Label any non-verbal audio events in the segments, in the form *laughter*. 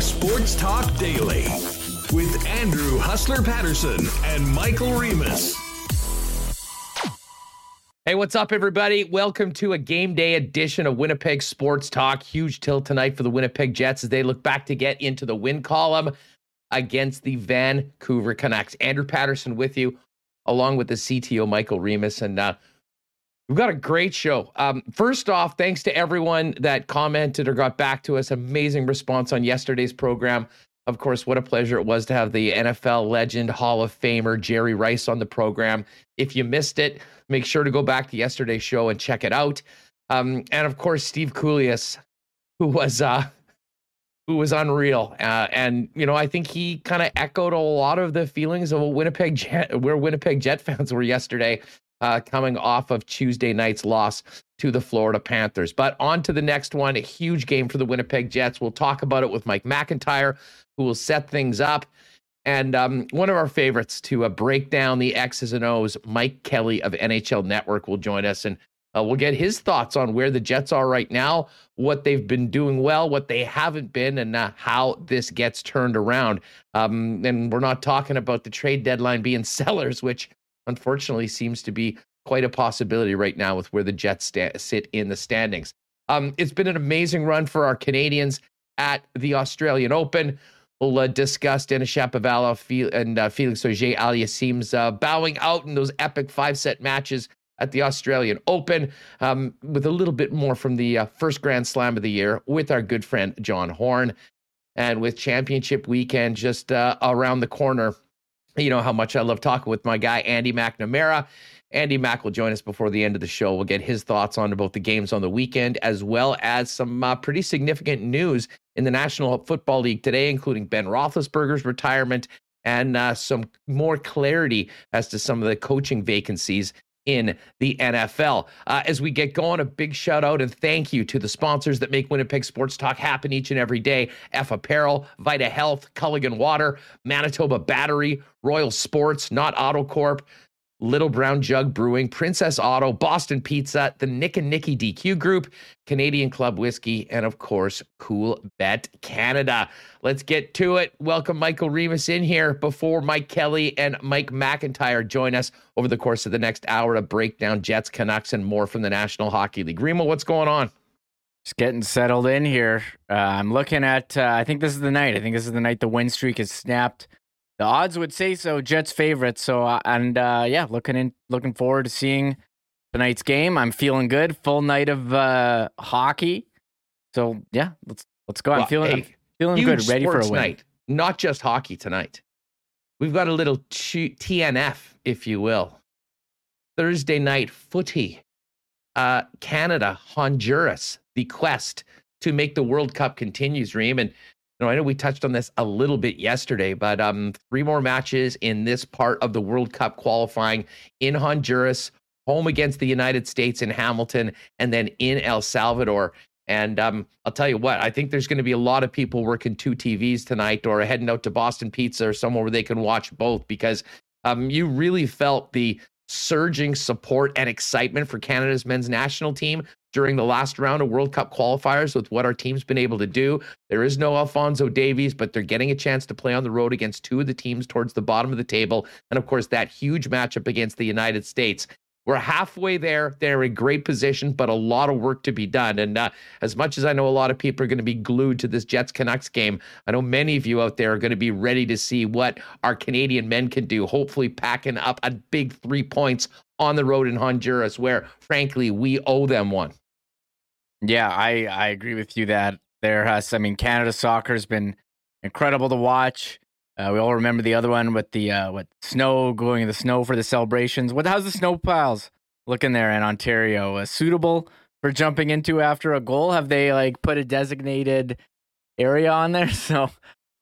Sports Talk Daily with Andrew Hustler Paterson and Michael Remis. Hey, what's up, everybody? Welcome to a game day edition of Winnipeg Sports Talk. Huge tilt tonight for the Winnipeg Jets as they look back to get into the win column against the Vancouver Canucks. Andrew Paterson with you, along with the CTO Michael Remis, and uh, We've got a great show. Um, first off, thanks to everyone that commented or got back to us. Amazing response on yesterday's program. Of course, what a pleasure it was to have the NFL legend, Hall of Famer Jerry Rice on the program. If you missed it, make sure to go back to yesterday's show and check it out. Um, and of course, Steve Kouleas, who was uh, who was unreal. Uh, and you know, I think he kind of echoed a lot of the feelings of Winnipeg Jet, where Winnipeg Jet fans were yesterday uh, coming off of Tuesday night's loss to the Florida Panthers. But on to the next one, a huge game for the Winnipeg Jets. We'll talk about it with Mike McIntyre, who will set things up. And um, one of our favorites to uh, break down the X's and O's, Mike Kelly of NHL Network, will join us. And uh, we'll get his thoughts on where the Jets are right now, what they've been doing well, what they haven't been, and uh, how this gets turned around. Um, and we're not talking about the trade deadline being *laughs* sellers, which unfortunately seems to be quite a possibility right now with where the Jets sta- sit in the standings. Um, it's been an amazing run for our Canadians at the Australian Open. We'll uh, discuss Denis Shapovalov and uh, Felix Auger-Aliassime's uh, bowing out in those epic five set matches at the Australian Open um, with a little bit more from the uh, first Grand Slam of the year with our good friend John Horn. And with championship weekend just uh, around the corner, you know how much I love talking with my guy, Andy McNamara. Andy Mack will join us before the end of the show. We'll get his thoughts on both the games on the weekend as well as some uh, pretty significant news in the National Football League today, including Ben Roethlisberger's retirement and uh, some more clarity as to some of the coaching vacancies in the NFL. Uh, as we get going, a big shout out and thank you to the sponsors that make Winnipeg Sports Talk happen each and every day F Apparel, Vita Health, Culligan Water, Manitoba Battery, Royal Sports, Not Auto Corp. Little Brown Jug Brewing, Princess Auto, Boston Pizza, the Nick and Nicky DQ Group, Canadian Club Whiskey, and of course, Cool Bet Canada. Let's get to it. Welcome Michael Remis in here before Mike Kelly and Mike McIntyre join us over the course of the next hour to break down Jets, Canucks, and more from the National Hockey League. Remo, what's going on? Just getting settled in here. Uh, I'm looking at, uh, I think this is the night. I think this is the night the win streak is snapped the odds would say so. Jets favorite. So uh, and uh, yeah, looking in, looking forward to seeing tonight's game. I'm feeling good. Full night of uh, hockey. So yeah, let's let's go. Well, I'm feeling hey, feeling good. Ready for a win. Night. Not just hockey tonight. We've got a little TNF, if you will. Thursday night footy. Uh, Canada, Honduras, the quest to make the World Cup continues, Reem. And know, I know we touched on this a little bit yesterday, but um, three more matches in this part of the World Cup qualifying in Honduras, home against the United States in Hamilton, and then in El Salvador. And um, I'll tell you what, I think there's going to be a lot of people working two TVs tonight or heading out to Boston Pizza or somewhere where they can watch both because um, you really felt the surging support and excitement for Canada's men's national team during the last round of World Cup qualifiers with what our team's been able to do. There is no Alfonso Davies, but they're getting a chance to play on the road against two of the teams towards the bottom of the table. And of course, that huge matchup against the United States. We're halfway there. They're in great position, but a lot of work to be done. And uh, as much as I know a lot of people are going to be glued to this Jets Canucks game, I know many of you out there are going to be ready to see what our Canadian men can do, hopefully packing up a big three points on the road in Honduras, where frankly, we owe them one. Yeah, I I agree with you that there has. I mean, Canada soccer has been incredible to watch. Uh, we all remember the other one with the uh, what snow going in the snow for the celebrations. What how's the snow piles looking there in Ontario? Uh, suitable for jumping into after a goal? Have they like put a designated area on there? *laughs* So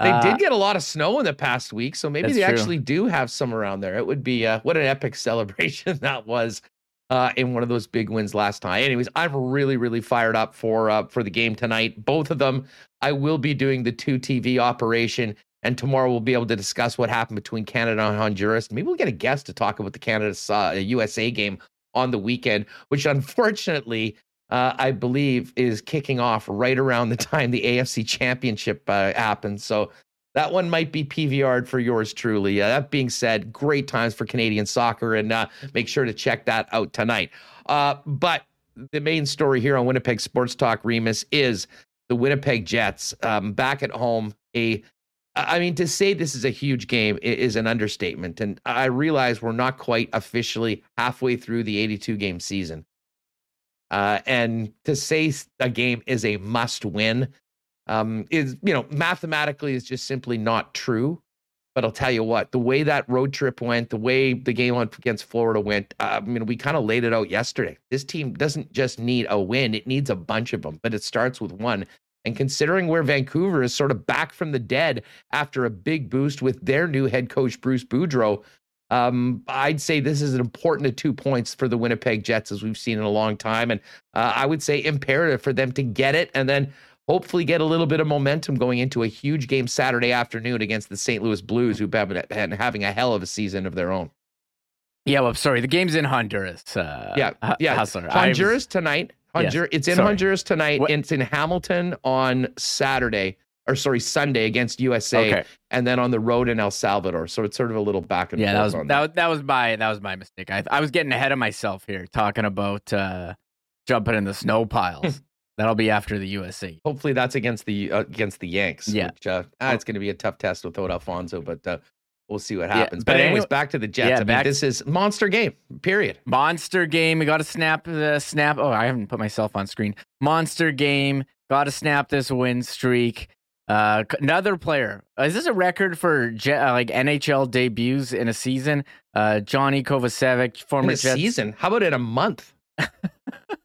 they uh, did get a lot of snow in the past week, so maybe they true. actually do have some around there. It would be uh, what an epic *laughs* celebration that was uh, in one of those big wins last time. Anyways, I'm really, really fired up for uh, for the game tonight. Both of them. I will be doing the two TV operation, and tomorrow we'll be able to discuss what happened between Canada and Honduras. Maybe we'll get a guest to talk about the Canada uh, USA game on the weekend, which unfortunately uh, I believe, is kicking off right around the time the AFC Championship uh, happens. So that one might be PVR'd for yours truly. Uh, that being said, great times for Canadian soccer, and uh, make sure to check that out tonight. Uh, but the main story here on Winnipeg Sports Talk Remis is the Winnipeg Jets um, back at home. A, I mean, to say this is a huge game is an understatement, and I realize we're not quite officially halfway through the 82 game season. Uh, and to say a game is a must win um, is, you know, mathematically is just simply not true. But I'll tell you what, the way that road trip went, the way the game against Florida went, uh, I mean, we kind of laid it out yesterday. This team doesn't just need a win, it needs a bunch of them, but it starts with one. And considering where Vancouver is sort of back from the dead after a big boost with their new head coach, Bruce Boudreau, um, I'd say this is an important two points for the Winnipeg Jets as we've seen in a long time. And uh, I would say imperative for them to get it and then hopefully get a little bit of momentum going into a huge game Saturday afternoon against the St. Louis Blues, who've been having a hell of a season of their own. Yeah, well, sorry, the game's in Honduras. Uh, yeah, yeah, Hustler. Honduras tonight. Honduras. Yes, it's in sorry. Honduras tonight. What? It's in Hamilton on Saturday, or sorry, Sunday against USA, okay. and then on the road in El Salvador. So it's sort of a little back and yeah, forth. that was that. that. that was my that was my mistake. I I was getting ahead of myself here, talking about uh, jumping in the snow piles. That'll be after the USA. Hopefully, that's against the uh, against the Yanks. Yeah, which, uh, ah, it's going to be a tough test without Alfonso, but uh, we'll see what happens. Yeah, but, but anyways, anyway, back to the Jets. Yeah, I mean, back, this is monster game. Period. Monster game. We got to snap the snap. Oh, I haven't put myself on screen. Monster game. Got to snap this win streak. Uh, another player. Is this a record for Je- uh, like NHL debuts in a season? Uh, Johnny Kovacevic, former in a Jets. season. How about in a month? *laughs*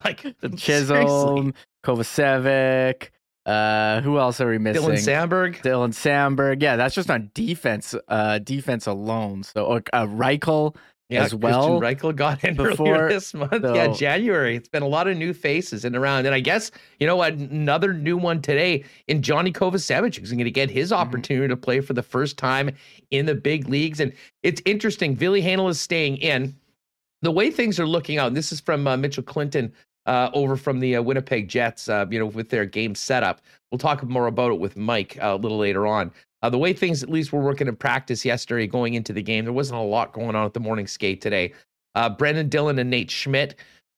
like the *laughs* Chisholm, Kovacevic. Uh, who else are we missing? Dylan Sandberg. Dylan Samberg. Yeah, that's just on defense. Uh, defense alone. So uh, Reichel yeah, as well. Kristian Reichel got in before, earlier *laughs* this month. So, yeah, January. It's been a lot of new faces in around, and I guess you know what? Another new one today in Johnny Kovacevic, who's going to get his mm-hmm. opportunity mm-hmm. to play for the first time in the big leagues. And it's interesting. Ville Heinola is staying in. The way things are looking out. this is from uh, Mitchell Clinton uh, over from the uh, Winnipeg Jets, uh, you know, with their game setup. We'll talk more about it with Mike uh, a little later on. Uh, the way things at least were working in practice yesterday going into the game, there wasn't a lot going on at the morning skate today. Uh, Brendan Dillon and Nate Schmidt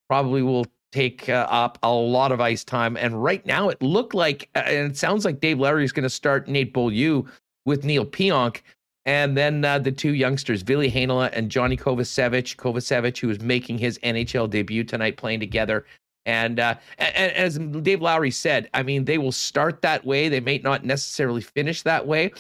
probably will take up a lot of ice time. And right now it looked like, and it sounds like Dave Lowry is going to start Nate Beaulieu with Neil Pionk. And then uh, the two youngsters, Ville Heinola and Johnny Kovacevic. Kovacevic, who is making his NHL debut tonight, playing together. And, uh, and as Dave Lowry said, I mean, they will start that way. They may not necessarily finish that way.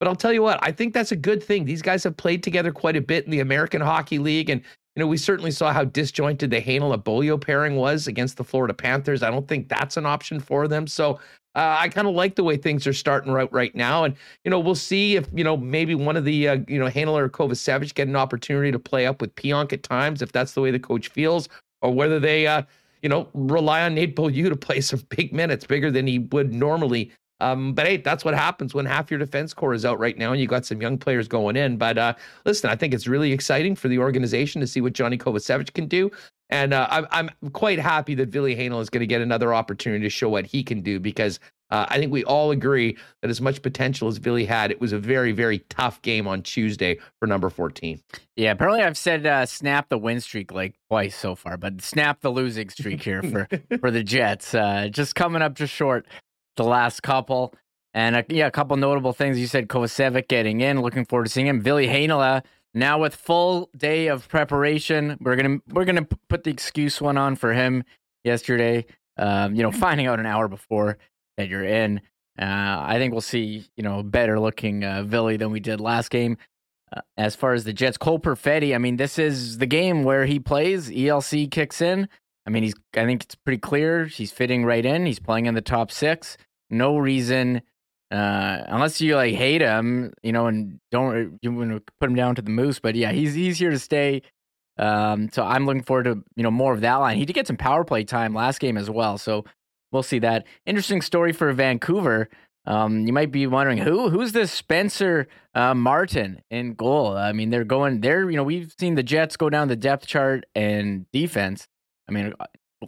But I'll tell you what, I think that's a good thing. These guys have played together quite a bit in the American Hockey League. And, you know, we certainly saw how disjointed the Heinola Beaulieu pairing was against the Florida Panthers. I don't think that's an option for them. So uh, I kind of like the way things are starting right right now. And, you know, we'll see if, you know, maybe one of the, uh, you know, Heinola or Kovacevic get an opportunity to play up with Pionk at times, if that's the way the coach feels, or whether they, uh, you know, rely on Nate Beaulieu to play some big minutes, bigger than he would normally. Um, but hey, that's what happens when half your defense core is out right now and you got some young players going in. But uh, listen, I think it's really exciting for the organization to see what Johnny Kovacevic can do. And uh, I'm, I'm quite happy that Ville Heinola is going to get another opportunity to show what he can do because uh, I think we all agree that as much potential as Ville had, it was a very, very tough game on Tuesday for number 14. Yeah, apparently I've said uh, snap the win streak like twice so far, but snap the losing streak here for, *laughs* for the Jets. Uh, just coming up just short the last couple. And uh, yeah, a couple notable things. You said Kovacevic getting in. Looking forward to seeing him. Ville Heinola now with full day of preparation. We're gonna we're gonna put the excuse one on for him yesterday. Um, you know, finding out an hour before that you're in. Uh, I think we'll see, you know, better looking uh, Ville than we did last game. Uh, as far as the Jets, Cole Perfetti, I mean, this is the game where he plays. ELC kicks in. I mean, he's. I think it's pretty clear he's fitting right in. He's playing in the top six. No reason, uh, unless you like hate him, you know, and don't you want to put him down to the moose. But yeah, he's he's here to stay. Um, so I'm looking forward to you know more of that line. He did get some power play time last game as well. So we'll see that. Interesting story for Vancouver. Um, you might be wondering who who's this Spencer uh, Martin in goal. I mean, they're going there. You know, we've seen the Jets go down the depth chart and defense. I mean,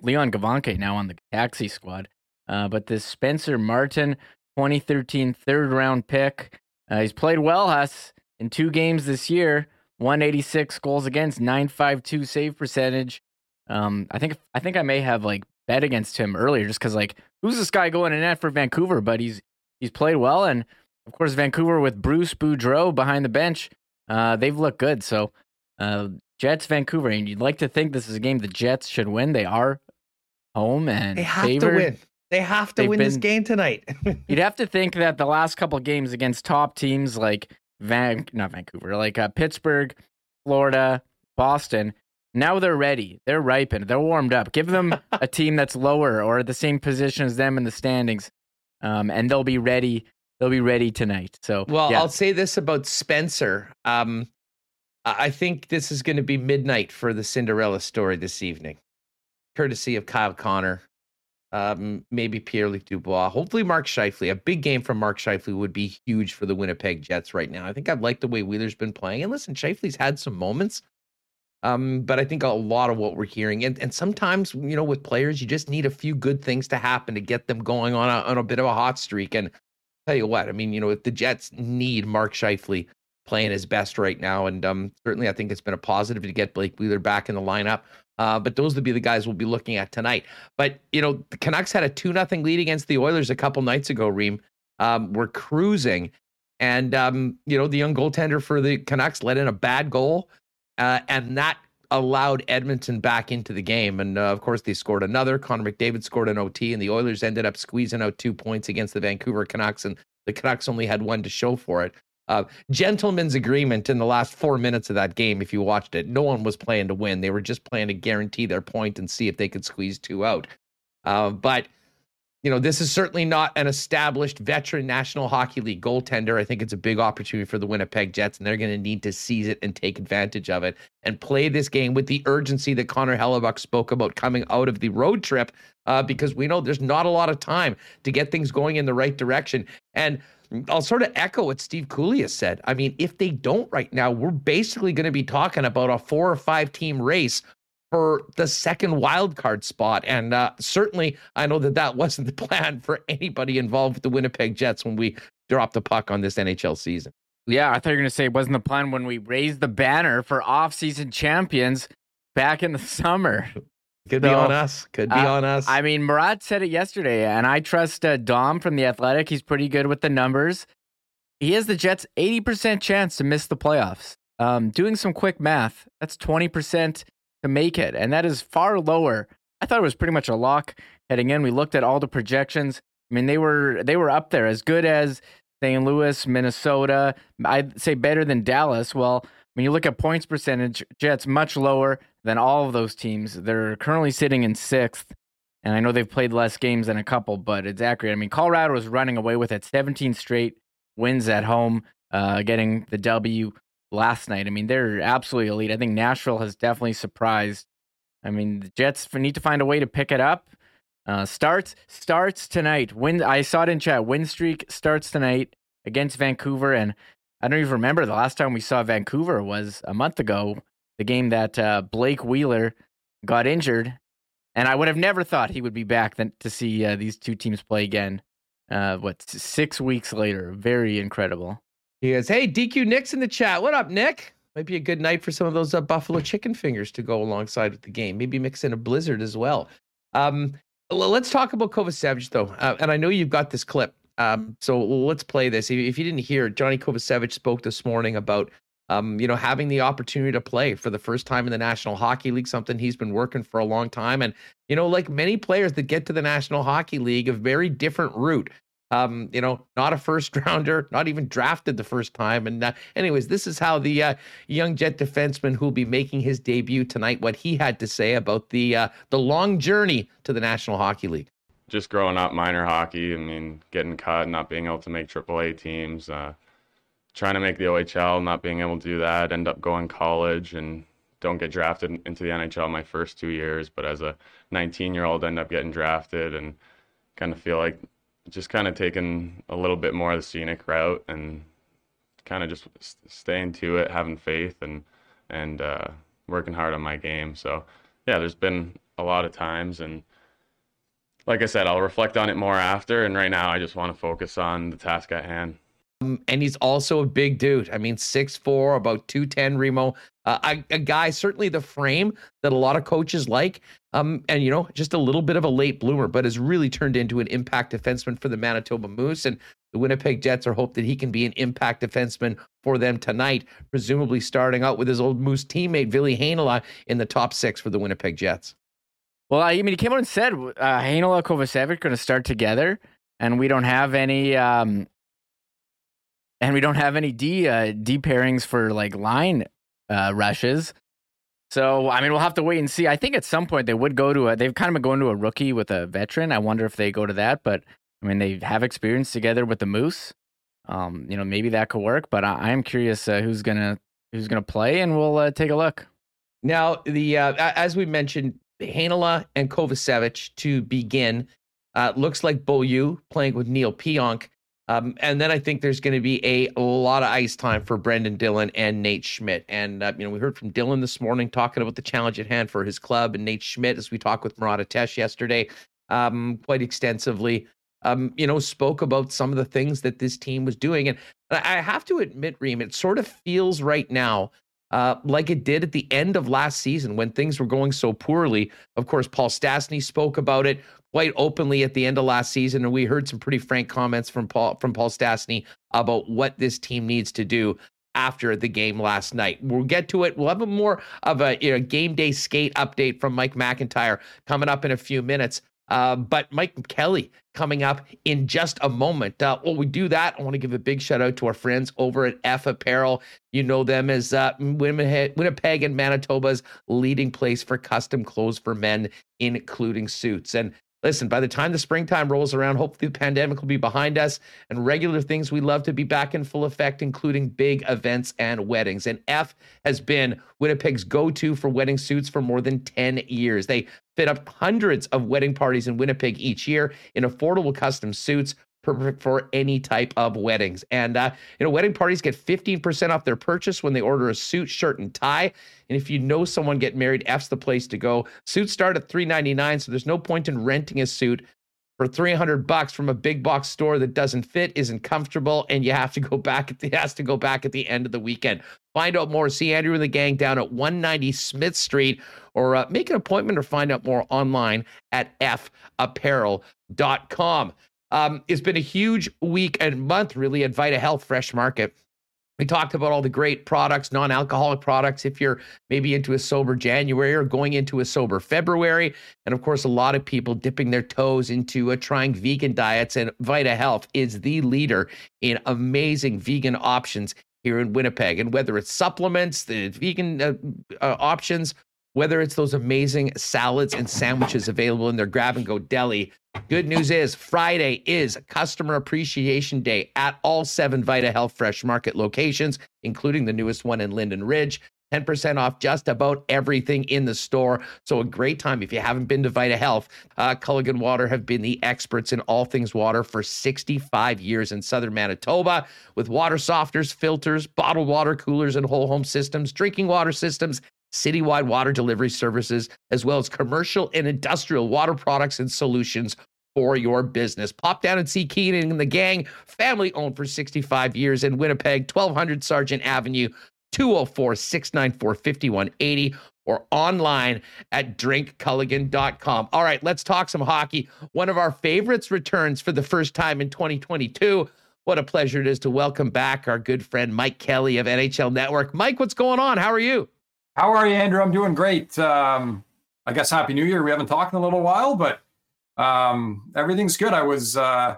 Leon Gawanke now on the taxi squad. Uh, but this Spencer Martin, 2013 third round pick, uh, he's played well, Huss, in two games this year. 186 goals against, 952 save percentage. Um, I think I think I may have like bet against him earlier just because like who's this guy going in net for Vancouver? But he's he's played well, and of course Vancouver with Bruce Boudreau behind the bench, uh, they've looked good. So uh, Jets Vancouver, and you'd like to think this is a game the Jets should win. They are home and they have favored. to win. They have to They've win this game tonight. *laughs* You'd have to think that the last couple games against top teams like Van, not Vancouver, like uh, Pittsburgh, Florida, Boston, now they're ready. They're ripened. They're warmed up. Give them *laughs* a team that's lower or the same position as them in the standings, um, and they'll be ready. They'll be ready tonight. So, Well, yeah. I'll say this about Spencer. Um, I think this is going to be midnight for the Cinderella story this evening, courtesy of Kyle Connor, um, maybe Pierre Luc Dubois, hopefully Mark Scheifele. A big game from Mark Scheifele would be huge for the Winnipeg Jets right now. I think I've liked the way Wheeler's been playing. And listen, Scheifele's had some moments. Um, but I think a lot of what we're hearing, and, and sometimes, you know, with players, you just need a few good things to happen to get them going on a, on a bit of a hot streak. And tell you what, I mean, you know, if the Jets need Mark Scheifele playing his best right now, and um, certainly I think it's been a positive to get Blake Wheeler back in the lineup. Uh, but those would be the guys we'll be looking at tonight. But you know, the Canucks had a two nothing lead against the Oilers a couple nights ago. Reem, um, we're cruising, and um, you know, the young goaltender for the Canucks let in a bad goal, uh, and that allowed Edmonton back into the game. And uh, of course, they scored another. Connor McDavid scored an OT, and the Oilers ended up squeezing out two points against the Vancouver Canucks, and the Canucks only had one to show for it. Uh, gentleman's agreement in the last four minutes of that game. If you watched it, no one was playing to win; they were just playing to guarantee their point and see if they could squeeze two out. Uh, but you know, this is certainly not an established veteran National Hockey League goaltender. I think it's a big opportunity for the Winnipeg Jets, and they're going to need to seize it and take advantage of it and play this game with the urgency that Connor Hellebuyck spoke about coming out of the road trip, uh, because we know there's not a lot of time to get things going in the right direction. And I'll sort of echo what Steve Kouleas has said. I mean, if they don't right now, we're basically going to be talking about a four or five team race for the second wild card spot. And uh, certainly, I know that that *laughs* wasn't the plan for anybody involved with the Winnipeg Jets when we dropped the puck on this NHL season. yeah, I thought you were gonna say it wasn't the plan when we raised the banner for off-season champions back in the *laughs* summer. Could be on us. Could be uh, on us. I mean, Murat said it yesterday, and I trust uh, Dom from the Athletic. He's pretty good with the numbers. He has the Jets' eighty percent chance to miss the playoffs. Um, doing some quick math, that's twenty percent to make it, and that is far lower. I thought it was pretty much a lock heading in. We looked at all the projections. I mean, they were they were up there, as good as St. Louis, Minnesota. I'd say better than Dallas. Well, when you look at points percentage, Jets much lower than all of those teams. They're currently sitting in sixth. And I know they've played less games than a couple, but it's accurate. I mean, Colorado was running away with it 17 straight wins at home, uh, getting the W last night. I mean, they're absolutely elite. I think Nashville has definitely surprised. I mean, the Jets need to find a way to pick it up. Uh, starts starts tonight. Win. I saw it in chat. Win streak starts tonight against Vancouver, and I don't even remember the last time we saw Vancouver was a month ago. The game that uh, Blake Wheeler got injured, and I would have never thought he would be back then to see uh, these two teams play again. Uh, what six weeks later? Very incredible. He goes, Hey, DQ Nick's in the chat. What up, Nick? Might be a good night for some of those uh, Buffalo chicken fingers to go alongside with the game. Maybe mix in a blizzard as well. Um, let's talk about Kovacevic, though. Uh, and I know you've got this clip. Um, so let's play this. If, you didn't hear, Johnny Kovacevic spoke this morning about um, you know, having the opportunity to play for the first time in the National Hockey League, something he's been working for a long time. And, you know, like many players that get to the National Hockey League, a very different route. Um, you know, not a first *laughs* rounder, not even drafted the first time. And, uh, anyways, this is how the uh, young Jet defenseman who'll be making his debut tonight, what he had to say about the uh, the long journey to the National Hockey League. just growing up minor hockey, I mean, getting cut, not being able to make AAA teams, uh, trying to make the OHL, not being able to do that, end up going college and don't get drafted into the NHL my first two years, but as a 19 year old, end up getting drafted and kind of feel like just kind of taking a little bit more of the scenic route and kind of just staying to it, having faith and and uh, working hard on my game. So yeah, there's been a lot of times. And like I said, I'll reflect on it more after. And right now, I just want to focus on the task at hand. Um, and he's also a big dude. I mean, six four, about 210 Remo. Uh, a, a, guy, certainly the frame that a lot of coaches like. Um, and, you know, just a little bit of a late bloomer, but has really turned into an impact defenseman for the Manitoba Moose. And the Winnipeg Jets are hope that he can be an impact defenseman for them tonight, presumably starting out with his old Moose teammate, Ville Heinola, in the top six for the Winnipeg Jets. Well, I mean, he came out and said uh, Heinola Kovacevic going to start together, and we don't have any um, and we don't have any D uh, D pairings for like line uh, rushes. So I mean, we'll have to wait and see. I think at some point they would go to a. They've kind of been going to a rookie with a veteran. I wonder if they go to that. But I mean, they have experience together with the Moose. Um, you know, maybe that could work. But I, am curious uh, who's gonna who's gonna play, and we'll uh, take a look. Now, the uh, as we mentioned, Heinola and Kovacevic to begin. Uh, looks like Beaulieu playing with Neil Pionk. Um, and then I think there's going to be a, lot of ice time for Brendan Dillon and Nate Schmidt. And, uh, you know, we heard from Dillon this morning talking about the challenge at hand for his club and Nate Schmidt, as we talked with Murat Ates yesterday, um, quite extensively, um, you know, spoke about some of the things that this team was doing. And I have to admit, Reem, it sort of feels right now uh, like it did at the end of last season when things were going so poorly. Of course, Paul Stastny spoke about it quite openly at the end of last season, and we heard some pretty frank comments from Paul from Paul Stastny about what this team needs to do after the game last night. We'll get to it. We'll have a more of a you know, game day skate update from Mike McIntyre coming up in a few minutes. Uh, but Mike Kelly coming up in just a moment. Uh, while we do that, I want to give a big shout out to our friends over at F Apparel. You know them as uh, Winnipeg and Manitoba's leading place for custom clothes for men, including suits. And Listen, by the time the springtime rolls around, hopefully the pandemic will be behind us and regular things we love to be back in full effect, including big events and weddings. And F has been Winnipeg's go to for wedding suits for more than 10 years. They fit up hundreds of wedding parties in Winnipeg each year in affordable custom suits perfect for any type of weddings. And uh, you know, wedding parties get 15% off their purchase when they order a suit, shirt, and tie. And if you know someone getting married, F's the place to go. Suits start at $3.99, so there's no point in renting a suit for 300 bucks from a big box store that doesn't fit, isn't comfortable, and you have to go back at the *laughs* has to go back at the end of the weekend. Find out more. See Andrew and the gang down at 190 Smith Street, or uh, make an appointment or find out more online at fapparel.com. Um, it's been a huge week and month, really, at Vita Health Fresh Market. We talked about all the great products, non alcoholic products, if you're maybe into a sober January or going into a sober February. And of course, a lot of people dipping their toes into trying vegan diets. And Vita Health is the leader in amazing vegan options here in Winnipeg. And whether it's supplements, the vegan uh, uh, options, whether it's those amazing salads and sandwiches available in their grab and go deli, Good news is Friday is Customer Appreciation Day at all seven Vita Health Fresh Market locations, including the newest one in Linden Ridge. 10% off just about everything in the store. So, a great time if you haven't been to Vita Health. Uh, Culligan Water have been the experts in all things water for 65 years in southern Manitoba with water softeners, filters, bottled water coolers, and whole home systems, drinking water systems, citywide water delivery services, as well as commercial and industrial water products and solutions for your business. Pop down and see Keenan and the gang, family owned for 65 years in Winnipeg, 1200 Sargent Avenue, 204 694 5180 or online at drinkculligan.com. All right, let's talk some hockey. One of our favorites returns for the first time in 2022. What a pleasure it is to welcome back our good friend Mike Kelly of NHL Network. Mike, what's going on? How are you? How are you, Andrew? I'm doing great. Um, I guess Happy New Year. We haven't talked in a little while, but um, everything's good. I was uh,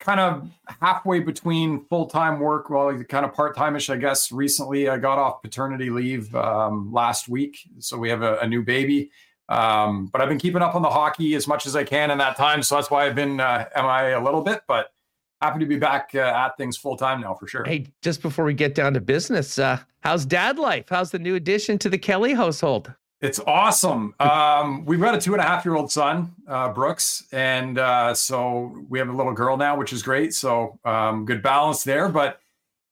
kind of halfway between full time work, well, kind of part timeish, I guess. Recently, I got off paternity leave um, last week, so we have a, a new baby. Um, but I've been keeping up on the hockey as much as I can in that time, so that's why I've been uh, MIA a little bit. But happy to be back uh, at things full time now for sure. Hey, just before we get down to business, uh, how's dad life? How's the new addition to the Kelly household? It's awesome. *laughs* Um, we've got a two and a half year old son, uh, Brooks, and uh, so we have a little girl now, which is great. So um, good balance there, but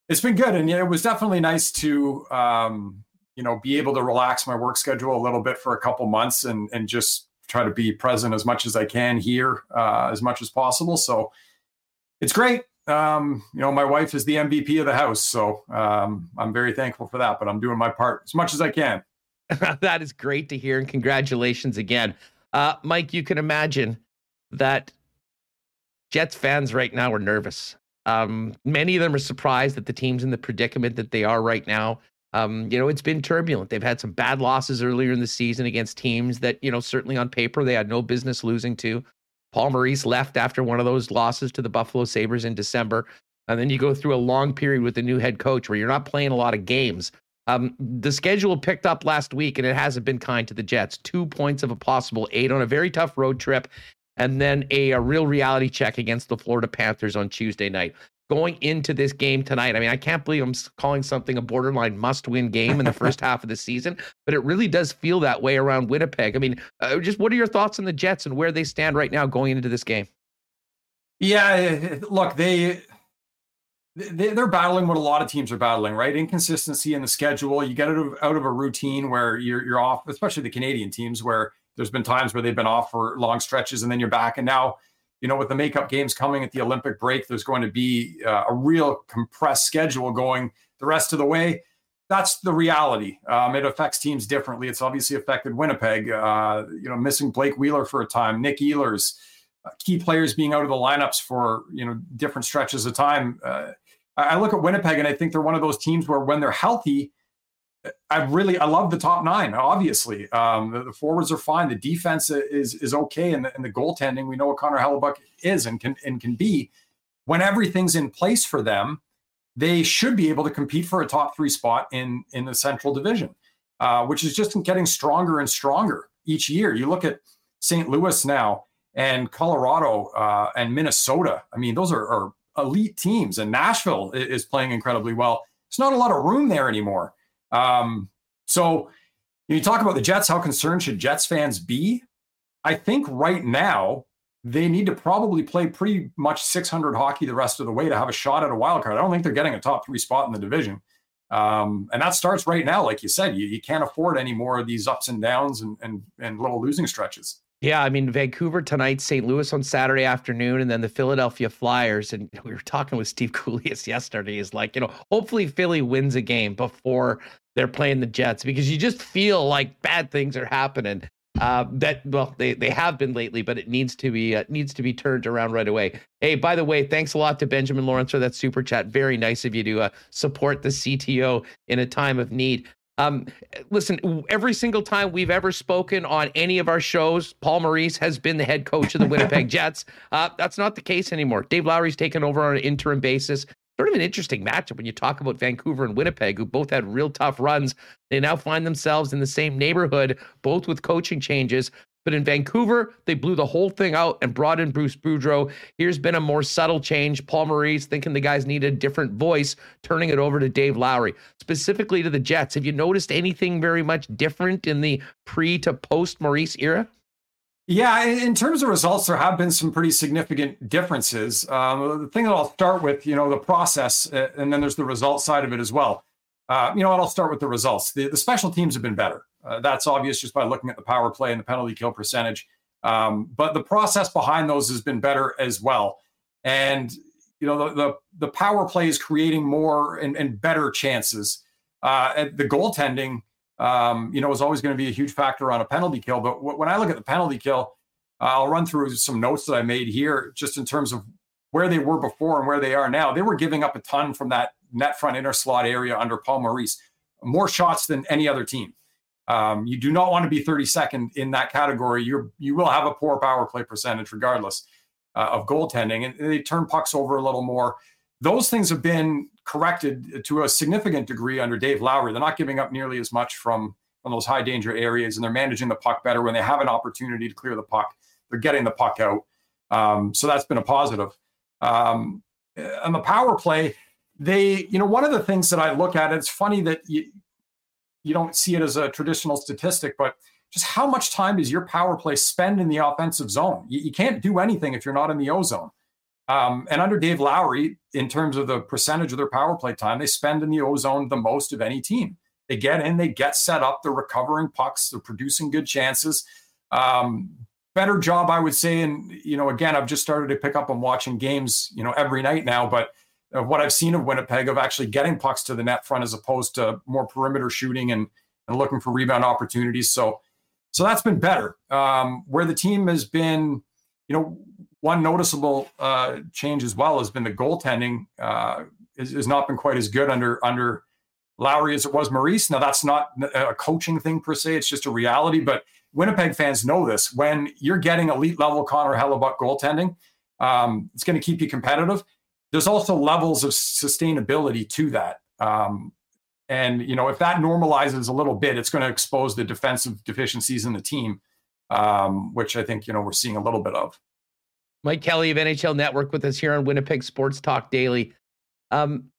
it's been good, and yeah, it was definitely nice to um, you know, be able to relax my work schedule a little bit for a couple months and and just try to be present as much as I can here, uh, as much as possible. So it's great. Um, you know, my wife is the MVP of the house, so um, I'm very thankful for that. But I'm doing my part as much as I can. *laughs* that is great to hear, and congratulations again, uh, Mike. You can imagine that Jets fans right now are nervous. Um, many of them are surprised that the team's in the predicament that they are right now. Um, you know, it's been turbulent. They've had some bad losses earlier in the season against teams that, you know, certainly on paper they had no business losing to. Paul Maurice left after one of those losses to the Buffalo Sabres in December. And then you go through a long period with the new head coach where you're not playing a lot of games. Um, the schedule picked up last week and it hasn't been kind to the Jets. Two points of a possible eight on a very tough road trip, and then a, a real reality check against the Florida Panthers on Tuesday night going into this game tonight. I mean, I can't believe I'm calling something a borderline must win game in the *laughs* first half of the season, but it really does feel that way around Winnipeg. I mean, uh, just what are your thoughts on the Jets and where they stand right now going into this game? Yeah, look, they they're battling what a lot of teams are battling, right? Inconsistency in the schedule. You get out of, out of a routine where you're you're off, especially the Canadian teams, where there's been times where they've been off for long stretches and then you're back. And now you know, with the makeup games coming at the Olympic break, there's going to be uh, a real compressed schedule going the rest of the way. That's the reality. Um, it affects teams differently. It's obviously affected Winnipeg. Uh, you know, missing Blake Wheeler for a time, Nik Ehlers, uh, key players being out of the lineups for you know different stretches of time. Uh, I look at Winnipeg and I think they're one of those teams where when they're healthy, I really I love the top nine. Obviously, um, the, the, forwards are fine. The defense is is okay, and the, and the goaltending we know what Connor Hellebuyck is and can and can be. When everything's in place for them, they should be able to compete for a top three spot in in the Central Division, uh, which is just getting stronger and stronger each year. You look at St. Louis now and Colorado uh, and Minnesota. I mean, those are, are elite teams, and Nashville is playing incredibly well. There's not a lot of room there anymore. Um, so you talk about the Jets, how concerned should Jets fans be? I think right now they need to probably play pretty much 600 hockey the rest of the way to have a shot at a wild card. I don't think they're getting a top three spot in the division. Um, and that starts right now, like you said, you, you can't afford any more of these ups and downs and, and, and little losing stretches. Yeah, I mean Vancouver tonight, St. Louis on Saturday afternoon, and then the Philadelphia Flyers. And *laughs* we were talking with Steve *laughs* Kouleas yesterday. Is like, you know, hopefully Philly wins a game before they're playing the Jets because you just feel like bad things are happening. Uh, that well, they they have been lately, but it needs to be uh, needs to be turned around right away. Hey, by the way, thanks a lot to Benjamin Lawrence for that super chat. Very nice of you to uh, support the CTO in a time of need. Um, listen, every single time we've ever spoken on any of our shows, Paul Maurice has been the head coach of the Winnipeg *laughs* Jets. Uh, that's not the case anymore. Dave Lowry's taken over on an interim basis. Sort of an interesting matchup when you talk about Vancouver and Winnipeg, who both had real tough runs. They now find themselves in the same neighborhood, both with coaching changes. But in Vancouver, they blew the whole thing out and brought in Bruce Boudreau. Here's been a more subtle change. Paul Maurice thinking the guys need a different voice, turning it over to Dave Lowry. Specifically to the Jets, have you noticed anything very much different in the pre to post Maurice era? Yeah, in terms of results, there have been some pretty significant differences. Um, the thing that I'll start with, you know, the process, uh, and then there's the result side of it as well. Uh, you know what? I'll start with the results. The, the special teams have been better. Uh, that's obvious just by looking at the power play and the penalty kill percentage. Um, but the process behind those has been better as well. And you know the the, the power play is creating more and, and better chances. Uh, the goaltending, um, you know, is always going to be a huge factor on a penalty kill. But w- when I look at the penalty kill, uh, I'll run through some notes that I made here, just in terms of where they were before and where they are now. They were giving up a ton from that net front inner slot area under Paul Maurice, more shots than any other team. Um, you do not want to be 32nd in that category. You you will have a poor power play percentage regardless uh, of goaltending, and they turn pucks over a little more. Those things have been corrected to a significant degree under Dave Lowry. They're not giving up nearly as much from from those high danger areas, and they're managing the puck better when they have an opportunity to clear the puck. They're getting the puck out, um, so that's been a positive. Um, the power play, they, you know, one of the things that I look at, it's funny that you, you don't see it as a traditional statistic, but just how much time does your power play spend in the offensive zone? You, you can't do anything if you're not in the O zone. Um, and under Dave Lowry, in terms of the percentage of their power play time, they spend in the O zone the most of any team. They get in, they get set up, they're recovering pucks, they're producing good chances. Um, better job, I would say. And, you know, again, I've just started to pick up on watching games, you know, every night now, but what I've seen of Winnipeg of actually getting pucks to the net front as opposed to more perimeter shooting and, and looking for rebound opportunities. So, so that's been better. Um, where the team has been, you know, one noticeable uh, change as well has been the goaltending uh, has not been quite as good under under Lowry as it was Maurice. Now that's not a coaching thing per se; it's just a reality. But Winnipeg fans know this: when you're getting elite level Connor Hellebuyck goaltending, um, it's going to keep you competitive. There's also levels of sustainability to that. Um, and you know, if that normalizes a little bit, it's going to expose the defensive deficiencies in the team, um, which I think you know we're seeing a little bit of. Mike Kelly of NHL Network with us here on Winnipeg Sports Talk Daily. Um,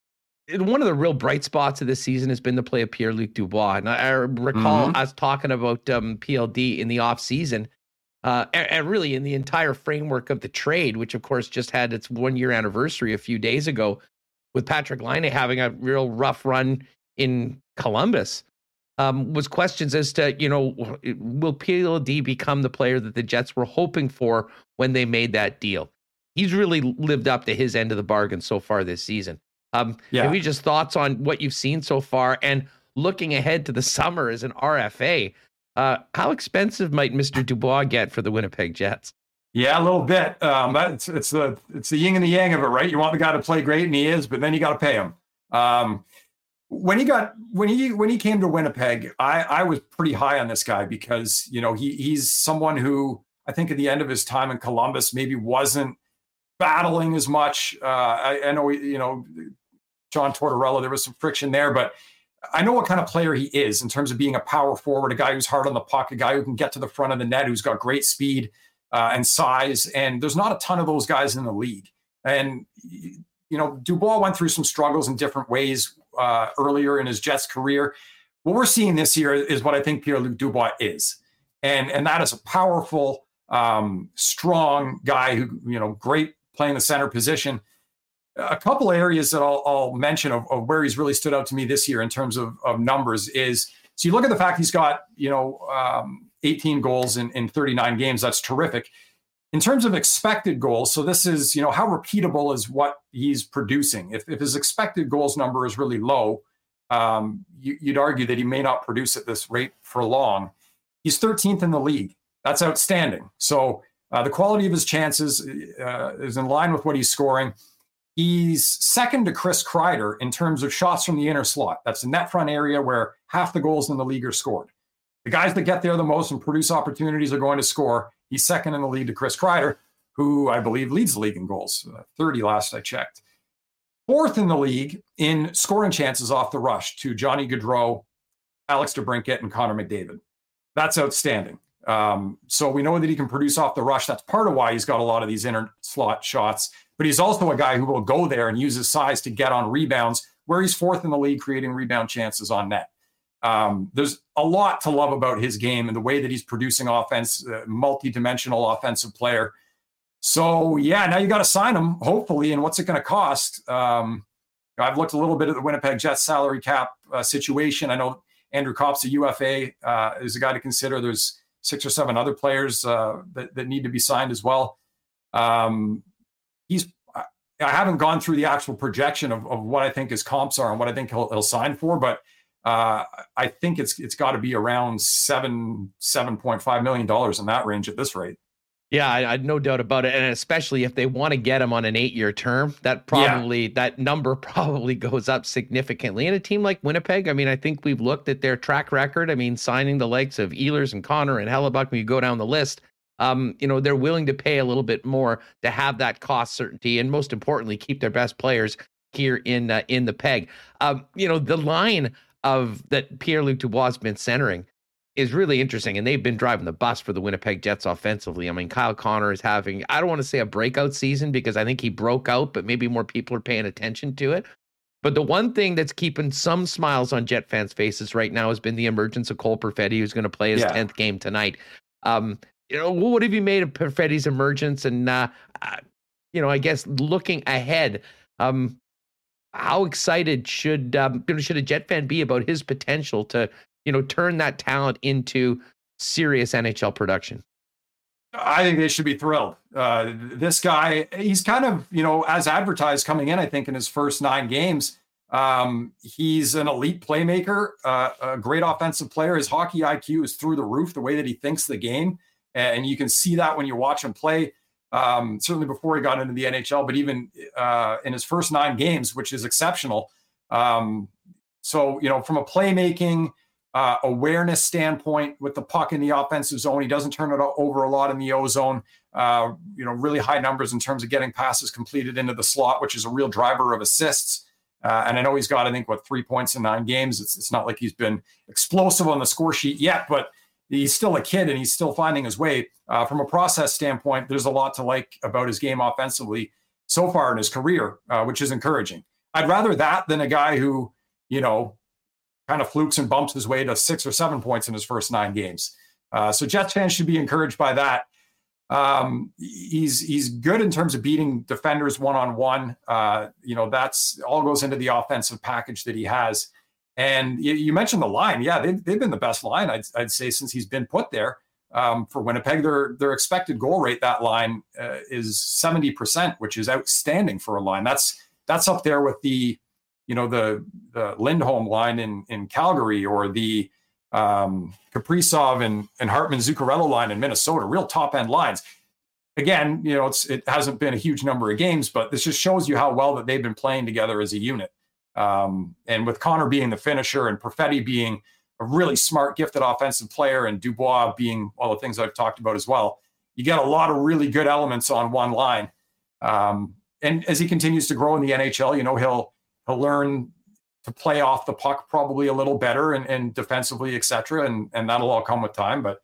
one of the real bright spots of this season has been the play of Pierre Luc Dubois. And I, recall mm-hmm. us talking about um, PLD in the offseason, uh, and, and, really in the entire framework of the trade, which of course just had its one year anniversary a few days ago, with Patrick Laine having a real rough run in Columbus. Um, was questions as to you know will PLD become the player that the Jets were hoping for when they made that deal? He's really lived up to his end of the bargain so far this season. Um, yeah. You just thoughts on what you've seen so far and looking ahead to the summer as an RFA? Uh, how expensive might Mr. Dubois get for the Winnipeg Jets? Yeah, a little bit. Um, it's it's the it's the yin and the yang of it, right? You want the guy to play great, and he is, but then you got to pay him. Um, when he got when he when he came to Winnipeg, I I was pretty high on this guy because you know he he's someone who I think at the end of his time in Columbus maybe wasn't battling as much. Uh, I, I know you know John Tortorella, there was some friction there, but I know what kind of player he is in terms of being a power forward, a guy who's hard on the puck, a guy who can get to the front of the net, who's got great speed uh, and size. And there's not a ton of those guys in the league. And you know, Dubois went through some struggles in different ways uh, earlier in his Jets career. What we're seeing this year is what I think Pierre Luc Dubois is, and and that is a powerful, um, strong guy who you know, great playing the center position a couple areas that I'll, I'll mention of, of, where he's really stood out to me this year in terms of, of numbers is so you look at the fact he's got you know um, 18 goals in, in 39 games. That's terrific. In terms of expected goals so this is you know how repeatable is what he's producing? If, if his expected goals number is really low um, you, would argue that he may not produce at this rate for long. He's 13th in the league. That's outstanding. So uh, the quality of his chances uh, is in line with what he's scoring He's second to Chris Kreider in terms of shots from the inner slot. That's the net front area where half the goals in the league are scored. The guys that get there the most and produce opportunities are going to score. He's second in the league to Chris Kreider, who I believe leads the league in goals, uh, 30 last I checked. Fourth in the league in scoring chances off the rush to Johnny Gaudreau, Alex DeBrincat, and Connor McDavid. That's outstanding. Um, so we know that he can produce off the rush. That's part of why he's got a lot of these inner slot shots but he's also a guy who will go there and use his size to get on rebounds, where he's fourth in the league creating rebound chances on net. Um, there's a lot to love about his game and the way that he's producing offense, uh, multi-dimensional offensive player. So yeah, now you got to sign him, hopefully. And what's it going to cost? Um, I've looked a little bit at the Winnipeg Jets salary cap uh, situation. I know Andrew Copp's a UFA uh, is a guy to consider. There's six or seven other players uh, that, that need to be signed as well. Um, he's I haven't gone through the actual projection of, of what I think his comps are and what I think he'll, he'll sign for, but uh, I think it's it's got to be around seven seven point five million dollars in that range at this rate. Yeah, I, I no doubt about it, and especially if they want to get him on an eight-year term, that probably yeah. that number *laughs* probably goes up significantly. And a team like Winnipeg, I mean, I think we've looked at their track record. I mean, signing the likes of Ehlers and Connor and Hellebuyck, when you go down the list, um, you know, they're willing to pay a little bit more to have that cost certainty, and most importantly, keep their best players here in uh, in the peg. Um, you know, the line of that Pierre Luc Dubois has been centering is really interesting, and they've been driving the bus for the Winnipeg Jets offensively. I mean, Kyle Connor is having I don't want to say a breakout season because I think he broke out, but maybe more people are paying attention to it. But the one thing that's keeping some smiles on Jet fans' faces right now has been the emergence of Cole Perfetti, who's going to play his tenth game tonight. Um, you know, what have you made of Perfetti's emergence? And, uh, uh, you know, I guess looking ahead, um, how excited should um, should a Jet fan be about his potential to you know turn that talent into serious NHL production? I think they should be thrilled. Uh, this guy, he's kind of, you know, as advertised coming in, I think in his first nine games, um, he's an elite playmaker, uh, a great offensive player. His hockey IQ is through the roof, the way that he thinks the game. And you can see that when you watch him play, um, certainly before he got into the NHL, but even uh, in his first nine games, which is exceptional. Um, so, you know, from a playmaking, uh, awareness standpoint with the puck in the offensive zone. He doesn't turn it over a lot in the O zone. Uh, you know, really high numbers in terms of getting passes completed into the slot, which is a real driver of assists. Uh, and I know he's got, I think, what three points in nine games. It's, it's not like he's been explosive on the score sheet yet, but he's still a kid and he's still finding his way. Uh, from a process standpoint, there's a lot to like about his game offensively so far in his career, uh, which is encouraging. I'd rather that than a guy who, you know, kind of flukes and bumps his way to six or seven points in his first nine games. Uh, so Jets fans should be encouraged by that. Um, he's he's good in terms of beating defenders one on one. You know that's all goes into the offensive package that he has. And you, you mentioned the line, yeah, they've, they've been the best line I'd, I'd say since he's been put there. Um, for Winnipeg, their their expected goal rate that line uh, is seventy percent, which is outstanding for a line. That's that's up there with the you know the the Lindholm line in in Calgary or the um, Kaprizov and and Hartman Zuccarello line in Minnesota, real top end lines. Again, you know it's it hasn't been a huge number of games, but this just shows you how well that they've been playing together as a unit. Um, and with Connor being the finisher and Perfetti being a really smart, gifted offensive player, and Dubois being all the things I've talked about as well, you get a lot of really good elements on one line. Um, and as he continues to grow in the NHL, you know he'll he'll learn to play off the puck probably a little better and, and defensively, et cetera. And, and that'll all come with time. But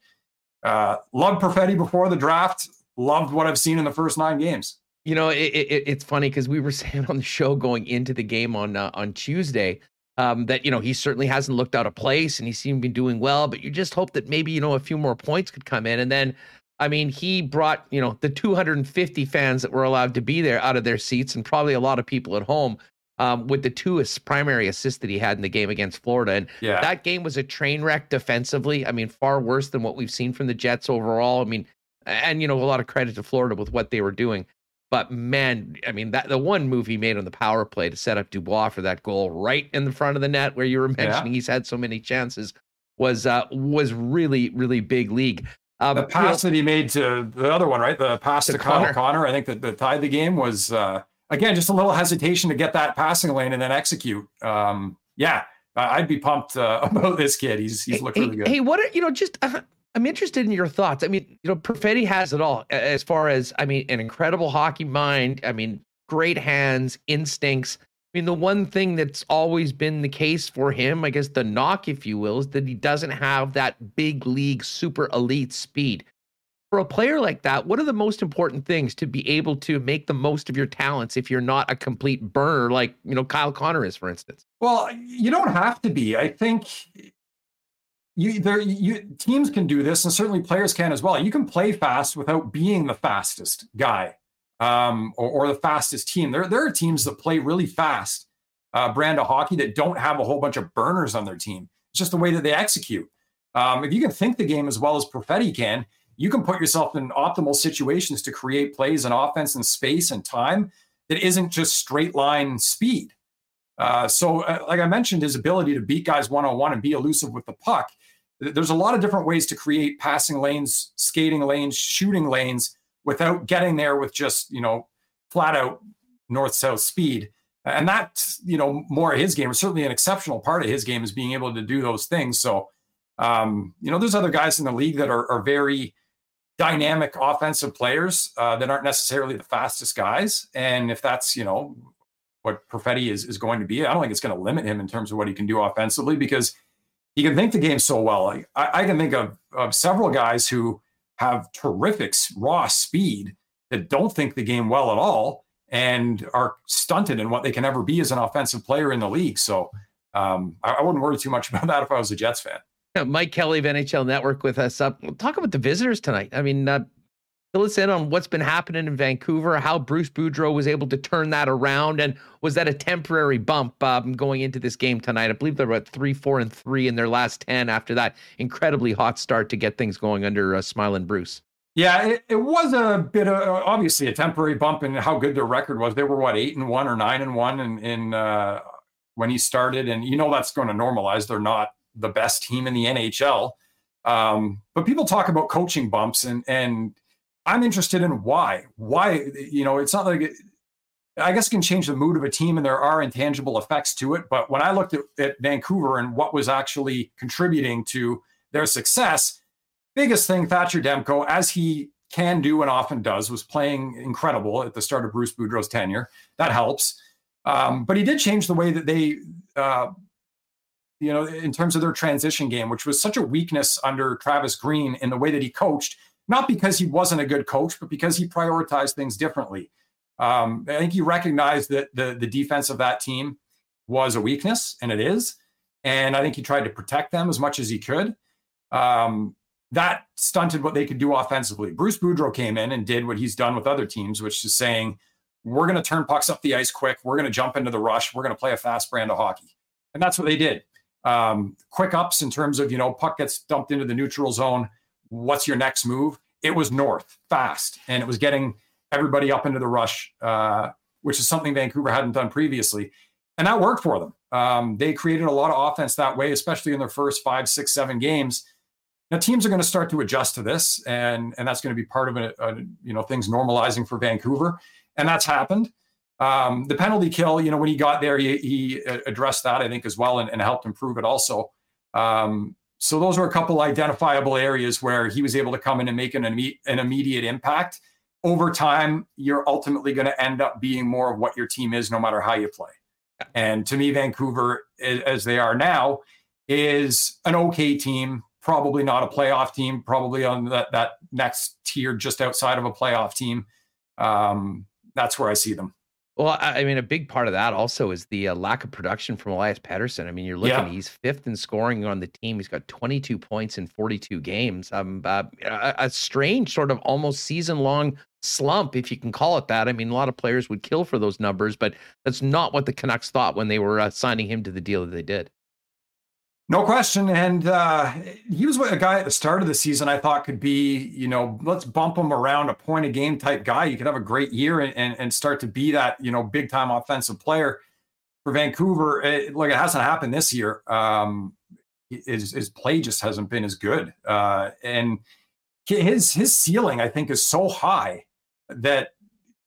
uh, loved Perfetti before the draft. Loved what I've seen in the first nine games. You know, it, it, it's funny because we were *laughs* saying on the show going into the game on uh, on Tuesday um, that you know he certainly hasn't looked out of place and he seemed to be doing well, but you just hope that maybe you know a few more points could come in. And then, I mean, he brought you know the 250 fans that were allowed to be there out of their seats, and probably a lot of people at home um, with the two primary assists that he had in the game against Florida. And yeah. that game was a train wreck defensively. I mean, far worse than what we've seen from the Jets overall. I mean, and you know, a lot of credit to Florida with what they were doing. But man, I mean, that the one move he made on the power play to set up Dubois for that goal right in the front of the net, where you were *laughs* mentioning yeah. he's had so many chances, was uh, was really really big league. Um, the pass you know, that he made to the other one, right? The pass to, to Connor. Connor, I think that, that tied the game was uh, again, just a little hesitation to get that passing lane and then execute. Um, yeah, I'd be pumped uh, *laughs* about this kid. He's he's looked hey, really good. Hey, what are, you know? Just uh, I'm interested in your thoughts. I mean, you know, Perfetti has it all as far as I mean, an incredible hockey mind. I mean, great hands, instincts. I mean, the one thing that's always been the case for him, I guess the knock, if you will, is that he doesn't have that big league super elite speed for a player like that, what are the most important things to be able to make the most of your talents if you're not a complete burner like, you know, Kyle Connor is, for instance? Well, you don't have to be. I think you there you teams can do this and certainly players can as well. You can play fast without being the fastest guy um, or, or, the fastest team. There, there are teams that play really fast uh, brand of hockey that don't have a whole bunch of burners on their team. It's just the way that they execute. Um, if you can think the game as well as Perfetti can, you can put yourself in optimal situations to create plays and offense and space and time that isn't just straight line speed. Uh, so, uh, like I mentioned, his ability to beat guys one on one and be elusive with the puck. There's a lot of different ways to create passing lanes, skating lanes, shooting lanes without getting there with just you know flat out north south speed. And that's you know more of his game. Or certainly, an exceptional part of his game is being able to do those things. So, um, you know, there's other guys in the league that are, are very dynamic offensive players uh, that aren't necessarily the fastest guys. And if that's, you know, what Perfetti is, is going to be, I don't think it's going to limit him in terms of what he can do offensively because he can think the game so well. I, I can think of, of several guys who have terrific raw speed that don't think the game well at all and are stunted in what they can ever be as an offensive player in the league. So um, I, I wouldn't worry too much *laughs* about that if I was a Jets fan. Mike Kelly of NHL Network with us up. We'll talk about the visitors tonight. I mean, uh, fill us in on what's been happening in Vancouver, how Bruce Boudreau was able to turn that around, and was that a temporary bump um, going into this game tonight? I believe they're at three, four, and three in their last ten after that incredibly hot start to get things going under uh, Smiling Bruce. Yeah, it, it was a bit of obviously a temporary bump in how good their record was. They were what eight and one or nine and one in, in uh, when he started, and you know that's going to normalize. They're not the best team in the NHL, um, but people talk about coaching bumps, and and I'm interested in why. Why you know it's not like it, I guess it can change the mood of a team, and there are intangible effects to it. But when I looked at, at Vancouver and what was actually contributing to their success biggest thing, Thatcher Demko, as he can do and often does, was playing incredible at the start of Bruce Boudreau's tenure. That helps. Um, but he did change the way that they, uh, you know, in terms of their transition game, which was such a weakness under Travis Green in the way that he coached, not because he wasn't a good coach, but because he prioritized things differently. Um, I think he recognized that the, the defense of that team was a weakness, and it is. And I think he tried to protect them as much as he could. Um, that stunted what they could do offensively. Bruce Boudreau came in and did what he's done with other teams, which is saying, we're going to turn pucks up the ice quick. We're going to jump into the rush. We're going to play a fast brand of hockey. And that's what they did. Um, quick ups in terms of, you know, puck gets dumped into the neutral zone. What's your next move? It was north, fast. And it was getting everybody up into the rush, uh, which is something Vancouver hadn't done previously. And that worked for them. Um, they created a lot of offense that way, especially in their first five, six, seven games now teams are going to start to adjust to this, and and that's going to be part of a, a you know things normalizing for Vancouver, and that's happened. Um, the penalty kill, you know, when he got there, he, he addressed that I think as well, and, and helped improve it also. Um, so those were a couple identifiable areas where he was able to come in and make an, imme- an immediate impact. Over time, you're ultimately going to end up being more of what your team is, no matter how you play. And to me, Vancouver, as they are now, is an okay team probably not a playoff team, probably on that, that next tier just outside of a playoff team. Um, that's where I see them. Well, I mean, a big part of that also is the uh, lack of production from Elias Pettersson. I mean, you're looking; yeah. he's fifth in scoring on the team. He's got 22 points in 42 games. Um, uh, a, a, strange sort of almost season-long slump, if you can call it that. I mean, a lot of players would kill for those numbers, but that's not what the Canucks thought when they were uh, signing him to the deal that they did. No question. And uh, he was a guy at the start of the season I thought could be, you know, let's bump him around a point a game type guy. You could have a great year and, and, and start to be that, you know, big time offensive player for Vancouver. It, look, it hasn't happened this year. Um, his, his play just hasn't been as good. Uh, and his his ceiling, I think, is so high that,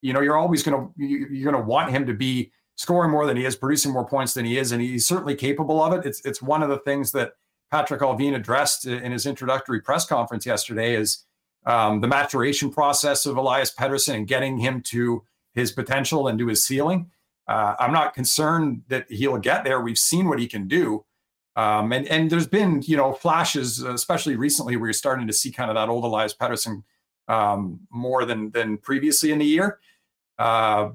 you know, you're always going to, you're going to want him to be scoring more than he is, producing more points than he is, and he's certainly capable of it. It's it's one of the things that Patrik Allvin addressed in his introductory press conference yesterday is um, the maturation process of Elias Pettersson and getting him to his potential and to his ceiling. Uh, I'm not concerned that he'll get there. We've seen what he can do. Um, and and there's been you know flashes, especially recently, where you're starting to see kind of that old Elias Pettersson um, more than than previously in the year. Uh,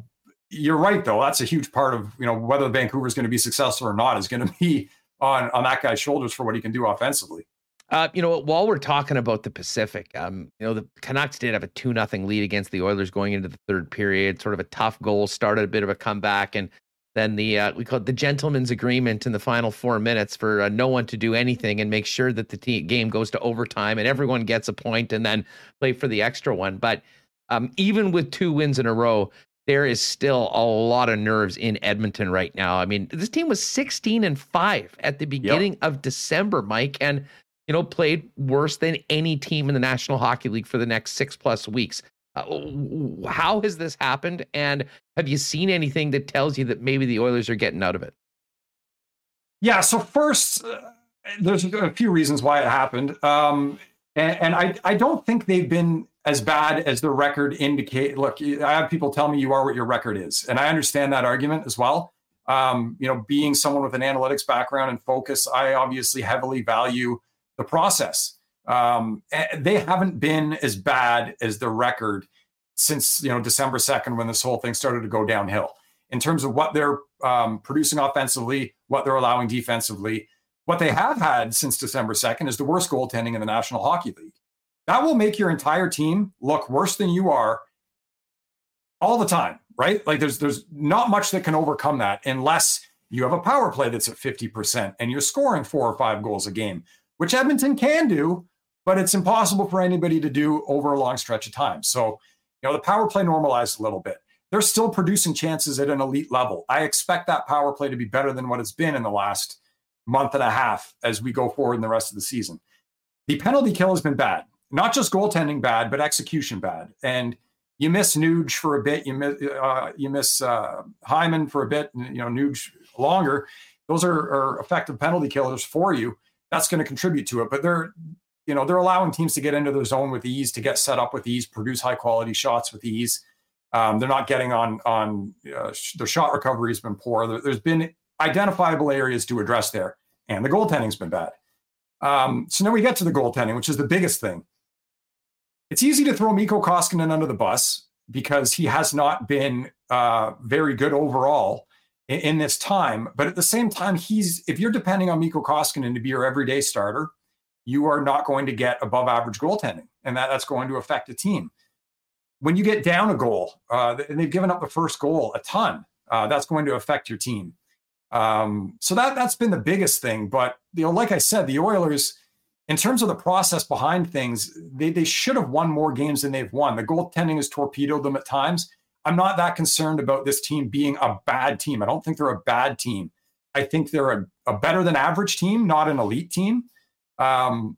you're right though. That's a huge part of you know whether Vancouver is going to be successful or not is going to be *laughs* on on that guy's shoulders for what he can do offensively. Uh, you know, while we're talking about the Pacific, um, you know, the Canucks did have a two nothing lead against the Oilers going into the third period. Sort of a tough goal, started a bit of a comeback, and then the uh, we call it the gentleman's agreement in the final four minutes for uh, no one to do anything and make sure that the game goes to overtime and everyone gets a point and then play for the extra one. But um, even with two wins in a row, there is still a lot of nerves in Edmonton right now. I mean, this team was 16 and 5 at the beginning yep. of December, Mike, and you know, played worse than any team in the National Hockey League for the next 6 plus weeks. Uh, how has this happened and have you seen anything that tells you that maybe the Oilers are getting out of it? Yeah, so first uh, there's a few reasons why it happened. Um, and, and I, I don't think they've been as bad as the record indicate. Look, I have people tell me you are what your record is, and I understand that argument as well. Um, you know, being someone with an analytics background and focus, I obviously heavily value the process. Um, they haven't been as bad as the record since you know December second when this whole thing started to go downhill in terms of what they're um, producing offensively, what they're allowing defensively. What they have had since December 2nd is the worst goaltending in the National Hockey League. that will make your entire team look worse than you are all the time, right? Like there's there's not much that can overcome that unless you have a power play that's at 50% and you're scoring four or five goals a game, which Edmonton can do, but it's impossible for anybody to do over a long stretch of time. So, you know, the power play normalized a little bit. They're still producing chances at an elite level. I expect that power play to be better than what it's been in the last month and a half as we go forward in the rest of the season. The penalty kill has been bad, not just goaltending bad, but execution bad. And you miss Nuge for a bit. You miss uh, you miss uh, Hyman for a bit. And, you know Nuge longer. Those are, are effective penalty killers for you. That's going to contribute to it. But they're you know they're allowing teams to get into their zone with ease, to get set up with ease, produce high quality shots with ease. Um, they're not getting on on uh, their shot recovery has been poor. There, has been identifiable areas to address there, and the goaltending's been bad. Um, so now we get to the goaltending, which is the biggest thing. It's easy to throw Mikko Koskinen under the bus because he has not been uh, very good overall in, in, this time. But at the same time, he's if you're depending on Mikko Koskinen to be your everyday starter, you are not going to get above average goaltending, and that, that's going to affect the team. When you get down a goal, uh, and they've given up the first goal a ton, uh, that's going to affect your team. Um, so that that's been the biggest thing. But you know, like I said, the Oilers, in terms of the process behind things, they they should have won more games than they've won. The goaltending has torpedoed them at times. I'm not that concerned about this team being a bad team. I don't think they're a bad team. I think they're a, a better than average team, not an elite team. Um,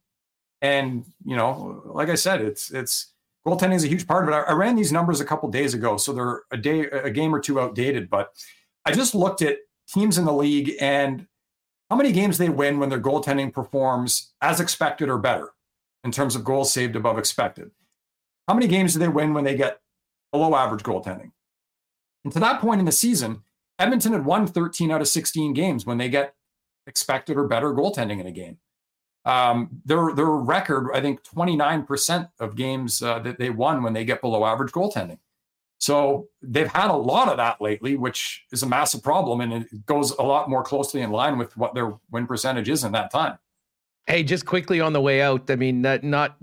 and you know, like I said, it's it's goaltending is a huge part of it. I, I ran these numbers a couple days ago, so they're a day a game or two outdated. But I just looked at teams in the league and how many games they win when their goaltending performs as expected or better in terms of goals saved above expected. How many games do they win when they get below average goaltending? And to that point in the season, Edmonton had won 13 out of 16 games when they get expected or better goaltending in a game. Um, their their record, I think, 29% of games uh, that they won when they get below average goaltending. So they've had a lot of that lately, which is a massive problem. And it goes a lot more closely in line with what their win percentage is in that time. Hey, just quickly on the way out, I mean, not, not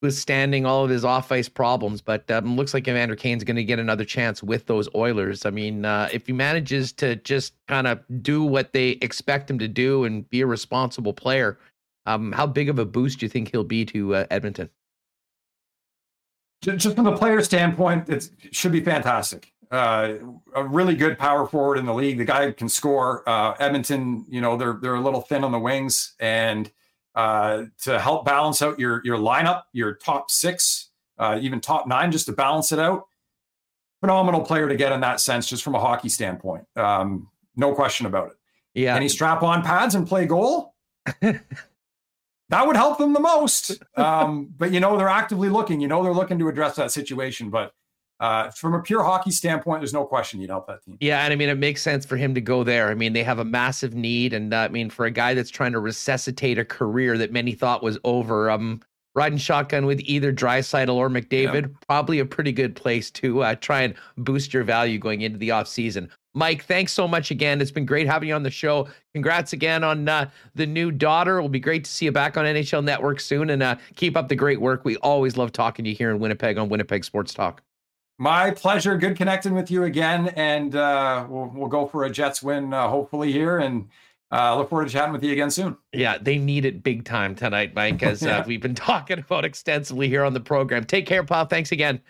withstanding all of his off ice problems, but um, looks like Evander Kane's going to get another chance with those Oilers. I mean, uh, if he manages to just kind of do what they expect him to do and be a responsible player, um, how big of a boost do you think he'll be to uh, Edmonton? Just from the player standpoint, it should be fantastic. Uh, a really good power forward in the league. The guy can score. Uh, Edmonton, you know, they're they're a little thin on the wings, and uh, to help balance out your your lineup, your top six, uh, even top nine, just to balance it out. Phenomenal player to get in that sense, just from a hockey standpoint. Um, no question about it. Yeah. Any strap on pads and play goal? *laughs* that would help them the most. Um, *laughs* but you know, they're actively looking. You know, they're looking to address that situation. But uh, from a pure hockey standpoint, there's no question you'd help that team. Yeah, and I mean, it makes sense for him to go there. I mean, they have a massive need, and uh, I mean, for a guy that's trying to resuscitate a career that many thought was over, um, riding shotgun with either Draisaitl or McDavid, yeah. probably a pretty good place to uh, try and boost your value going into the off season. Mike, thanks so much again. It's been great having you on the show. Congrats again on uh, the new daughter. It'll be great to see you back on NHL Network soon and uh, keep up the great work. We always love talking to you here in Winnipeg on Winnipeg Sports Talk. My pleasure. Good connecting with you again. And uh, we'll, we'll go for a Jets win, uh, hopefully, here. And uh, look forward to chatting with you again soon. Yeah, they need it big time tonight, Mike, as uh, yeah. *laughs* we've been talking about extensively here on the program. Take care, pal. Thanks again.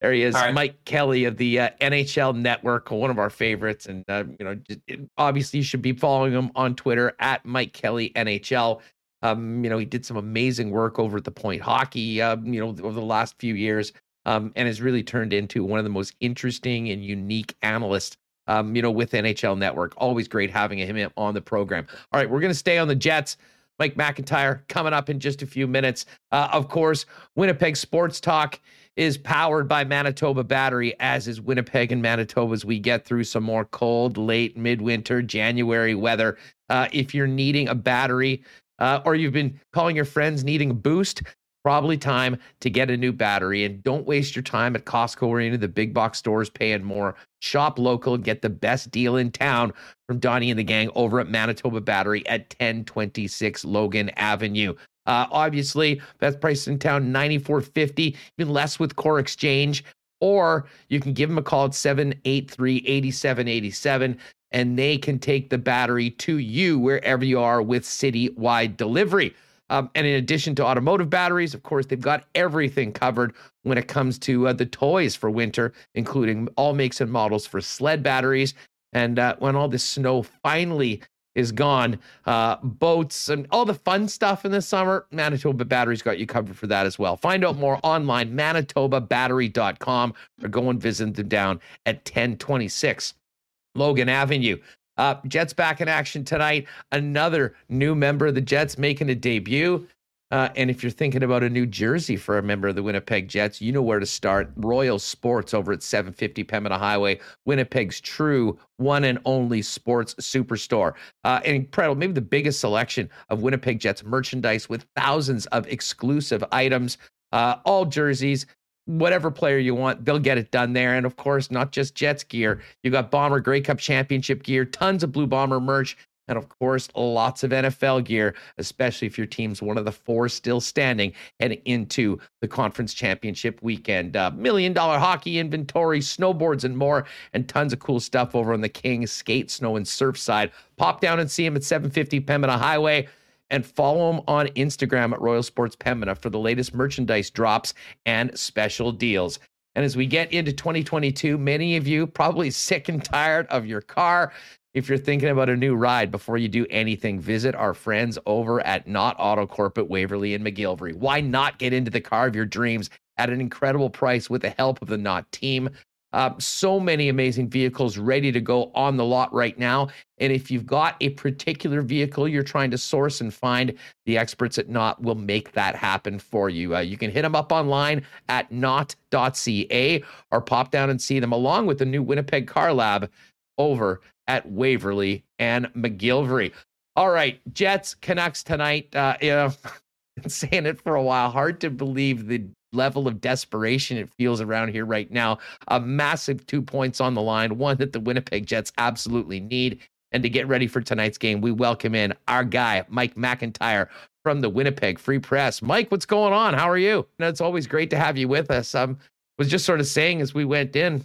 There he is, right. Mike Kelly of the uh, NHL Network, one of our favorites, and uh, you know, just, obviously you should be following him on Twitter at Mike Kelly NHL. Um, you know, he did some amazing work over at the Point Hockey, uh, you know, over the last few years, um, and has really turned into one of the most interesting and unique analysts. Um, you know, with NHL Network, always great having him on the program. All right, we're going to stay on the Jets. Mike McIntyre coming up in just a few minutes. Uh, of course, Winnipeg Sports Talk is powered by Manitoba Battery, as is Winnipeg and Manitoba as we get through some more cold, late midwinter, January weather. Uh, if you're needing a battery uh, or you've been calling your friends needing a boost, probably time to get a new battery. And don't waste your time at Costco or any of the big box stores paying more. Shop local and get the best deal in town from Donnie and the gang over at Manitoba Battery at 1026 Logan Avenue. Uh, obviously, best price in town, 94.50, even less with Core Exchange. Or you can give them a call at 783 8787 and they can take the battery to you wherever you are with citywide delivery. Um, and in addition to automotive batteries, of course, they've got everything covered when it comes to uh, the toys for winter, including all makes and models for sled batteries. And uh, when all this snow finally is gone, uh, boats and all the fun stuff in the summer, Manitoba Batteries got you covered for that as well. Find out more online, manitobabattery.com, or go and visit them down at 1026 Logan Avenue. Uh, Jets back in action tonight. Another new member of the Jets making a debut. Uh, and if you're thinking about a new jersey for a member of the Winnipeg Jets, you know where to start. Royal Sports over at 750 Pembina Highway, Winnipeg's true one and only sports superstore. Uh, incredible, maybe the biggest selection of Winnipeg Jets merchandise with thousands of exclusive items, uh, all jerseys, whatever player you want, they'll get it done there. And of course, not just Jets gear. You got Bomber Grey Cup Championship gear, tons of Blue Bomber merch, and of course, lots of NFL gear, especially if your team's one of the four still standing heading into the conference championship weekend. Uh, million dollar hockey inventory, snowboards, and more, and tons of cool stuff over on the King Skate, Snow, and Surf side. Pop down and see them at 750 Pembina Highway and follow them on Instagram at Royal Sports Pembina for the latest merchandise drops and special deals. And as we get into 2022, many of you probably sick and tired of your car. If you're thinking about a new ride before you do anything, visit our friends over at Nott Autocorp at Waverley and McGillivray. Why not get into the car of your dreams at an incredible price with the help of the Not team? Uh, so many amazing vehicles ready to go on the lot right now. And if you've got a particular vehicle you're trying to source and find, the experts at Not will make that happen for you. Uh, you can hit them up online at nott.ca or pop down and see them along with the new Winnipeg Car Lab over at Waverley and McGillivray. All right, Jets, Canucks tonight. Uh, you know, *laughs* been saying it for a while. Hard to believe the level of desperation it feels around here right now. A massive two points on the line, one that the Winnipeg Jets absolutely need. And to get ready for tonight's game, we welcome in our guy, Mike McIntyre from the Winnipeg Free Press. Mike, what's going on? How are you? you it's always great to have you with us. I um, was just sort of saying as we went in,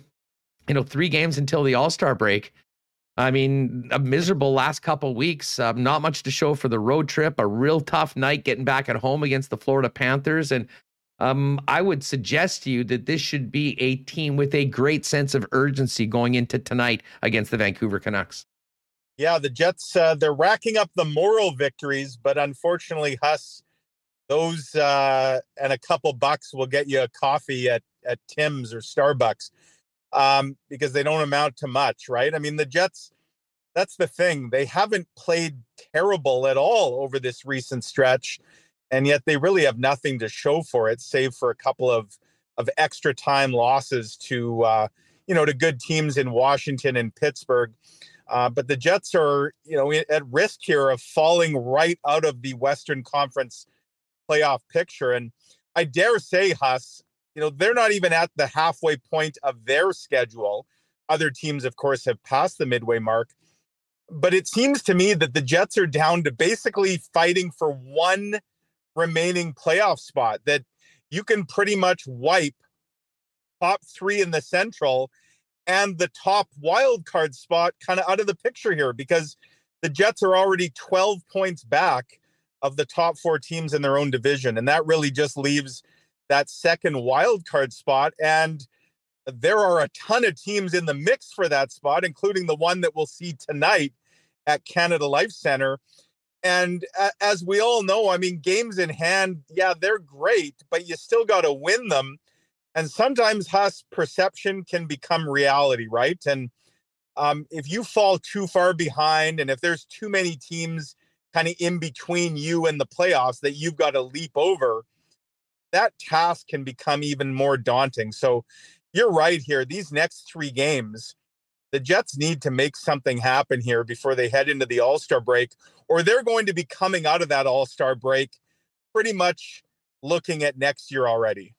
you know, three games until the All Star break. I mean, a miserable last couple weeks. Um, not much to show for the road trip. A real tough night getting back at home against the Florida Panthers, and um, I would suggest to you that this should be a team with a great sense of urgency going into tonight against the Vancouver Canucks. Yeah, the Jets, uh, they're racking up the moral victories, but unfortunately, Huss, those uh, and a couple bucks will get you a coffee at, at Tim's or Starbucks um, because they don't amount to much, right? I mean, the Jets, that's the thing. They haven't played terrible at all over this recent stretch and yet they really have nothing to show for it, save for a couple of of extra time losses to uh, you know to good teams in Washington and Pittsburgh. Uh, but the Jets are you know at risk here of falling right out of the Western Conference playoff picture, and I dare say, Huss, you know they're not even at the halfway point of their schedule. Other teams, of course, have passed the midway mark. But it seems to me that the Jets are down to basically fighting for one remaining playoff spot that you can pretty much wipe top three in the central and the top wild card spot kind of out of the picture here because the Jets are already 12 points back of the top four teams in their own division. And that really just leaves that second wild card spot. And there are a ton of teams in the mix for that spot, including the one that we'll see tonight at Canada Life Center. And as we all know, I mean, games in hand, yeah, they're great, but you still got to win them. And sometimes Huss perception can become reality, right? And um, if you fall too far behind, and if there's too many teams kind of in between you and the playoffs that you've got to leap over, that task can become even more daunting. So you're right here. These next three games, the Jets need to make something happen here before they head into the All Star break, or they're going to be coming out of that All Star break pretty much looking at next year already.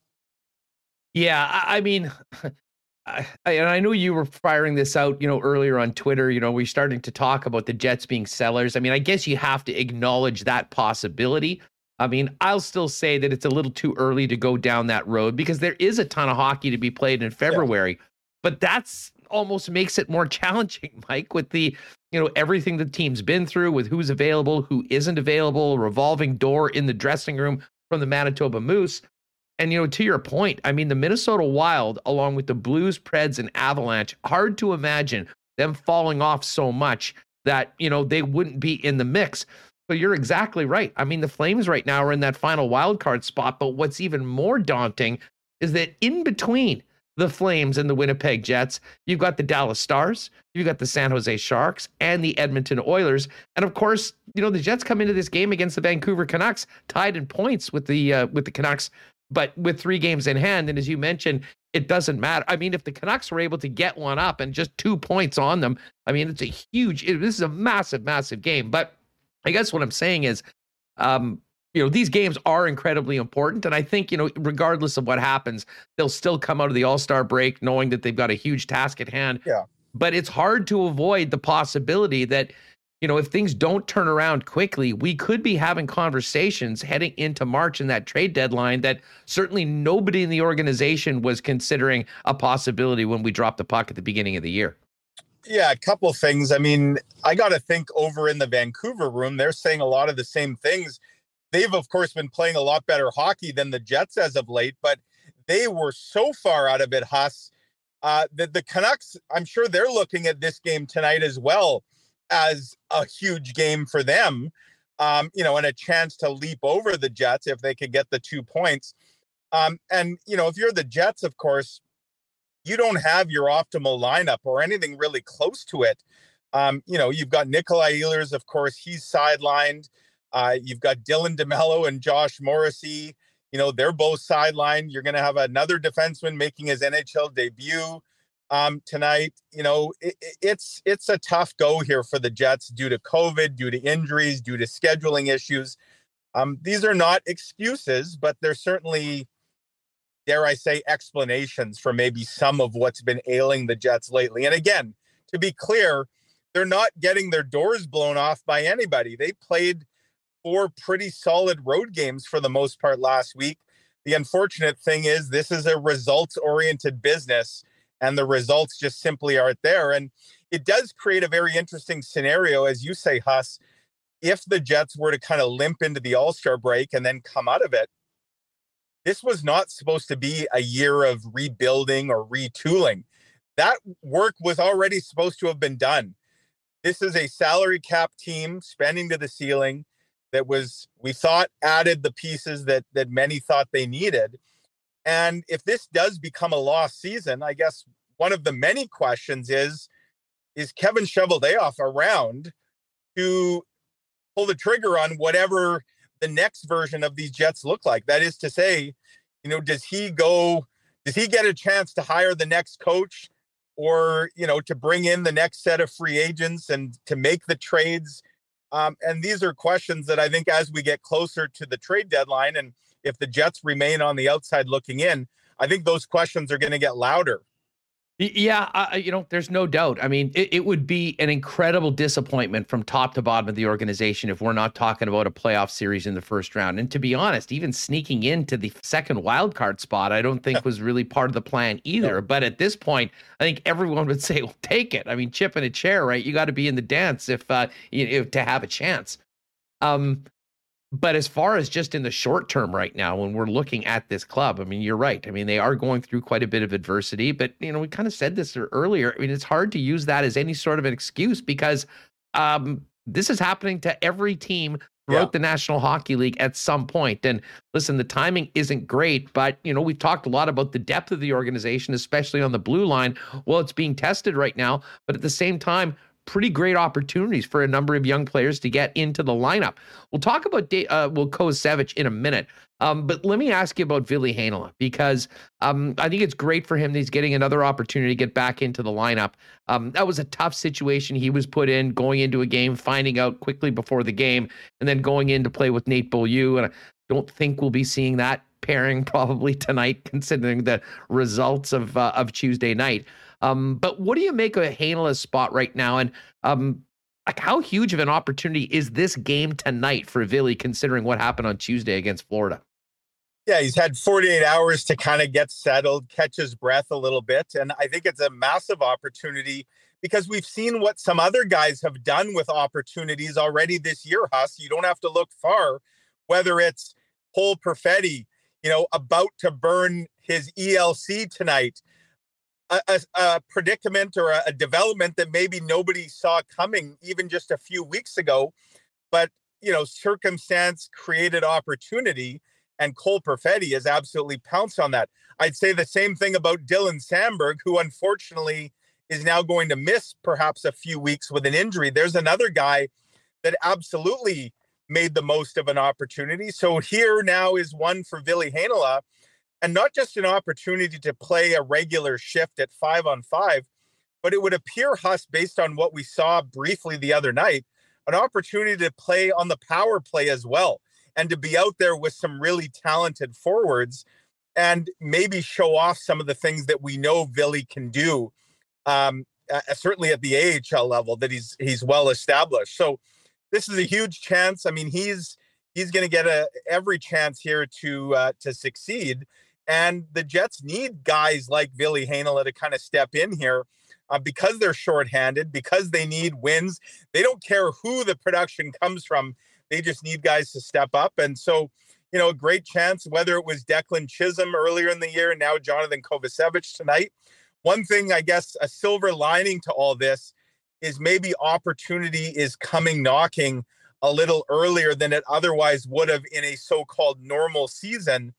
Yeah, I, I mean, *sighs* I, and I know you were firing this out, you know, earlier on Twitter. You know, we're starting to talk about the Jets being sellers. I mean, I guess you have to acknowledge that possibility. I mean, I'll still say that it's a little too early to go down that road because there is a ton of hockey to be played in February. Yeah. But that's almost makes it more *laughs* challenging, Mike, with the you know everything the team's been through, with who's available, who isn't available, revolving door in the dressing room from the Manitoba Moose. And you know, to your point, I mean, the Minnesota Wild, along with the Blues, Preds, and Avalanche, hard to imagine them falling off so much that you know they wouldn't be in the mix. So you're exactly right. I mean, the Flames right now are in that final wild card spot, but what's even more daunting is that in between the Flames and the Winnipeg Jets. You've got the Dallas Stars, you've got the San Jose Sharks, and the Edmonton Oilers. And of course, you know the Jets come into this game against the Vancouver Canucks tied in points with the uh, with the Canucks, but with three games in hand. And as you mentioned, it doesn't matter. I mean, if the Canucks were able to get one up and just two points on them, I mean, it's a huge. It, this is a massive, massive game. But I guess what I'm saying is. Um, you know these games are incredibly important and i think you know regardless of what happens they'll still come out of the all-star break knowing that they've got a huge task at hand yeah but it's hard to avoid the possibility that you know if things don't turn around quickly we could be having conversations heading into march and that trade deadline that certainly nobody in the organization was considering a possibility when we dropped the puck at the beginning of the year yeah, a couple things. I mean, I got to think over in the Vancouver room, they're saying a lot of the same things they've of course been playing a lot better hockey than the Jets as of late, but they were so far out of it, Huss. Uh, that the Canucks, I'm sure they're looking at this game tonight as well as a huge game for them. Um, you know, and a chance to leap over the Jets if they could get the two points. Um, and you know, if you're the Jets, of course, you don't have your optimal lineup or anything really close to it. Um, you know, you've got Nikolai Ehlers, of course, he's sidelined. Uh, you've got Dylan DeMelo and Josh Morrissey. You know, they're both sidelined. You're going to have another defenseman making his NHL debut um, tonight. You know, it, it's it's a tough go here for the Jets due to COVID, due to injuries, due to scheduling issues. Um, these are not excuses, but they're certainly, dare I say, explanations for maybe some of what's been ailing the Jets lately. And again, to be clear, they're not getting their doors blown off by anybody. They played four pretty solid road games for the most part last week. The unfortunate thing is, this is a results oriented business, and the results just simply aren't there. And it does create a very interesting scenario, as you say, Huss. If the Jets were to kind of limp into the All Star break and then come out of it, this was not supposed to be a year of rebuilding or retooling. That work was already supposed to have been done. This is a salary cap team spending to the ceiling that was we thought added the pieces that that many thought they needed. And if this does become a lost season, I guess one of the many questions is is Kevin Cheveldayoff around to pull the trigger on whatever the next version of these Jets look like? That is to say, you know, does he go does he get a chance to hire the next coach or, you know, to bring in the next set of free agents and to make the trades um, and these are questions that I think as we get closer to the trade deadline, and if the Jets remain on the outside looking in, I think those questions are going to get louder. Yeah, uh, you know, there's no doubt. I mean, it, it, would be an incredible disappointment from top to bottom of the organization if we're not talking about a playoff series in the first round. And to be honest, even sneaking into the second wild card spot, I don't think was really part of the plan either. No. But at this point, I think everyone would *laughs* say, "Well, take it." I mean, chip in a chair, right? You got to be in the dance if, uh, you, if to have a chance. Um, but as far as just in the short term right now, when we're looking at this club, I mean, you're right. I mean, they are going through quite a bit of adversity, but you know, we kind of said this earlier. I mean, it's hard to use that as any sort of an excuse because um, this is happening to every team throughout yeah. the National Hockey League at some point. And listen, the timing isn't great, but you know, we've talked a lot about the depth of the organization, especially on the blue line. Well, it's being tested right now, but at the same time, pretty great opportunities for a number of young players to get into the lineup. We'll talk about da- uh, Will Kovacevic in a minute. Um, but let me ask you about Ville Heinola because um, I think it's great for him that he's getting another opportunity to get back into the lineup. Um, that was a tough situation he was put in going into a game, finding out quickly before the game, and then going in to play with Nate Beaulieu. And I don't think we'll be seeing that pairing *laughs* probably tonight, considering the results of uh, of Tuesday night. Um, but what do you make of Heinola's spot right now? And um, like how huge of an opportunity is this game tonight for Villy, considering what happened on Tuesday against Florida? Yeah, he's had 48 hours to kind of get settled, catch his breath a little bit. And I think it's a massive opportunity because we've seen what some other guys have done with opportunities already this year, Huss. You don't have to look far, whether it's Cole Perfetti, you know, about to burn his ELC tonight, a, a, predicament or a, a development that maybe nobody saw coming even just a few weeks ago. But, you know, circumstance created opportunity and Cole Perfetti has absolutely pounced on that. I'd say the same thing about Dylan Samberg, who unfortunately is now going to miss perhaps a few weeks with an injury. There's another guy that absolutely made the most of an opportunity. So here now is one for Ville Heinola, and not just an opportunity to play a regular shift at five on five, but it would appear, Huss, based on what we saw briefly the other night, an opportunity to play on the power play as well and to be out there with some really talented forwards and maybe show off some of the things that we know Villy can do. Um, uh, certainly at the AHL level, that he's he's well established. So this is a huge chance. I mean, he's he's going to get a every chance here to uh, to succeed. And the Jets need guys like Ville Heinola to kind of step in here uh, because they're shorthanded, because they need wins. They don't care who the production comes from. They just need guys to step up. And so, you know, a great chance, whether it was Declan Chisholm earlier in the year and now Jonathan Kovacevic tonight. One thing, I guess, a silver lining to all this is maybe opportunity is coming knocking a little earlier than it otherwise would have in a so called normal season.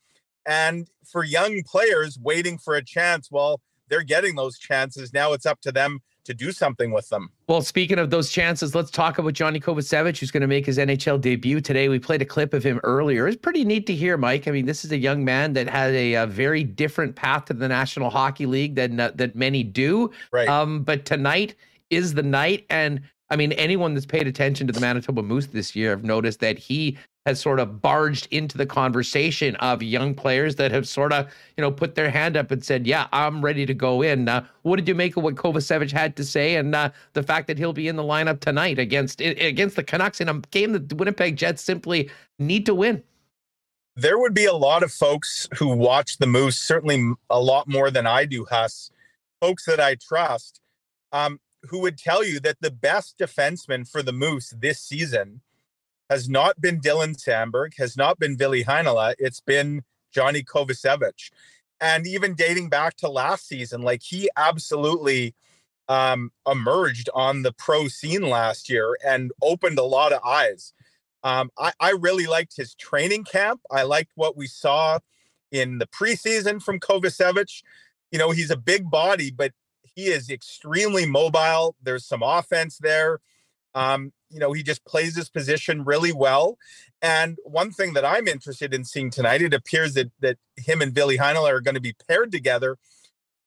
And for young players waiting for a chance, well, they're getting those chances. Now it's up to them to do something with them. Well, speaking of those chances, let's talk about Johnny Kovacevic, who's going to make his NHL debut today. We played a clip of him earlier. It's pretty neat to hear, Mike. I mean, this is a young man that had a, a very different path to the National Hockey League than uh, that many do. Right. Um, but tonight is the night, and I mean, anyone that's paid attention to the Manitoba Moose this year have noticed that he has sort of barged into the conversation of young players that have sort of, you know, put their hand up and said, "Yeah, I'm ready to go in." Uh, what did you make of what Kovacevic had to say, and uh, the fact that he'll be in the lineup tonight against against the Canucks in a game that the Winnipeg Jets simply need to win? There would be a lot of folks who watch the Moose, certainly a lot more than I do, Huss. Folks that I trust, um, who would tell you that the best defenseman for the Moose this season has not been Dylan Samberg, has not been Ville Heinola. It's been Johnny Kovacevic. And even dating back to last season, like he absolutely um, emerged on the pro scene last year and opened a lot of eyes. Um, I, I really liked his training camp. I liked what we saw in the preseason from Kovacevic. You know, he's a big body, but he is extremely mobile. There's some offense there. Um, you know, he just plays his position really well. And one thing that I'm interested in seeing tonight, it appears that that him and Ville Heinola are going to be paired together.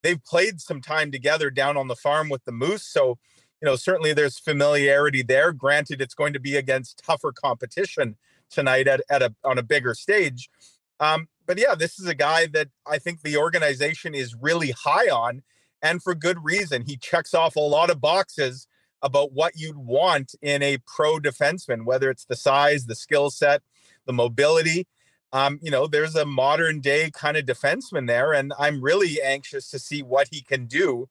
They've played some time together down on the farm with the Moose, so you know certainly there's familiarity there. Granted, it's going to be against tougher competition tonight at, at a on a bigger stage. Um, but yeah, this is a guy that I think the organization is really high on, and for good reason. He checks off a lot of boxes about what you'd want in a pro defenseman, whether it's the size, the skill set, the mobility. Um, you know, there's a modern day kind of defenseman there, and I'm really anxious to see what he can do.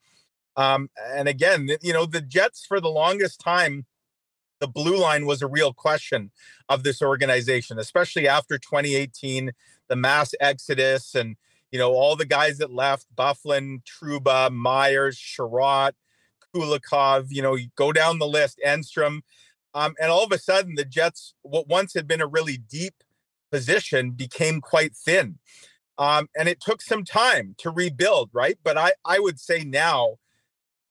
Um, and again, you know, the Jets for the longest time, the blue line was a real question of this organization, especially after 2018, the mass exodus and you know all the guys that left Byfuglien, Trouba, Myers, Chiarot, Kulikov, you know, you go down the list, Enstrom. Um, and all of a sudden, the Jets, what once had been a really deep position, became quite thin. Um, and it took some time to rebuild, right? But I, I would say now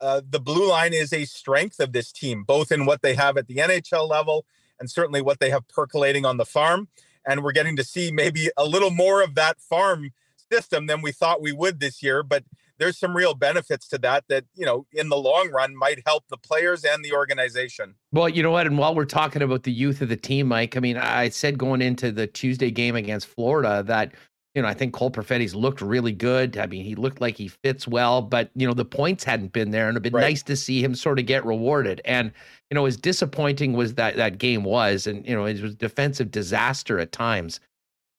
uh, the blue line is a strength of this team, both in what they have at the NHL level and certainly what they have percolating on the farm. And we're getting to see maybe a little more of that farm system than we thought we would this year. But there's some real benefits to that that you know in the long run might help the players and the organization well you know what and while we're talking about the youth of the team mike i mean i said going into the tuesday game against florida that you know, I think Cole Perfetti's looked really good. I mean, he looked like he fits well, but you know, the points hadn't been there, and it'd been right. nice to see him sort of get rewarded. And you know, as disappointing was that that game was, and you know, it was defensive disaster at times.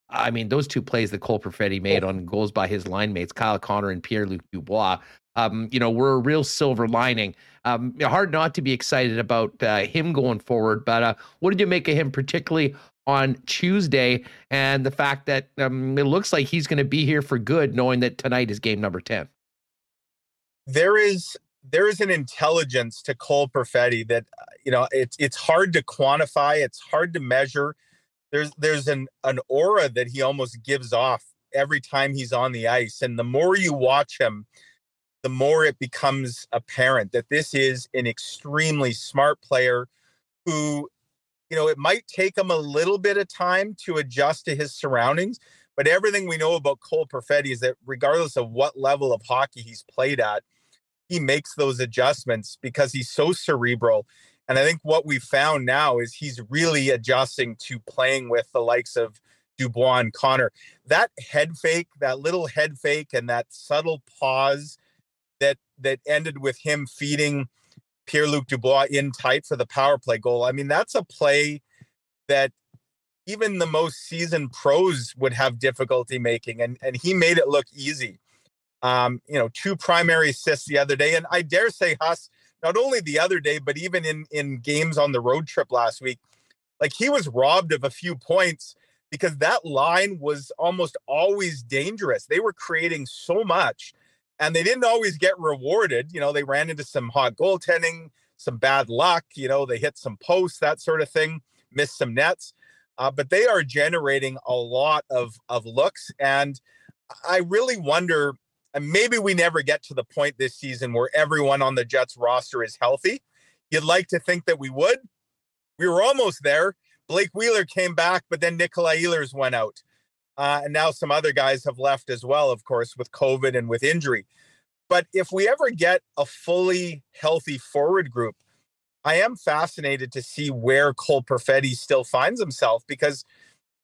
I mean, those two plays that Cole Perfetti made on goals by his line mates, Kyle Connor and Pierre Luc Dubois, um, you know, were a real silver lining. Um, hard not to be excited about uh, him going forward. But uh, what did you make of him, particularly on Tuesday, and the fact that um, it looks like he's going to be here for good, knowing that tonight is game number ten? There is there is an intelligence to Cole Perfetti that you know it's it's hard to quantify, it's hard to measure there's there's an an aura that he almost gives off every time he's on the ice and the more you watch him the more it becomes apparent that this is an extremely smart player who you know it might take him a little bit of time to adjust to his surroundings but everything we know about Cole Perfetti is that regardless of what level of hockey he's played at he makes those adjustments because he's so cerebral and I think what we found now is he's really adjusting to playing with the likes of Dubois and Connor. That head fake, that little head fake, and that subtle pause that that ended with him feeding Pierre Luc Dubois in tight for the power play goal. I mean, that's a play that even the most seasoned pros would have difficulty making, and and he made it look easy. Um, you know, two primary assists the other day, and I dare say Huss not only the other day, but even in in games on the road trip last week, like he was robbed of a few points because that line was almost always dangerous. They were creating so much and they didn't always get rewarded. You know, they ran into some hot goaltending, some bad luck, you know, they hit some posts, that sort of thing, missed some nets. Uh, but they are generating a lot of of looks and I really wonder and maybe we never get to the point this season where everyone on the Jets roster is healthy. You'd like to think that we would. We were almost there. Blake Wheeler came back, but then Nikolai Ehlers went out. Uh, and now some other guys have left as well, of course, with COVID and with injury. But if we ever get a fully healthy forward group, I am fascinated to see where Cole Perfetti still finds himself because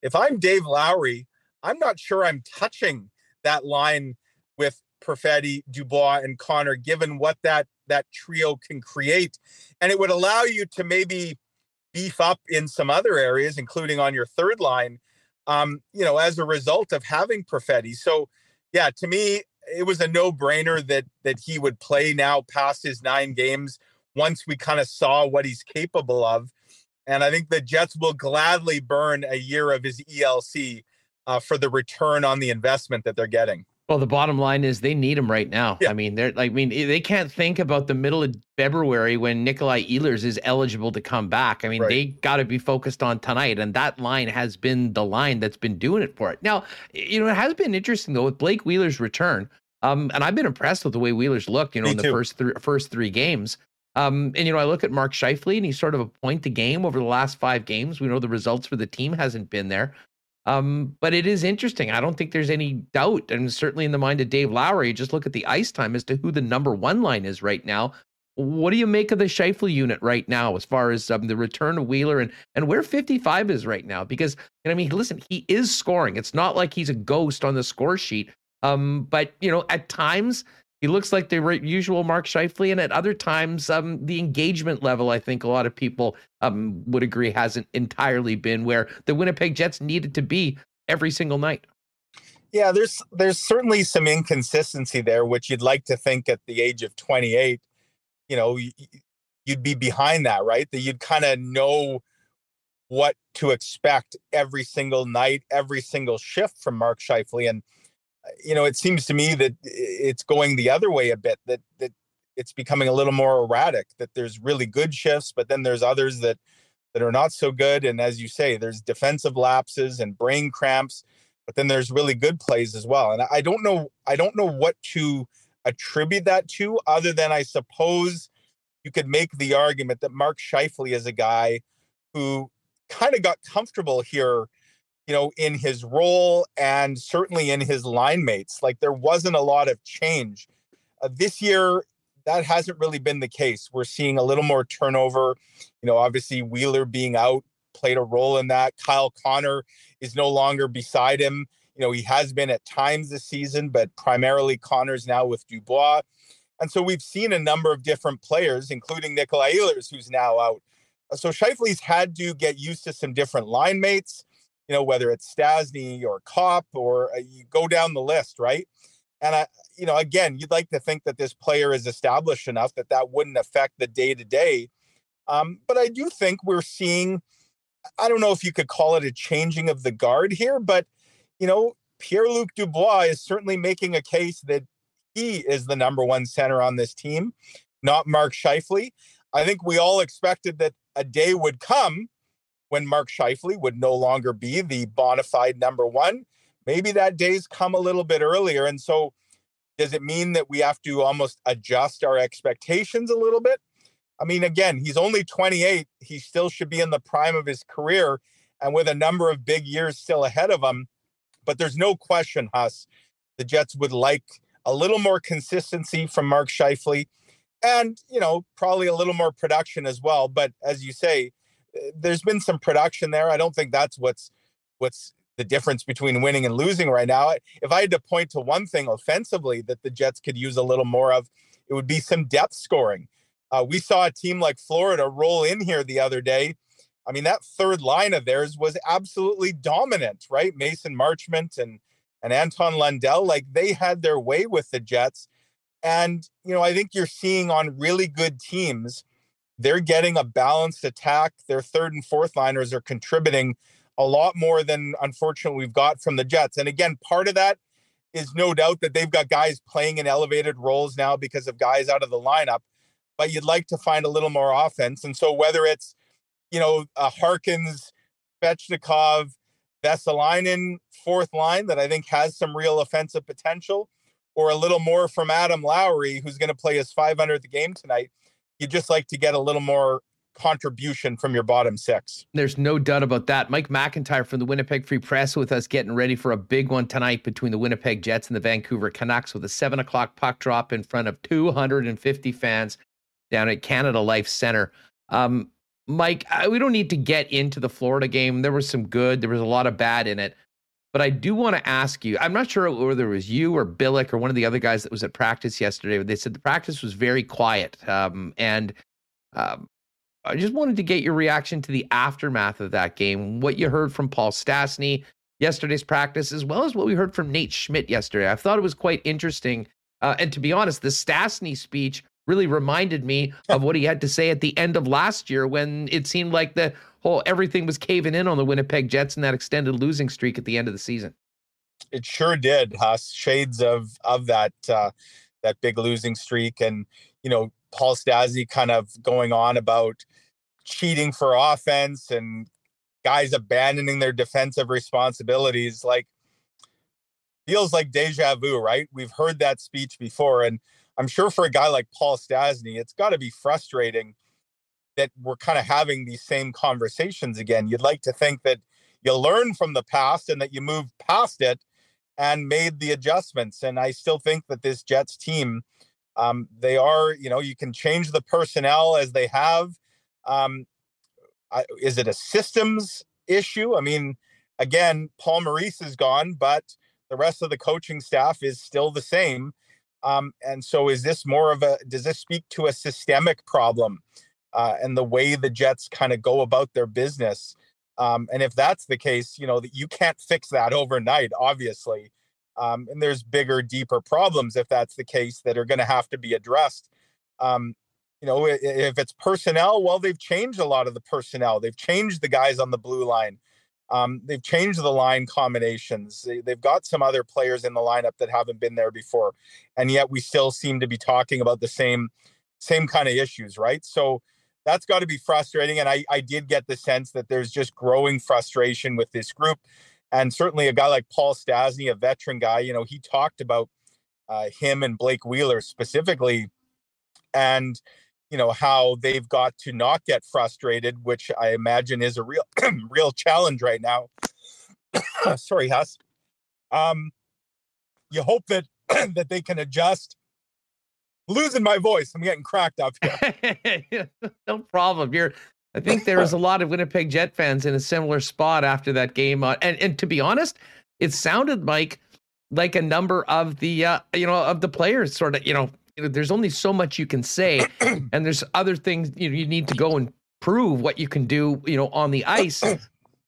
if I'm Dave Lowry, I'm not sure I'm touching that line with Perfetti, Dubois, and Connor, given what that that trio can create. And it would allow you to maybe beef up in some other areas, including on your third line, um, you know, as a result of having Perfetti. So yeah, to me, it was a no-brainer that that he would play now past his nine games once we kind of saw what he's capable of. And I think the Jets will gladly burn a year of his ELC uh, for the return on the investment that they're getting. Well, the bottom line is they need him right now. Yeah. I mean, they're like, I mean, they can't think about the middle of February when Nikolai Ehlers is eligible to come back. I mean, right. they got to be focused on tonight, and that line has been the line that's been doing it for it. Now, you know, it has been interesting though with Blake Wheeler's return. Um, and I've been impressed with the way Wheeler's looked, you know, Me in the too. first three first three games. Um, and you know, I look at Mark Scheifele, and he's sort of a point the game over the last five games. We know the results for the team hasn't been there. Um, but it is interesting. I don't think there's any doubt, and certainly in the mind of Dave Lowry, just look at the ice time as to who the number one line is right now. What do you make of the Scheifele unit right now, as far as um, the return of Wheeler and and where 55 is right now? Because you know, I mean, listen, he is scoring. It's not like he's a ghost on the score sheet. Um, but you know, at times he looks like the usual Mark Scheifele, and at other times, um, the engagement level, I think a lot of people um, would agree, hasn't entirely been where the Winnipeg Jets needed to be every single night. Yeah, there's there's certainly some inconsistency there, which you'd like to think at the age of 28, you know, you'd be behind that, right? That you'd kind of know what to expect every single night, every single shift from Mark Scheifele, and you know, it seems to me that it's going the other way a bit. That that it's becoming a little more erratic. That there's really good shifts, but then there's others that that are not so good. And as you say, there's defensive lapses and brain cramps, but then there's really good plays as well. And I don't know, I don't know what to attribute that to, other than I suppose you could make the argument that Mark Scheifele is a guy who kind of got comfortable here you know, in his role and certainly in his line mates. Like there wasn't a lot of change. Uh, this year, that hasn't really been the case. We're seeing a little more turnover. You know, obviously Wheeler being out played a role in that. Kyle Connor is no longer beside him. You know, he has been at times this season, but primarily Connor's now with Dubois. And so we've seen a number of different players, including Nikolai Ehlers, who's now out. So Scheifele's had to get used to some different line mates, you know, whether it's Stastny or Copp or uh, you go down the list, right? And I, you know, again, you'd like to think that this player is established enough that that wouldn't affect the day to day. But I do think we're seeing, I don't know if you could call it a changing of the guard here, but, you know, Pierre Luc Dubois is certainly making a case that he is the number one center on this team, not Mark Scheifele. I think we all expected that a day would come when Mark Scheifele would no longer be the bona fide number one. Maybe that day's come a little bit earlier. And so, does it mean that we have to almost adjust our expectations a little bit? I mean, again, he's only 28. He still should be in the prime of his career and with a number of big years still ahead of him. But there's no question, Huss, the Jets would like a little more consistency from Mark Scheifele and, you know, probably a little more production as well. But as you say, there's been some production there. I don't think that's what's what's the difference between winning and losing right now. If I had to point to one thing offensively that the Jets could use a little more of, it would be some depth scoring. Uh, we saw a team like Florida roll in here the other day. I mean, that third line of theirs was absolutely dominant, right? Mason Marchment and and Anton Lundell, like they had their way with the Jets. And, you know, I think you're seeing on really good teams, they're getting a balanced attack. Their third and fourth liners are contributing a lot more than unfortunately we've got from the Jets. And again, part of that is no doubt that they've got guys playing in elevated roles now because of guys out of the lineup. But you'd like to find a little more offense. And so whether it's, you know, a Harkins, Svechnikov, Vesalainen fourth line that I think has some real offensive potential, or a little more from Adam Lowry, who's going to play his 500th game tonight. You just like to get a little more contribution from your bottom six. There's no doubt about that. Mike McIntyre from the Winnipeg Free Press with us getting ready for a big one tonight between the Winnipeg Jets and the Vancouver Canucks with a seven o'clock puck drop in front of 250 fans down at Canada Life Center. Um, Mike, I, we don't need to get into the Florida game. There was some good, there was a lot of bad in it. But I do want to ask you I'm not sure whether it was you or Billeck or one of the other guys that was at practice yesterday, but they said the practice was very quiet. Um, and um, I just wanted to get your reaction to the aftermath of that game, what you heard from Paul Stastny yesterday's practice, as well as what we heard from Nate Schmidt yesterday. I thought it was quite interesting. Uh, and to be honest, the Stastny speech really reminded me of what he had to say at the end of last year when it seemed like the whole everything was caving in on the Winnipeg Jets and that extended losing streak at the end of the season. It sure did, Huss. Shades of of that uh, that big losing streak, and you know Paul Stastny kind of going on about cheating for offense and guys abandoning their defensive responsibilities. Like feels like deja vu, right? We've heard that speech before, and I'm sure for a guy like Paul Stastny, it's got to be frustrating that we're kind of having these same conversations again. You'd like to think that you learn from the past and that you move past it and made the adjustments. And I still think that this Jets team, um, they are, you know, you can change the personnel as they have. Um, I, is it a systems issue? I mean, again, Paul Maurice is gone, but the rest of the coaching staff is still the same. Um, and so, is this more of a? Does this speak to a systemic problem uh, and the way the Jets kind of go about their business? Um, and if that's the case, you know that you can't fix that overnight, obviously. Um, and there's bigger, deeper problems if that's the case that are going to have to be addressed. Um, you know, if it's personnel, well, they've changed a lot of the personnel. They've changed the guys on the blue line. Um, they've changed the line combinations. They, have got some other players in the lineup that haven't been there before, and yet we still seem to be talking about the same same kind of issues, right? So that's got to be frustrating. And I, I did get the sense that there's just growing frustration with this group, and certainly a guy like Paul Stastny, a veteran guy, you know, he talked about uh, him and Blake Wheeler specifically, and you know how they've got to not get frustrated which i imagine is a real *clears throat* real challenge right now. *coughs* Sorry Huss. um you hope that *clears throat* that they can adjust. Losing my voice. I'm getting cracked up here. *laughs* No problem. You're i think there was a lot of winnipeg jet fans in a similar spot after that game uh, and and to be honest it sounded like like a number of the uh, you know of the players sort of you know, you know there's only so much you can say *clears throat* and there's other things you know, you need to go and prove what you can do you know on the ice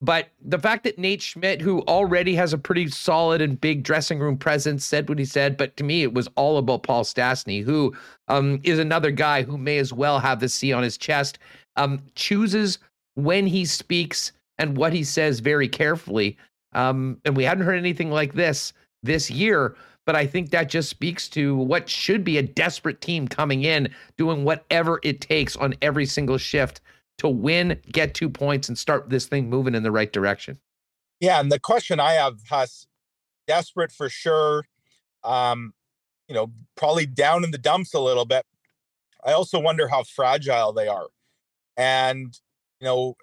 but the fact that Nate Schmidt, who already has a pretty solid and big dressing room presence, said what he said, but to me, it was all about Paul Stastny, who um, is another guy who may as well have the C on his chest, um, chooses when he speaks and what he says very carefully. Um, and we hadn't heard anything like this this year, but I think that just speaks to what should be a desperate team coming in, doing whatever it takes on every single shift to win, get two points, and start this thing moving in the right direction. Yeah, and the question I have, Huss, desperate for sure. Um, you know, probably down in the dumps a little bit. I also wonder how fragile they are, and you know,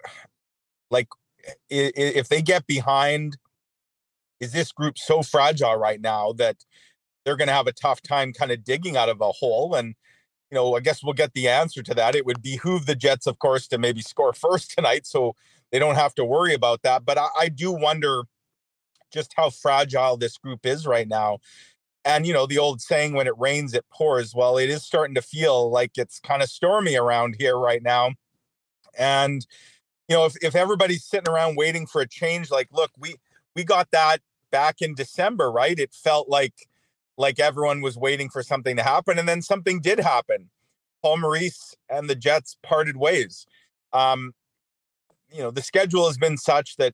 like if they get behind, is this group so fragile right now that they're going to have a tough time kind of digging out of a hole and you know, I guess we'll get the answer to that. It would behoove the Jets, of course, to maybe score *laughs* first tonight, so they don't have to worry about that. But I, I do wonder just how fragile this group is right now. And you know, the old saying, "When it rains, it pours." Well, it is starting to feel like it's kind of stormy around here right now. And you know, if if everybody's sitting around waiting for a change, like, look, we we got that back in December, right? It felt like like everyone was waiting for something to happen, and then something did happen. Paul Maurice and the Jets parted ways. Um, you know, the schedule has been such that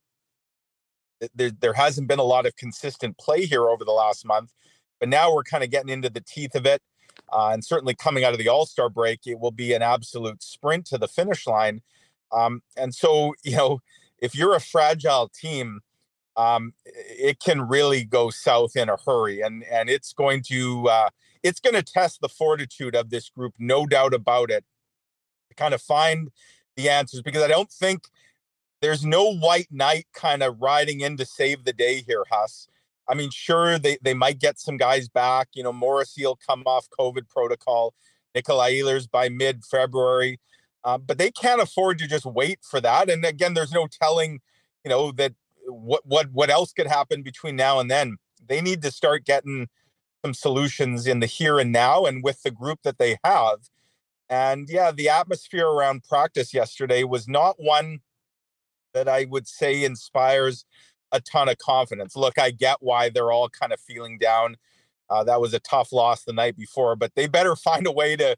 there, there hasn't been a lot of consistent play here over the last month, but now we're kind of getting into the teeth of it. Uh, and certainly coming out of the All Star break, it will be an absolute sprint to the finish line. Um, and so, you know, if you're a fragile team, um, it can really go south in a hurry, and and it's going to uh, it's going to test the fortitude of this group, no doubt about it. To kind of find the answers, because I don't think there's no white knight kind of riding in to save the day here, Huss. I mean, sure, they, they might get some guys back. You know, Morrissey will come off COVID protocol, Nikolai Ehlers by mid February, uh, but they can't afford to just wait for that. And again, there's no telling, you know, that what what what else could happen between now and then? They need to start getting some solutions in the here and now and with the group that they have. And yeah, the atmosphere around practice yesterday was not one that I would say inspires a ton of confidence. Look, I get why they're all kind of feeling down. Uh, that was a tough loss the night before, but they better *laughs* find a way to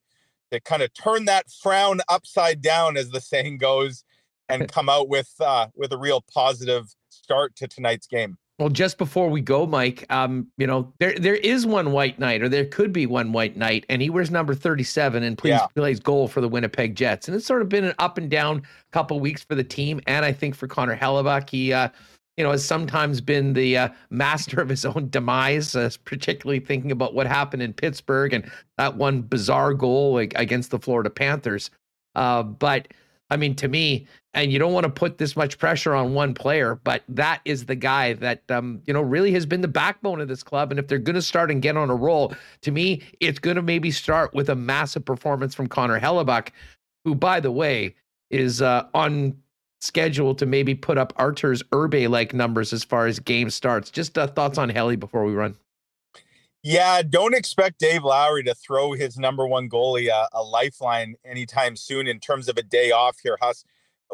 to kind of turn that frown upside down, as the saying goes, and *laughs* come out with uh, with a real positive start to tonight's game. Well, just before we go, Mike, um, you know, there there is one white knight, or there could be one white knight, and he wears number 37 and plays, yeah. plays goal for the Winnipeg Jets. And it's sort of been an up and down couple weeks for the team, and I think for Connor Hellebuyck, he uh, you know, has sometimes been the uh, master of his own demise, uh, particularly thinking about what happened in Pittsburgh and that one bizarre goal like, against the Florida Panthers. Uh, but I mean, to me, and you don't want to put this much pressure on one player, but that is the guy that um, you know really has been the backbone of this club. And if they're going to start and get on a roll, to me, it's going to maybe start with a massive performance from Connor Hellebuyck, who, by the way, is uh, on schedule to maybe put up Arturs Irbe like numbers as far as game starts. Just uh, thoughts on Helly before we run. Yeah, don't expect Dave Lowry to throw his number one goalie a, a, lifeline anytime soon in terms of a day off here, Huss.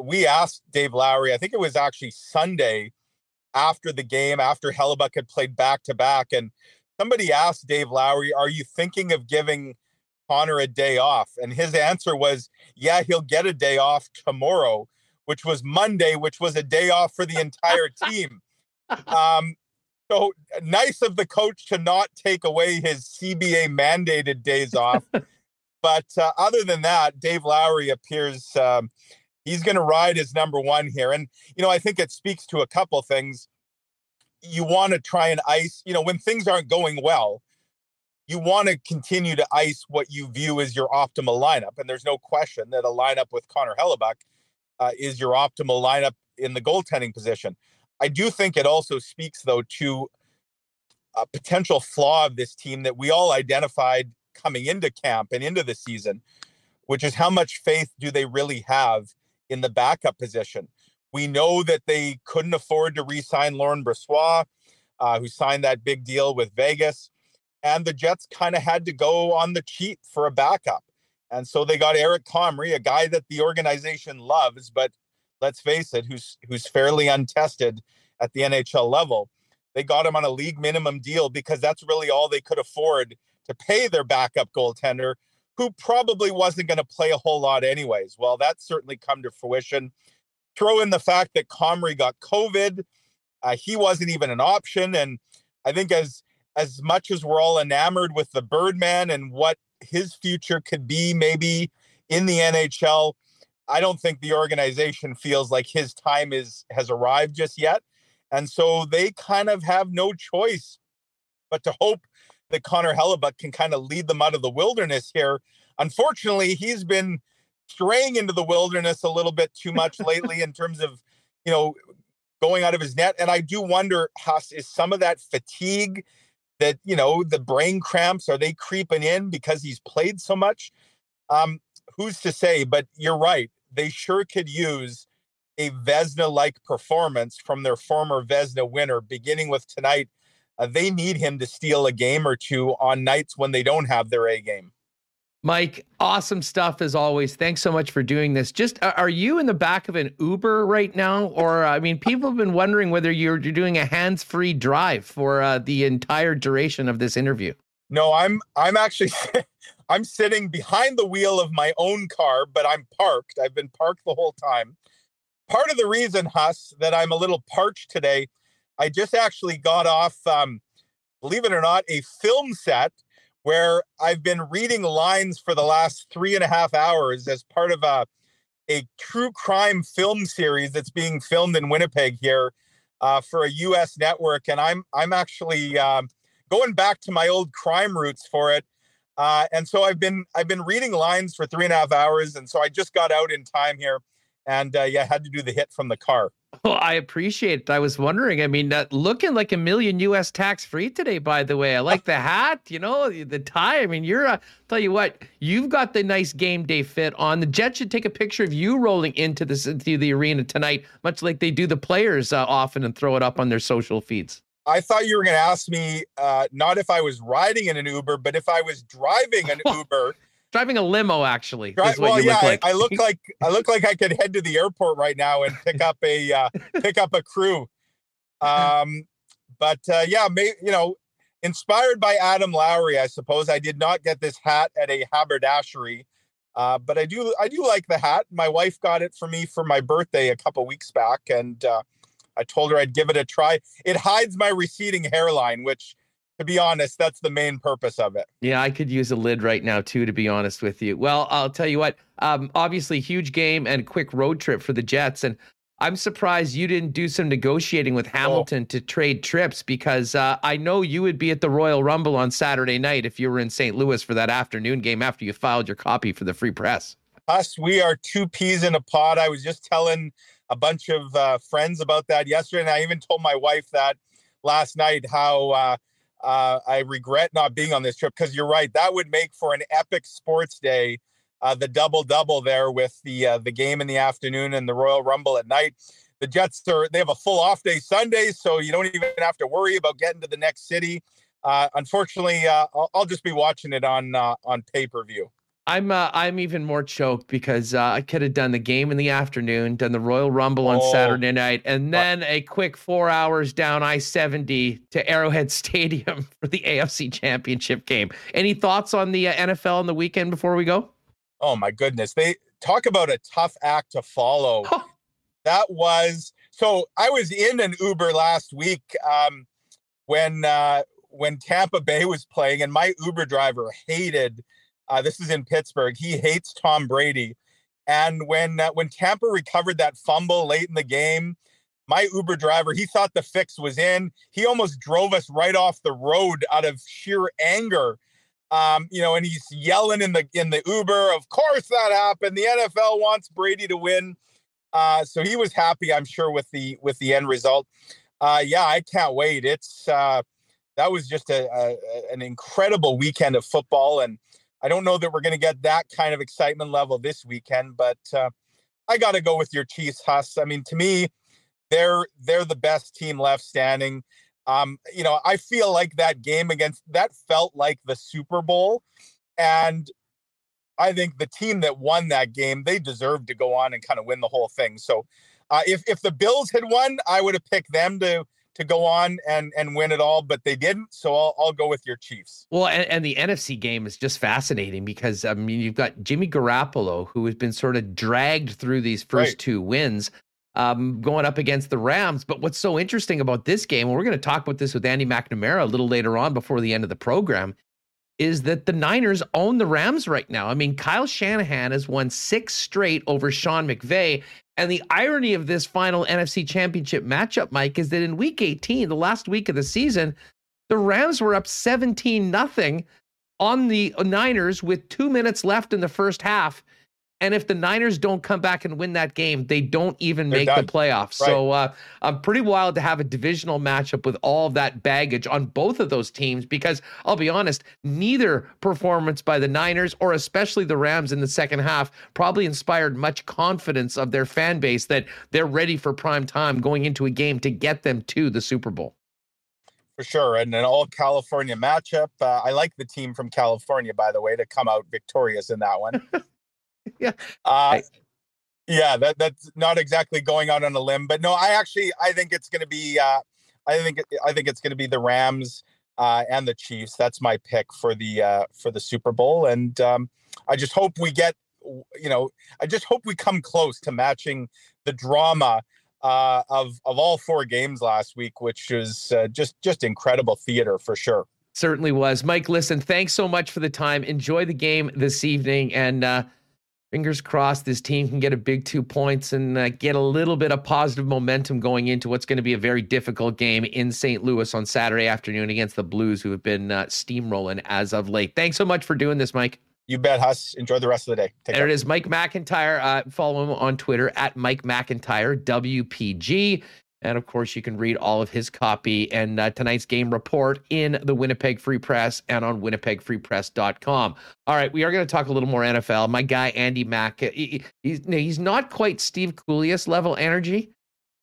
We asked Dave Lowry, I think it was actually Sunday after the game, after Hellebuyck had played back to back. And somebody asked Dave Lowry, Are you thinking of giving Connor a day off? And his answer was, Yeah, he'll get a day off tomorrow, which was Monday, which was a day off for the entire team. *laughs* Um, so nice of the coach to not take away his CBA mandated days *laughs* off. but uh, other than that, Dave Lowry appears um, he's going to ride his number one here. And, you know, I think it speaks to a couple things. You want to try and ice, you know, when things aren't going well, you want to continue to ice what you view as your optimal lineup. And there's no question that a lineup with Connor Hellebuyck uh, is your optimal lineup in the goaltending position. I do think it also speaks, though, to a potential flaw of this team that we all identified coming into camp and into the season, which is how much faith do they really have in the backup position? We know that they couldn't afford to re sign Laurent Brossoit. uh, who signed that big deal with Vegas. And the Jets kind of had to go on the cheap for a backup. And so they got Eric Comrie, a guy that the organization loves, but let's face it, who's who's fairly untested at the NHL level. They got him on a league minimum deal because that's really all they could afford to pay their backup goaltender, who probably wasn't going to play a whole lot anyways. Well, that's certainly come to fruition. Throw in the fact that Comrie got COVID, uh, he wasn't even an option, and I think as as much as we're all enamored with the Birdman and what his future could be, maybe in the NHL, I don't think the organization feels like his time is has arrived just yet. And so they kind of have no choice but to hope that Connor Hellebuyck can kind of lead them out of the wilderness here. Unfortunately, he's been straying into the wilderness a little bit too much lately in terms of, you know, going out of his net. And I do wonder, Huss, is some of that fatigue that, you know, the brain cramps, are they creeping in because he's played so much? Um, who's to say? But you're right. They sure could use a Vezina like performance from their former Vezina winner, beginning with tonight. Uh, they need him to steal a game or two on nights when they don't have their A game. Mike, awesome stuff as always. Thanks so much for doing this. Just are you in the back of an Uber right now, or I mean, people have been wondering whether you're, you're doing a hands-free drive for uh, the entire duration of this interview. No, I'm I'm actually *laughs* I'm sitting behind the wheel of my own car, but I'm parked. I've been parked the whole time part of the reason, Huss, that I'm a little parched today, I just actually got off, um, believe it or not, a film set where I've been reading lines for the last three and a half hours as part of a a true crime film series that's being filmed in Winnipeg here uh, for a U.S. network, and I'm I'm actually um, going back to my old crime roots for it. Uh, and so I've been I've been reading lines for three and a half hours, and so I just got out in time here and uh, yeah, had to do the hit from the car. Well, I appreciate it. I was wondering. I mean, uh, looking like a million U.S. tax free today. By the way, I like the hat. You know, the tie. I mean, you're. Uh, tell you what, you've got the nice game day fit on. The Jets should take a picture of you rolling into the into the arena tonight, much like they do the players uh, often, and throw it up on their social feeds. I thought you were going to ask me uh, not if I was riding in an Uber, but if I was driving an *laughs* Uber. Driving a limo actually Dri- well yeah look like. I, I, look like i look like i could head to the airport right now and pick up a uh, *laughs* pick up a crew. Um but uh, yeah may, you know inspired by adam lowry i suppose. I did not get this hat at a haberdashery uh, but i do i do like the hat. My wife got it for me for my birthday a couple weeks back and uh, i told her i'd give it a try it hides my receding hairline which to be honest, that's the main purpose of it. Yeah, I could use a lid right now too, to be honest with you. Well, I'll tell you what. Um, obviously, huge game and quick road trip for the Jets, and I'm surprised you didn't do some negotiating with Hamilton oh. to trade trips because uh, I know you would be at the Royal Rumble on Saturday night if you were in St. Louis for that afternoon game after you filed your copy for the Free Press. Us, we are two peas in a pod. I was just telling a bunch of uh, friends about that yesterday, and I even told my wife that last night how. Uh, uh, I regret not being on this trip because you're right. That would make for an epic sports day. Uh, the double double there with the uh, the game in the afternoon and the Royal Rumble at night. The Jets are they have a full off day Sunday, so you don't even have to worry about getting to the next city. Uh, unfortunately, I'll, I'll, just be watching it on on pay per view. I'm uh, I'm even more choked because uh, I could have done the game in the afternoon, done the Royal Rumble on oh. Saturday night, and then a quick four hours down I seventy to Arrowhead *laughs* Stadium for the AFC Championship game. Any thoughts on the uh, NFL on the weekend before we go? Oh my goodness, they talk about a tough act to follow. *laughs* that was so. I was in an Uber last week um, when uh, when Tampa Bay was playing, and my Uber driver hated uh, this is in Pittsburgh. He hates Tom Brady. And when uh, when Tampa recovered that fumble late in the game, my Uber driver, he thought the fix was in. He almost drove us right off the road out of sheer anger. Um, you know, and he's yelling in the in the Uber. Of course that happened. The NFL wants Brady to win. Uh, so he was happy, I'm sure, with the with the end result. Uh, yeah, I can't wait. It's uh, that was just a, a, an incredible weekend of football, and I don't know that we're going to get that kind of excitement level this weekend, but uh, I got to go with your Chiefs, Huss. I mean, to me, they're they're the best team left standing. Um, you know, I feel like that game against that felt like the Super Bowl, and I think the team that won that game they deserved to go on and kind of win the whole thing. So, uh, if if the Bills had won, I would have picked them to to go on and and win it all, but they didn't. So I'll I'll go with your Chiefs. Well, and, and the NFC game is just fascinating because I mean you've got Jimmy Garoppolo who has been sort of dragged through these first right. two wins. Um, going up against the Rams. But what's so interesting about this game, and we're going to talk about this with Andy McNamara a little later on before the end of the program, is that the Niners own the Rams right now. I mean, Kyle Shanahan has won six straight over Sean McVay, and the irony of this final NFC championship matchup, Mike, is that in week 18, the last week of the season, the Rams were up 17 nothing on the Niners with two minutes left in the first half. And if the Niners don't come back and win that game, they don't even They're make done. the playoffs. Right. So uh, I'm pretty wild to have a divisional matchup with all of that baggage on both of those teams because I'll be honest, neither performance by the Niners or especially the Rams in the second half probably inspired much confidence of their fan base that they're ready for prime time going into a game to get them to the Super Bowl. For sure. And an all California matchup. Uh, I like the team from California, by the way, to come out victorious in that one. *laughs* *laughs* yeah. Uh, yeah, that that's not exactly going out on a limb, but no, I actually I think it's going to be uh, I think I think it's going to be the Rams uh, and the Chiefs. That's my pick for the uh, for the Super Bowl, and um, I just hope we get you know I just hope we come close to matching the drama uh, of of all four games last week, which was uh, just just incredible theater for sure. Certainly was, Mike. Listen, thanks so much for the time. Enjoy the game this evening, and uh, fingers crossed this team can get a big two points and uh, get a little bit of positive momentum going into what's going to be a very difficult game in St. Louis on Saturday afternoon against the Blues, who have been uh, steamrolling as of late. Thanks so much for doing this, Mike. You bet, Huss. Enjoy the rest of the day. Take there care. it is, Mike McIntyre. Uh, follow him on Twitter at Mike McIntyre WPG. And of course, you can read all of his copy and uh, tonight's game report in the Winnipeg Free Press and on winnipegfreepress.com. All right, we are going to talk a little more NFL. My guy, Andy Mack, he, he's, he's not quite Steve Kouleas level energy,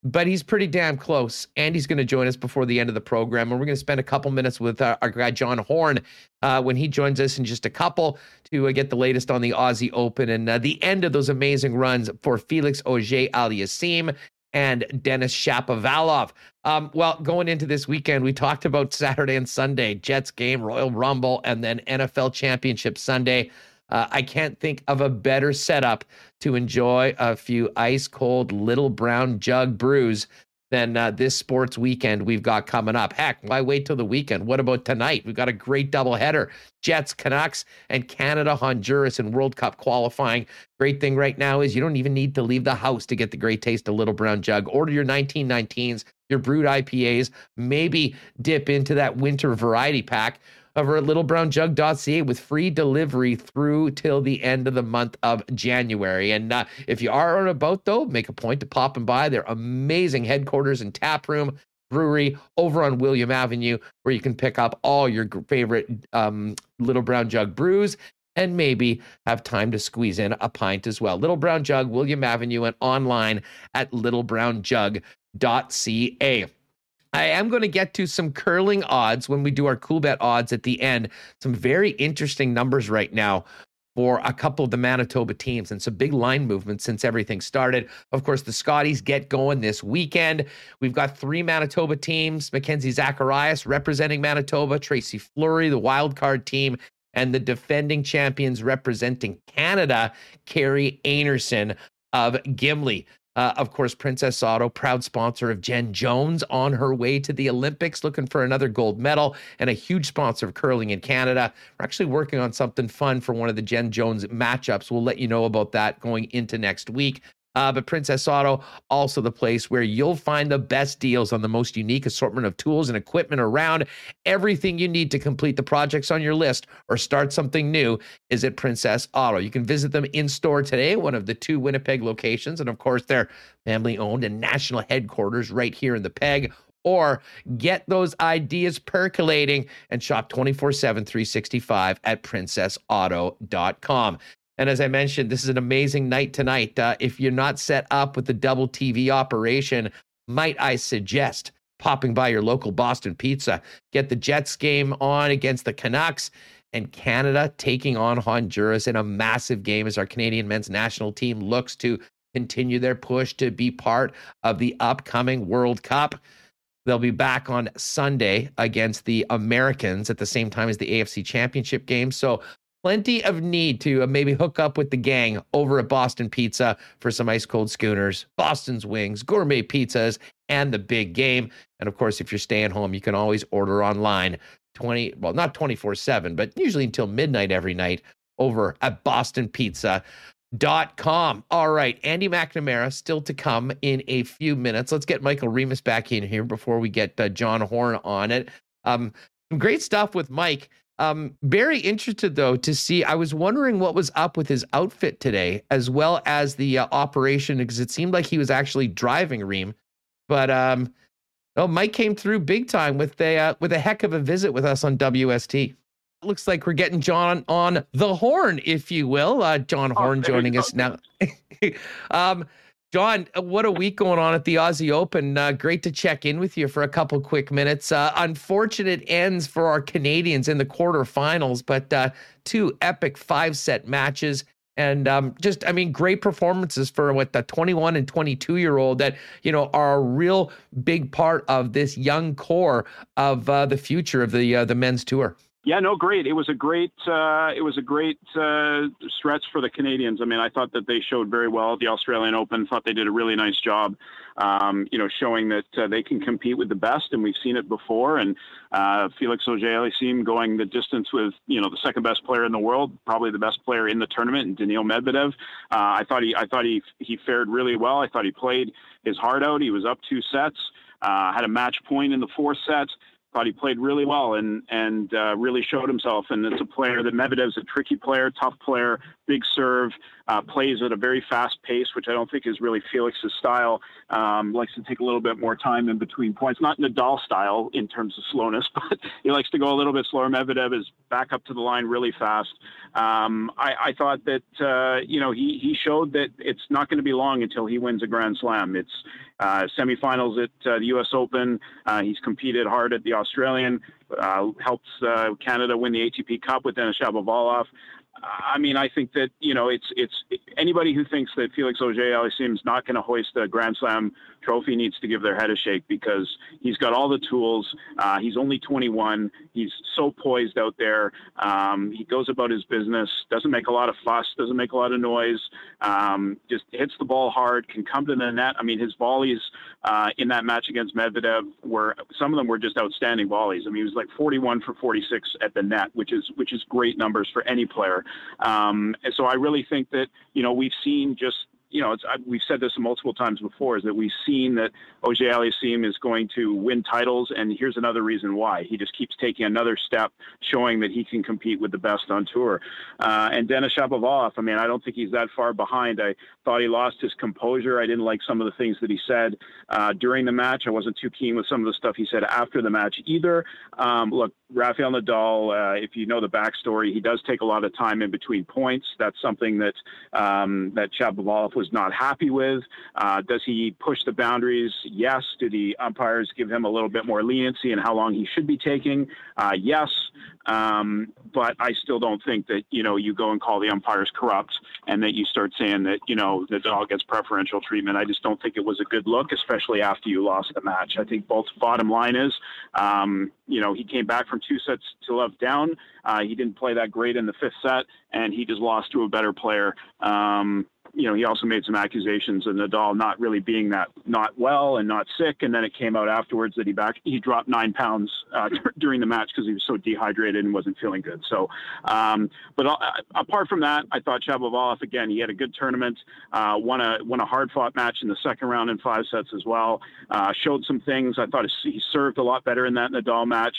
but he's pretty damn close. Andy's going to join us before the end of the program, and we're going to spend a couple minutes with uh, our guy, John Horn, uh, when he joins us in just a couple to uh, get the latest on the Aussie Open and uh, the end of those amazing runs for Felix Auger Aliassime and Denis Shapovalov. Um, well, going into this weekend, we talked about Saturday and Sunday, Jets game, Royal Rumble, and then NFL Championship Sunday. Uh, I can't think of a better setup to enjoy a few ice cold little brown jug brews than uh, this sports weekend we've got coming up. Heck, why wait till the weekend? What about tonight? We've got a great doubleheader Jets, Canucks, and Canada, Honduras in World Cup qualifying. Great thing right now is you don't even need to leave the house to get the great taste of Little Brown Jug. Order your 1919s, your brewed IPAs, maybe dip into that winter variety pack over at littlebrownjug.ca with free delivery through till the end of the month of January. And uh, if you are on a boat, though, make a point to pop and by their amazing headquarters and tap room brewery over on William Avenue, where you can pick up all your favorite um, Little Brown Jug brews and maybe have time to squeeze in a pint as well. Little Brown Jug, William Avenue, and online at littlebrownjug.ca. I am going to get to some curling odds when we do our Coolbet odds at the end. Some very interesting numbers right now for a couple of the Manitoba teams and some big line movements since everything started. Of course, the Scotties get going this weekend. We've got three Manitoba teams Mackenzie Zacharias representing Manitoba, Tracy Fleury, the wild card team, and the defending champions representing Canada, Kerri Einarson of Gimli. Uh, of course, Princess Auto, proud sponsor of Jen Jones on her way to the Olympics, looking for another gold medal, and a huge sponsor of curling in Canada. We're actually working on something fun for one of the Jen Jones matchups. We'll let you know about that going into next week. Uh, but Princess Auto, also the place where you'll find the best deals on the most unique assortment of tools and equipment around. Everything you need to complete the projects on your list or start something new is at Princess Auto. You can visit them in store today, one of the two Winnipeg locations. And of course, they're family owned and national headquarters right here in the Peg or get those ideas percolating and shop 24 7, 365 at princessauto.com. And as I mentioned, this is an amazing night tonight. Uh, if you're not set up with the double TV operation, might I suggest popping by your local Boston Pizza. Get the Jets game on against the Canucks and Canada taking on Honduras in a massive game as our Canadian men's national team looks to continue their push to be part of the upcoming World Cup. They'll be back on Sunday against the Americans at the same time as the AFC Championship game. So, plenty of need to uh, maybe hook up with the gang over at Boston Pizza for some ice cold schooners, Boston's wings, gourmet pizzas, and the big game. And of course, if you're staying home, you can always order online 20, well, not 24 7, but usually until midnight every night over at bostonpizza.com. All right, Andy McNamara still to come in a few minutes. Let's get Michael Remis back in here before we get uh, John Horn on it. Um, some great stuff with Mike. Um, very interested though to see. I was wondering what was up with his outfit today, as well as the uh, operation, because it seemed like he was actually driving Reem. But um, Oh, Mike came through big time with a uh, with a heck of a visit with us on WST. Looks like we're getting John on the horn, if you will. Uh, John oh, Horn oh, joining us now. *laughs* um, John, uh, what a week going on at the Aussie Open. Uh, great to check in with you for a couple quick minutes. Uh, unfortunate ends for our Canadians in the quarterfinals, but uh, two epic five set matches and um, just I mean great performances for what the 21 and 22 year old that you know are a real big part of this young core of uh, the future of the uh, the men's tour. Yeah, no, great. It was a great, uh, it was a great uh, stretch for the Canadians. I mean, I thought that they showed very well at the Australian Open. Thought they did a really nice job, um, you know, showing that uh, they can compete with the best, and we've seen it before. And uh, Felix Auger-Aliassime going the distance with, you know, the second best player in the world, probably the best player in the tournament, and Daniil Medvedev. Uh, I thought he, I thought he, he fared really well. I thought he played his heart out. He was up two sets, uh, had a match point in the fourth set thought he played really well and and uh, really showed himself. And it's a player that Medvedev's a tricky player, tough player, big serve, uh, plays at a very fast pace, which I don't think is really Felix's style. Um, likes to take a little bit more time in between points. Not Nadal style in terms of slowness, *laughs* but he likes to go a little bit slower. Medvedev is back up to the line really fast. Um, I, I, thought that uh, you know he he showed that it's not going to be long until he wins a Grand Slam. It's uh, semifinals at uh, the U.S. Open. Uh, he's competed hard at the Australian. Uh, helped uh, Canada win the ATP Cup with Denis Shapovalov. I mean, I think that you know, it's it's anybody who thinks that Felix Auger-Aliassime is not going to hoist a Grand Slam trophy needs to give their head a shake because he's got all the tools. Uh, he's only 21. He's so poised out there. Um, he goes about his business, doesn't make a lot of fuss, doesn't make a lot of noise, um, just hits the ball hard, can come to the net. I mean, his volleys uh, in that match against Medvedev were some of them were just outstanding volleys. I mean, he was like 41 for 46 at the net, which is which is great numbers for any player. Um, and so I really think that you know we've seen just you know, I, we've said this multiple times before, is that we've seen that Auger-Aliassime is going to win titles, and here's another reason why. He just keeps taking another step, showing that he can compete with the best on tour. Uh, and Denis Shapovalov, I mean, I don't think he's that far behind. I thought he lost his composure. I didn't like some of the things that he said uh, during the match. I wasn't too keen with some of the stuff he said after the match either. Um, look, Rafael Nadal, uh, if you know the backstory, he does take a lot of time in between points. That's something that um, that Shapovalov was not happy with? Uh, does he push the boundaries? Yes. Do the umpires give him a little bit more leniency in how long he should be taking? Uh, yes. Um, but I still don't think that, you know, you go and call the umpires corrupt and that you start saying that, you know, the dog gets preferential treatment. I just don't think it was a good look, especially after you lost the match. I think both bottom line is, um, you know, he came back from two sets to love down. Uh, he didn't play that great in the fifth set, and he just lost to a better player. Um, you know, he also made some accusations of Nadal not really being that not well and not sick, and then it came out afterwards that he back he dropped nine pounds uh, *laughs* during the match because he was so dehydrated and wasn't feeling good. So, um, but uh, apart from that, I thought Shapovalov again he had a good tournament, uh, won a won a hard fought match in the second round in five sets as well. Uh, showed some things. I thought he served a lot better in that Nadal match,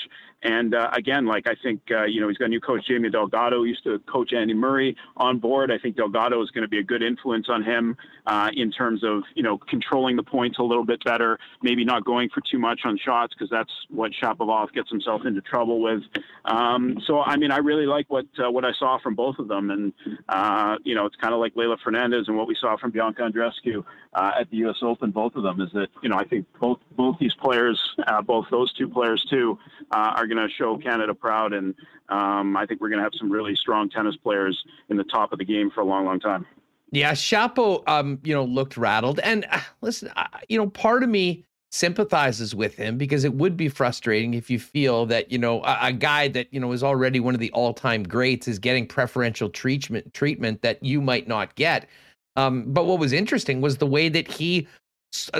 And uh, again, like I think uh, you know he's got a new coach Jamie Delgado used to coach Andy Murray on board. I think Delgado is going to be a good influence on him uh, in terms of you know controlling the points a little bit better, maybe not going for too much on shots because that's what Shapovalov gets himself into trouble with. Um, so I mean, I really like what uh, what I saw from both of them, and uh, you know it's kind of like Leylah Fernandez and what we saw from Bianca Andreescu uh, at the U.S. Open. Both of them is that you know I think both both these players, both those two players too, are going to show Canada proud, and um, I think we're going to have some really strong tennis players in the top of the game for a long, long time. Yeah, Shapo, um, you know, looked rattled, and uh, listen, uh, you know, part of me sympathizes with him because it would be frustrating if you feel that you know a, a guy that you know is already one of the all-time greats is getting preferential treatment treatment that you might not get. Um, but what was interesting was the way that he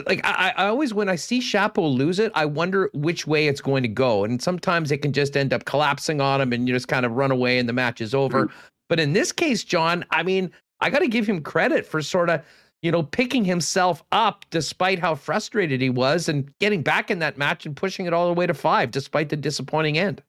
like I, I always when I see Shapo lose it, I wonder which way it's going to go. And sometimes it can just end up collapsing on him and you just kind of run away and the match is over. Mm-hmm. But in this case, John, I mean, I got to give him credit for sort of, you know, picking himself up despite how frustrated he was and getting back in that match and pushing it all the way to five despite the disappointing end.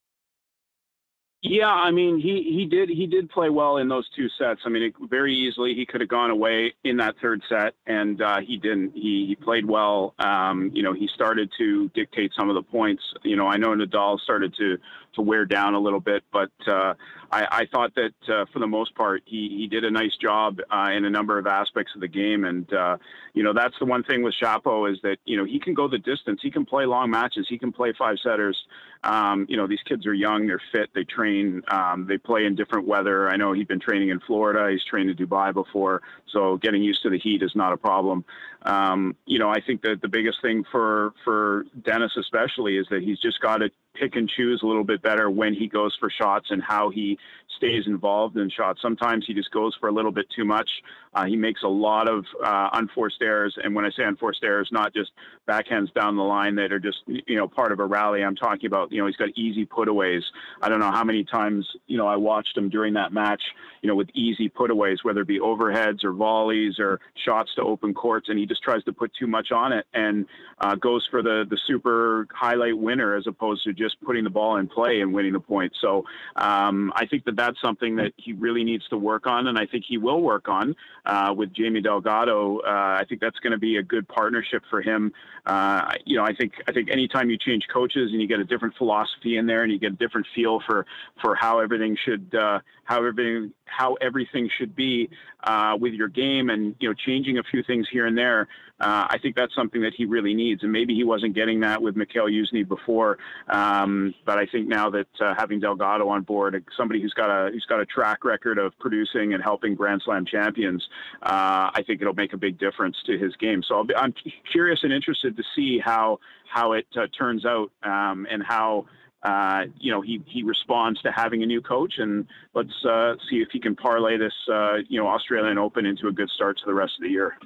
Yeah, I mean, he he did he did play well in those two sets. I mean, it, very easily he could have gone away in that third set, and uh, he didn't. He, he played well. Um, you know, he started to dictate some of the points. You know, I know Nadal started to to wear down a little bit, but uh, I, I thought that uh, for the most part he he did a nice job uh, in a number of aspects of the game. And uh, you know, that's the one thing with Shapo is that you know he can go the distance. He can play long matches. He can play five setters. Um, you know, these kids are young, they're fit, they train, um, they play in different weather. I know he's been training in Florida, he's trained in Dubai before, so getting used to the heat is not a problem. Um, you know, I think that the biggest thing for for Denis especially is that he's just got to pick and choose a little bit better when he goes for shots and how he stays involved in shots. Sometimes he just goes for a little bit too much. Uh, he makes a lot of uh, unforced errors, and when I say unforced errors, not just backhands down the line that are just you know part of a rally. I'm talking about you know he's got easy putaways. I don't know how many times you know I watched him during that match, you know, with easy putaways, whether it be overheads or volleys or shots to open courts, and he just tries to put too much on it and uh, goes for the the super highlight winner as opposed to just putting the ball in play and winning the point. So um, I think that that's something that he really needs to work on, and I think he will work on uh, with Jamie Delgado. Uh, I think that's going to be a good partnership for him. Uh, you know, I think I think anytime you change coaches and you get a different philosophy in there, and you get a different feel for for how everything should uh, how everything how everything should be uh, with your game, and you know, changing a few things here and there. Uh, I think that's something that he really needs, and maybe he wasn't getting that with Mikhail Youzhny before. Um, but I think now that uh, having Delgado on board, somebody who's got a who's got a track record of producing and helping Grand Slam champions, uh, I think it'll make a big difference to his game. So i am curious and interested to see how how it uh, turns out um, and how uh, you know, he, he responds to having a new coach, and let's uh, see if he can parlay this, uh, you know, Australian Open into a good start to the rest of the year.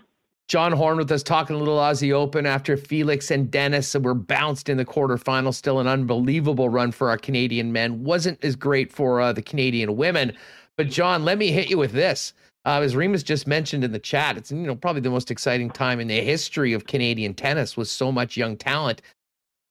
John Horn with us talking a little Aussie Open after Felix and Denis were bounced in the quarterfinals. Still an unbelievable run for our Canadian men. Wasn't as great for uh, the Canadian women. But John, let me hit you with this. Uh, as Remis just mentioned in the chat, it's you know probably the most exciting time in the history of Canadian tennis with so much young talent.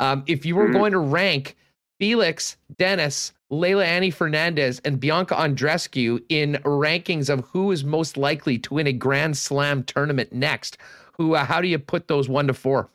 Um, if you were mm-hmm. going to rank Felix, Denis, Leylah Annie Fernandez, and Bianca Andreescu in rankings of who is most likely to win a Grand Slam tournament next. Who? Uh, how do you put those one to four?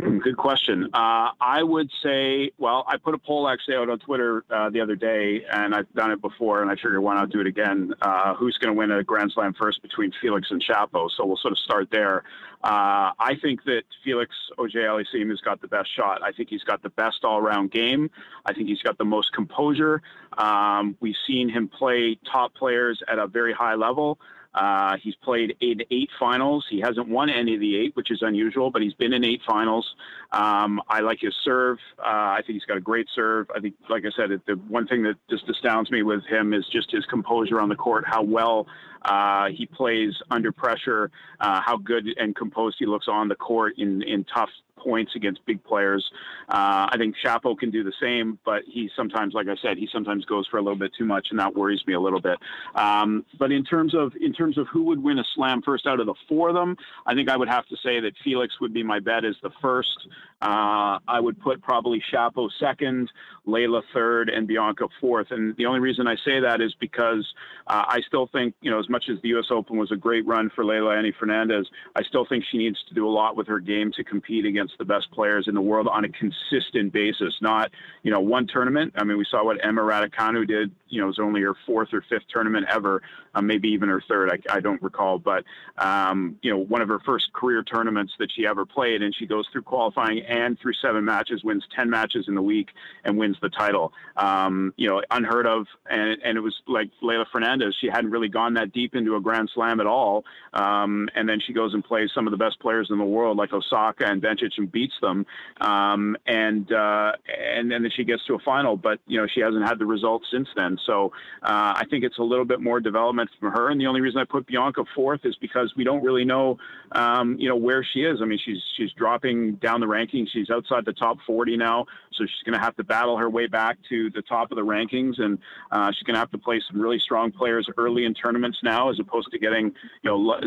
*clears throat* Good question. Uh, I would say, well, I put a poll actually out on Twitter uh, the other day, and I've done it before, and I figured why not do it again. Uh, who's going to win a Grand Slam first between Felix and Shapo? So we'll sort of start there. Uh, I think that Felix Auger-Aliassime has got the best shot. I think he's got the best all-round game. I think he's got the most composure. Um, we've seen him play top players at a very high level. Uh, he's played in eight finals. He hasn't won any of the eight, which is unusual, but he's been in eight finals. Um, I like his serve. Uh, I think he's got a great serve. I think, like I said, the one thing that just astounds me with him is just his composure on the court, how well uh, he plays under pressure, uh, how good and composed he looks on the court in, in tough points against big players. Uh, I think Shapo can do the same, but he sometimes, like I said, he sometimes goes for a little bit too much, and that worries me a little bit. Um, but in terms of in terms of who would win a slam first out of the four of them, I think I would have to say that Felix would be my bet as the first. Uh, I would put probably Shapo second, Leylah third, and Bianca fourth. And the only reason I say that is because uh, I still think, you know, as much as the U.S. Open was a great run for Leylah Annie Fernandez, I still think she needs to do a lot with her game to compete against the best players in the world on a consistent basis, not, you know, one tournament. I mean, we saw what Emma Raducanu did. You know, it was only her fourth or fifth tournament ever, uh, maybe even her third. I, I don't recall, but um, you know, one of her first career tournaments that she ever played, and she goes through qualifying and through seven matches, wins ten matches in the week, and wins the title. Um, you know, unheard of, and and it was like Leylah Fernandez. She hadn't really gone that deep into a Grand Slam at all, um, and then she goes and plays some of the best players in the world, like Osaka and Bencic, and beats them. Um, and uh, and then she gets to a final, but you know she hasn't had the results since then. So uh, I think it's a little bit more development from her. And the only reason I put Bianca fourth is because we don't really know, um, you know, where she is. I mean, she's she's dropping down the rankings. She's outside the top 40 now, so she's going to have to battle her way back to the top of the rankings, and uh, she's going to have to play some really strong players early in tournaments now, as opposed to getting you know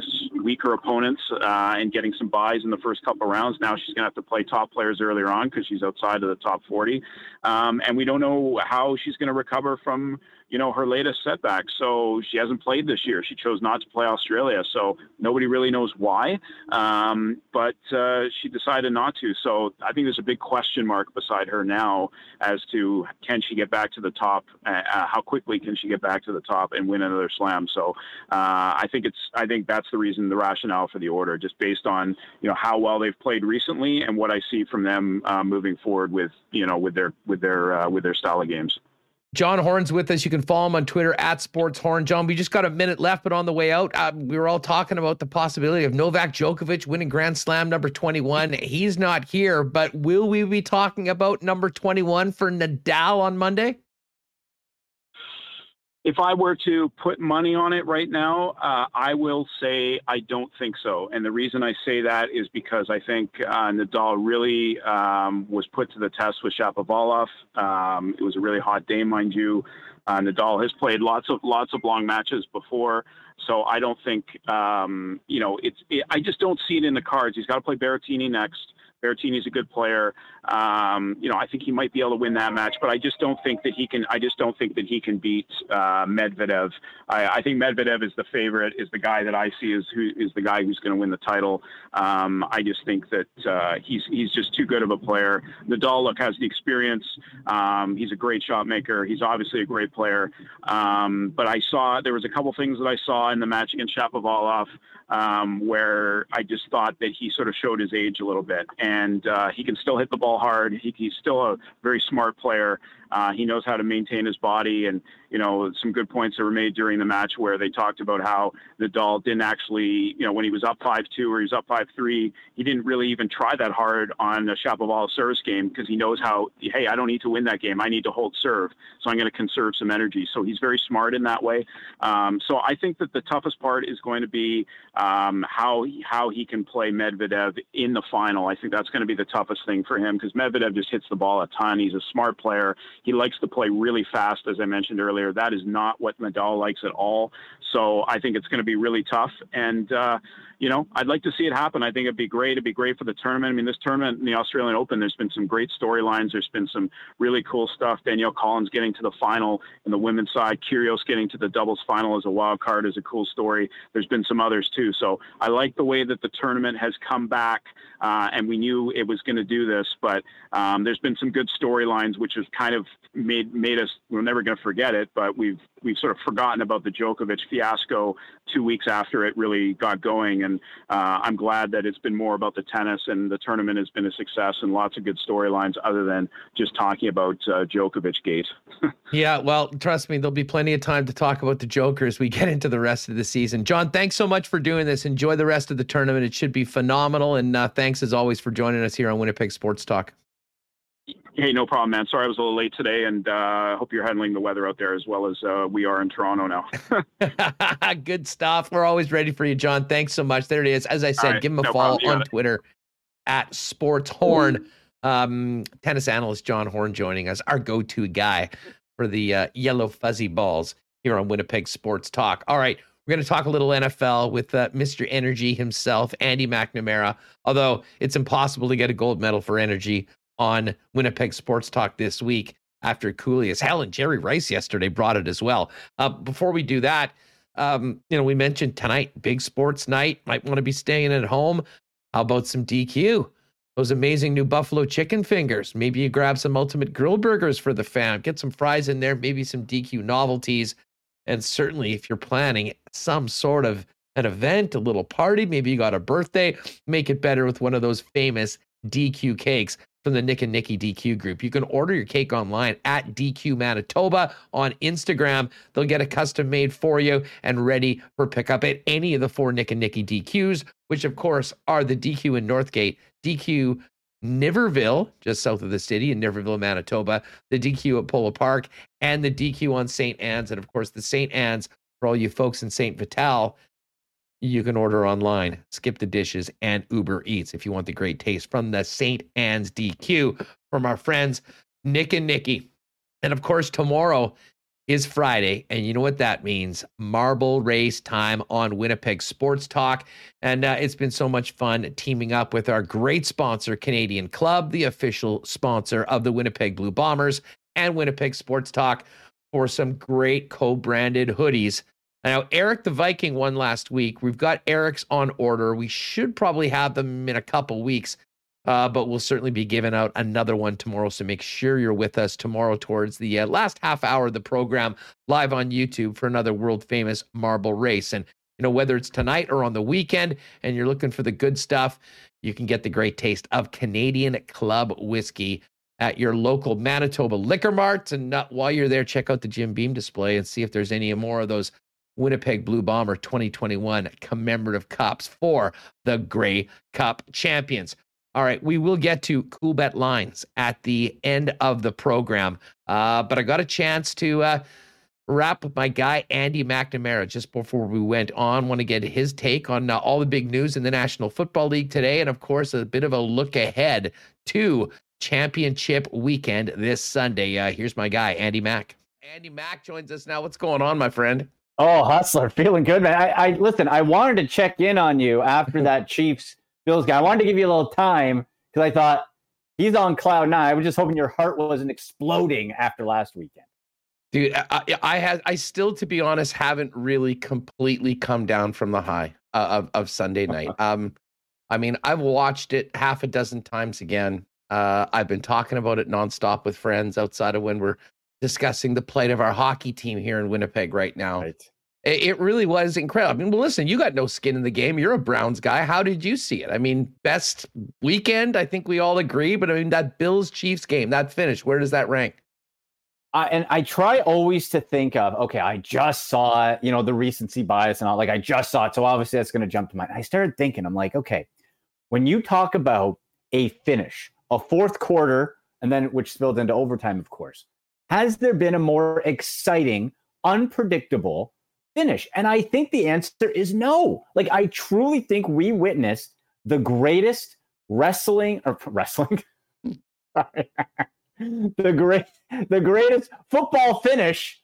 weaker opponents uh, and getting some buys in the first couple rounds. Now she's going to have to play top players earlier on because she's outside of the top 40, um, and we don't know how she's going to recover from you know, her latest setback. So she hasn't played this year. She chose not to play Australia. So nobody really knows why. Um, but uh, she decided not to. So I think there's a big question mark beside her now as to can she get back to the top? Uh, uh how quickly can she get back to the top and win another slam? So uh, I think it's I think that's the reason, the rationale for the order, just based on you know how well they've played recently and what I see from them uh, moving forward with you know with their with their uh, with their style of games. John Horn's with us. You can follow him on Twitter at Sports Horn. John, we just got a minute left, but on the way out, uh, we were all talking about the possibility of Novak Djokovic winning Grand Slam number 21. He's not here, but will we be talking about number 21 for Nadal on Monday? If I were to put money on it right now, uh, I will say I don't think so. And the reason I say that is because I think uh, Nadal really um, was put to the test with Shapovalov. Um, it was a really hot day, mind you. Uh, Nadal has played lots of lots of long matches before, so I don't think um, you know it's. It, I just don't see it in the cards. He's got to play Berrettini next. Berrettini's a good player. Um, you know, I think he might be able to win that match, but I just don't think that he can. I just don't think that he can beat uh, Medvedev. I, I, think Medvedev is the favorite, is the guy that I see is who is the guy who's going to win the title. Um, I just think that uh, he's he's just too good of a player. Nadal look has the experience. Um, he's a great shot maker. He's obviously a great player. Um, but I saw there was a couple things that I saw in the match against Shapovalov um, where I just thought that he sort of showed his age a little bit, and uh, he can still hit the ball hard. He, he's still a very smart player. Uh, he knows how to maintain his body, and you know some good points that were made during the match where they talked about how Nadal didn't actually, you know, when he was up five two or he was up five three, he didn't really even try that hard on the Shapovalov service game because he knows how. Hey, I don't need to win that game. I need to hold serve, so I'm going to conserve some energy. So he's very smart in that way. Um, so I think that the toughest part is going to be um, how how he can play Medvedev in the final. I think that's going to be the toughest thing for him because Medvedev just hits the ball a ton. He's a smart player. He likes to play really fast, as I mentioned earlier. That is not what Nadal likes at all. So I think it's going to be really tough. And, uh, you know, I'd like to see it happen. I think it'd be great. It'd be great for the tournament. I mean, this tournament in the Australian Open, there's been some great storylines. There's been some really cool stuff. Danielle Collins getting to the final in the women's side, Kyrgios getting to the doubles final as a wild card is a cool story. There's been some others too. So I like the way that the tournament has come back, uh, and we knew it was going to do this. But um, there's been some good storylines, which has kind of made made us. We're never going to forget it, but we've we've sort of forgotten about the Djokovic fiasco two weeks after it really got going. And uh, I'm glad that it's been more about the tennis and the tournament has been a success and lots of good storylines other than just talking about uh, Djokovic gate. *laughs* yeah, well, trust me, there'll be plenty of time to talk about the Joker as we get into the rest of the season. John, thanks so much for doing this. Enjoy the rest of the tournament. It should be phenomenal. And uh, thanks as always for joining us here on Winnipeg Sports Talk. Hey, no problem, man. Sorry I was a little late today, and I uh, hope you're handling the weather out there as well as uh, we are in Toronto now. *laughs* *laughs* Good stuff. We're always ready for you, John. Thanks so much. There it is. As I said, right, give him a no follow on Twitter at Sports Horn. Um, tennis analyst John Horn joining us, our go-to guy for the uh, yellow fuzzy balls here on Winnipeg Sports Talk. All right, we're going to talk a little NFL with uh, Mr. Energy himself, Andy McNamara. Although it's impossible to get a gold medal for energy on Winnipeg Sports Talk this week after Kouleas. Hell, and Jerry Rice yesterday brought it as well. Uh, before we do that, um, you know, we mentioned tonight, big sports night. Might want to be staying at home. How about some DQ? Those amazing new buffalo chicken fingers. Maybe you grab some ultimate grill burgers for the fam. Get some fries in there, maybe some DQ novelties. And certainly, if you're planning some sort of an event, a little party, maybe you got a birthday, make it better with one of those famous DQ cakes from the Nick and Nikki DQ group. You can order your cake online at DQ Manitoba on Instagram. They'll get a custom made for you and ready for pickup at any of the four Nick and Nikki DQs, which of course are the DQ in Northgate, DQ Niverville, just south of the city in Niverville, Manitoba, the DQ at Polo Park, and the DQ on St. Anne's. And of course, the St. Anne's for all you folks in St. Vital, you can order online, skip the dishes, and Uber Eats if you want the great taste from the St. Anne's DQ from our friends Nick and Nikki. And of course, tomorrow is Friday, and you know what that means marble race time on Winnipeg Sports Talk. And uh, it's been so much fun teaming up with our great sponsor, Canadian Club, the official sponsor of the Winnipeg Blue Bombers and Winnipeg Sports Talk, for some great co branded hoodies. Now, Eric the Viking won last week. We've got Eric's on order. We should probably have them in a couple weeks. Uh, but we'll certainly be giving out another one tomorrow. So make sure you're with us tomorrow towards the uh, last half hour of the program live on YouTube for another world famous marble race. And, you know, whether it's tonight or on the weekend and you're looking for the good stuff, you can get the great taste of Canadian Club whiskey at your local Manitoba liquor mart. And uh, while you're there, check out the Jim Beam display and see if there's any more of those Winnipeg Blue Bomber 2021 commemorative cups for the Grey Cup champions. All right, we will get to Coolbet lines at the end of the program, uh, but I got a chance to uh, wrap with my guy Andy McNamara just before we went on. Want to get his take on uh, all the big news in the National Football League today, and of course a bit of a look ahead to Championship Weekend this Sunday. Uh, here's my guy Andy Mack. Andy Mack joins us now. What's going on, my friend? Oh, hustler, feeling good, man. I, I listen. I wanted to check in on you after *laughs* that Chiefs Bills guy. I wanted to give you a little time because I thought he's on cloud nine. I was just hoping your heart wasn't exploding after last weekend. Dude, I, I had I still, to be honest, haven't really completely come down from the high uh, of of Sunday night. *laughs* Um, I mean, I've watched it half a dozen times again. Uh, I've been talking about it nonstop with friends outside of when we're discussing the plight of our hockey team here in Winnipeg right now. Right. It really was incredible. I mean, well, listen, you got no skin in the game. You're a Browns guy. How did you see it? I mean, best weekend, I think we all agree. But I mean, that Bills Chiefs game, that finish, where does that rank? Uh, and I try always to think of, okay, I just saw you know, the recency bias and all. Like, I just saw it. So obviously that's going to jump to mind. I started thinking, I'm like, okay, when you talk about a finish, a fourth quarter, and then which spilled into overtime, of course, has there been a more exciting, unpredictable, finish? And I think the answer is no. Like, I truly think we witnessed the greatest wrestling or *laughs* wrestling. *laughs* the great the greatest football finish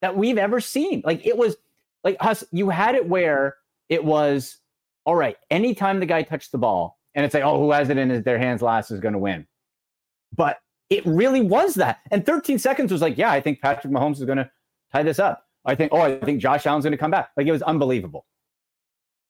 that we've ever seen. Like it was like us, you had it where it was all right, anytime the guy touched the ball and it's like, oh, who has it in their hands last is gonna win. But it really was that. And 13 seconds was like, yeah, I think Patrick Mahomes is gonna tie this up. I think, oh, I think Josh Allen's going to come back. Like it was unbelievable.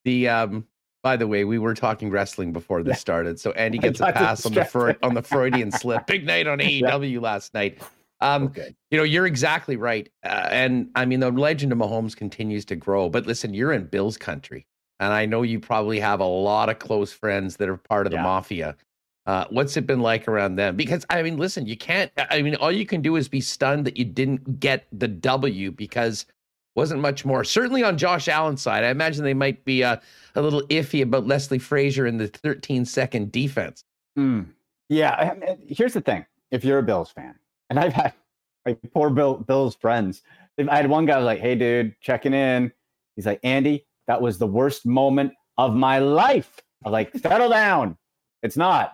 The um, by the way, we were talking wrestling before this started, so Andy *laughs* gets a pass on the Freud, on the Freudian slip. *laughs* Big night on AEW yeah. last night. Um, okay. You know, you're exactly right, uh, and I mean the legend of Mahomes continues to grow. But listen, you're in Bills country, and I know you probably have a lot of close friends that are part of the mafia. Uh, what's it been like around them? Because I mean, listen, you can't. I mean, all you can do is be stunned that you didn't get the W because wasn't much more. Certainly on Josh Allen's side, I imagine they might be uh, a little iffy about Leslie Frazier in the 13 second defense. Mm. Yeah, I mean, here's the thing: if you're a Bills fan, and I've had my poor Bill, Bills friends, I had one guy was like, "Hey, dude, checking in." He's like, "Andy, that was the worst moment of my life." I was like, "Settle down." It's not.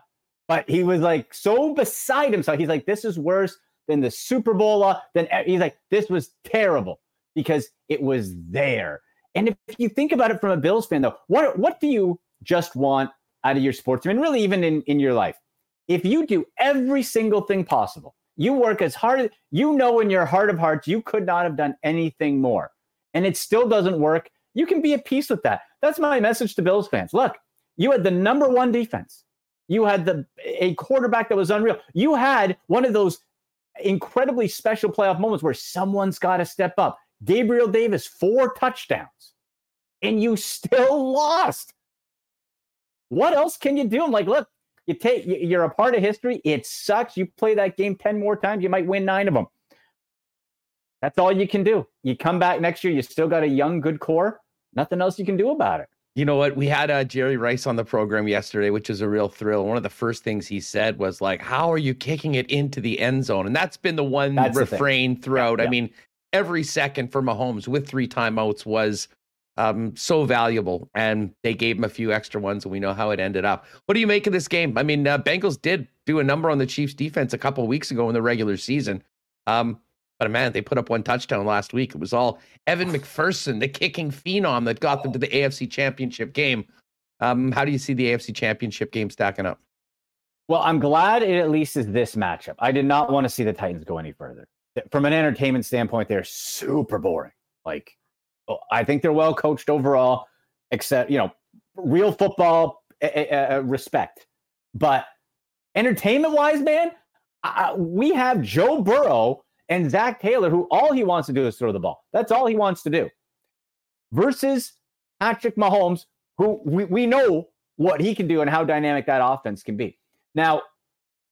But he was like so beside himself. He's like, this is worse than the Super Bowl. Then he's like, this was terrible because it was there. And if you think about it from a Bills fan, though, what what do you just want out of your sports? I mean, really, even in, in your life, if you do every single thing possible, you work as hard, you know, in your heart of hearts, you could not have done anything more, and it still doesn't work. You can be at peace with that. That's my message to Bills fans. Look, you had the number one defense. You had the a quarterback that was unreal. You had one of those incredibly special playoff moments where someone's got to step up. Gabriel Davis, four touchdowns, and you still lost. What else can you do? I'm like, look, you take you're a part of history. It sucks. You play that game 10 more times, you might win nine of them. That's all you can do. You come back next year, you still got a young, good core. Nothing else you can do about it. You know what? We had uh, Jerry Rice on the program yesterday, which is a real thrill. One of the first things he said was like, "How are you kicking it into the end zone?" And that's been the one that's refrain the throughout. Yeah, yeah. I mean, every second for Mahomes with three timeouts was um, so valuable, and they gave him a few extra ones, and we know how it ended up. What do you make of this game? I mean, uh, Bengals did do a number on the Chiefs' defense a couple weeks ago in the regular season, um, but man, they put up one touchdown last week. It was all Evan McPherson, the kicking phenom, that got them to the AFC Championship game. Um, how do you see the AFC Championship game stacking up? Well, I'm glad it at least is this matchup. I did not want to see the Titans go any further from an entertainment standpoint, they're super boring. Like, oh, I think they're well coached overall, except, you know, real football uh, respect. But entertainment wise, man, uh, we have Joe Burrow and Zac Taylor, who all he wants to do is throw the ball. That's all he wants to do. Versus Patrick Mahomes, who we, we know what he can do and how dynamic that offense can be. Now,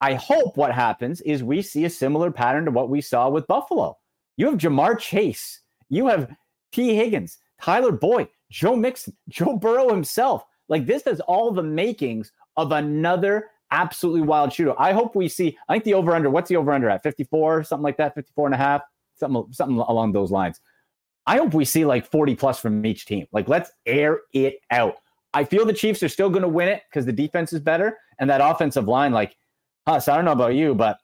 I hope what happens is we see a similar pattern to what we saw with Buffalo. You have Ja'Marr Chase, you have Tee Higgins, Tyler Boyd, Joe Mixon, Joe Burrow himself. Like this has all the makings of another absolutely wild shooter. I hope we see, I think the over under, what's the over under at 54, something like that, 54 and a half, something, something along those lines. I hope we see like 40 plus from each team. Like let's air it out. I feel the Chiefs are still going to win it because the defense is better. And that offensive line, like Huss, I don't know about you, but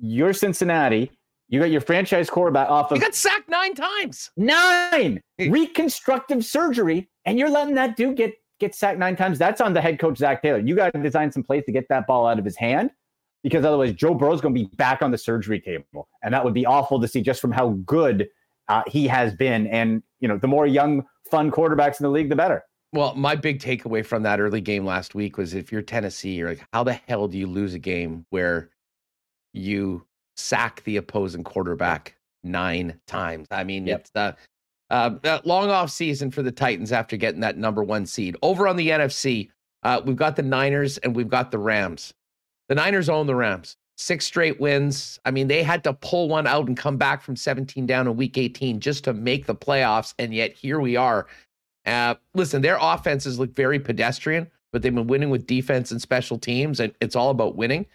you're Cincinnati. You got your franchise quarterback off of. You got sacked nine times. Nine reconstructive surgery, and you're letting that dude get get sacked nine times. That's on the head coach Zac Taylor. You got to design some plays to get that ball out of his hand, because otherwise Joe Burrow's going to be back on the surgery table, and that would be awful to see just from how good uh, he has been. And you know, the more young, fun quarterbacks in the league, the better. Well, my big takeaway from that early game last week was if you're Tennessee, you're like, how the hell do you lose a game where you sack the opposing quarterback nine times? I mean, yep. it's the uh, uh, long off season for the Titans after getting that number one seed. Over on the NFC, uh, we've got the Niners and we've got the Rams. The Niners own the Rams. Six straight wins. I mean, they had to pull one out and come back from 17 down in week 18 just to make the playoffs. And yet here we are uh, listen, their offenses look very pedestrian, but they've been winning with defense and special teams, and it's all about winning.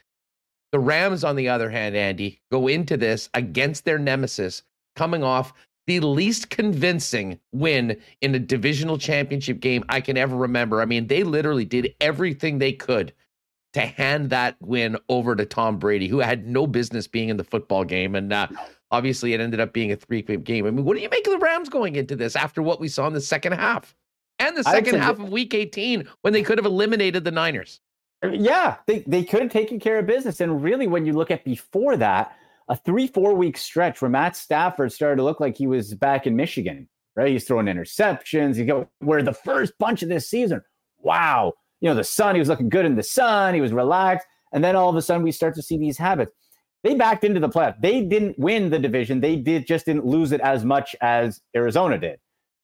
The Rams, on the other hand, Andy, go into this against their nemesis, coming off the least convincing win in a divisional championship game I can ever remember. I mean, they literally did everything they could to hand that win over to Tom Brady, who had no business being in the football game. And uh, Obviously, it ended up being a three game. I mean, what do you make of the Rams going into this after what we saw in the second half and the second half of week 18 when they could have eliminated the Niners? Yeah, they, they could have taken care of business. And really, when you look at before that, a three, four week stretch where Matt Stafford started to look like he was back in Michigan, right? He's throwing interceptions. You go where the first bunch of this season, wow, you know, the sun, he was looking good in the sun, he was relaxed. And then all of a sudden, we start to see these habits they backed into the playoff. They didn't win the division. They did just didn't lose it as much as Arizona did.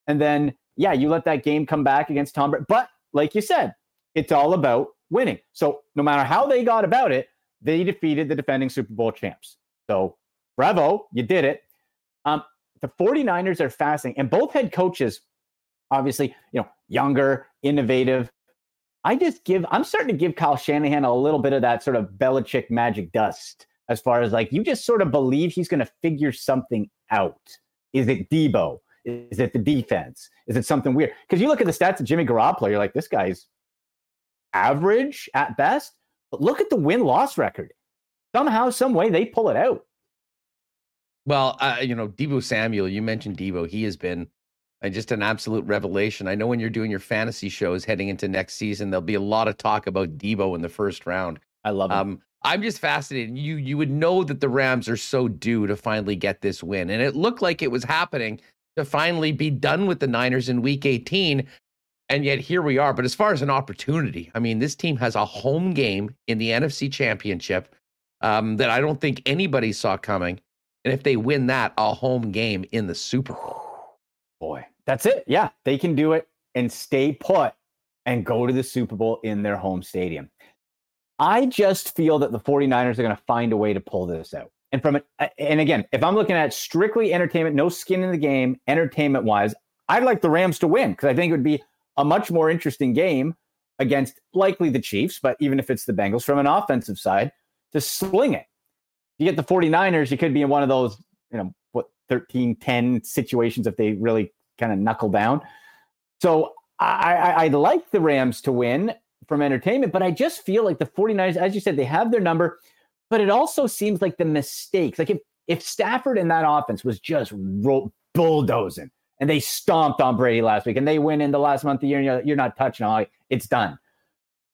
And then, yeah, you let that game come back against Tom Brady. But like you said, it's all about winning. So no matter how they got about it, they defeated the defending Super Bowl champs. So bravo, you did it. Um, the 49ers are fascinating. And both head coaches, obviously, you know, younger, innovative. I just give, I'm starting to give Kyle Shanahan a little bit of that sort of Belichick magic dust as far as like you just sort of believe he's going to figure something out. Is it Deebo? Is it the defense? Is it something weird? Because you look at the stats of Jimmy Garoppolo, you're like, this guy's average at best. But look at the win loss record. Somehow, some way, they pull it out. Well, uh, you know, Deebo Samuel, you mentioned Deebo. He has been uh, just an absolute revelation. I know when you're doing your fantasy shows heading into next season, there'll be a lot of talk about Deebo in the first round. I love him. Um, I'm just fascinated. You you would know that the Rams are so due to finally get this win, and it looked like it was happening to finally be done with the Niners in Week 18, and yet here we are. But as far as an opportunity, I mean, this team has a home game in the NFC Championship um, that I don't think anybody saw coming, and if they win that, a home game in the Super Bowl. Boy, that's it. Yeah, they can do it and stay put and go to the Super Bowl in their home stadium. I just feel that the 49ers are going to find a way to pull this out. And from it, and again, if I'm looking at strictly entertainment, no skin in the game, entertainment wise, I'd like the Rams to win because I think it would be a much more interesting game against likely the Chiefs, but even if it's the Bengals from an offensive side, to sling it. You get the 49ers, you could be in one of those, you know, what 13 10 situations if they really kind of knuckle down. So I, I, I'd like the Rams to win from entertainment, but I just feel like the 49ers, as you said, they have their number, but it also seems like the mistakes, like if, if Stafford in that offense was just ro- bulldozing and they stomped on Brady last week and they win in the last month of the year, and you're, you're not touching on it's done.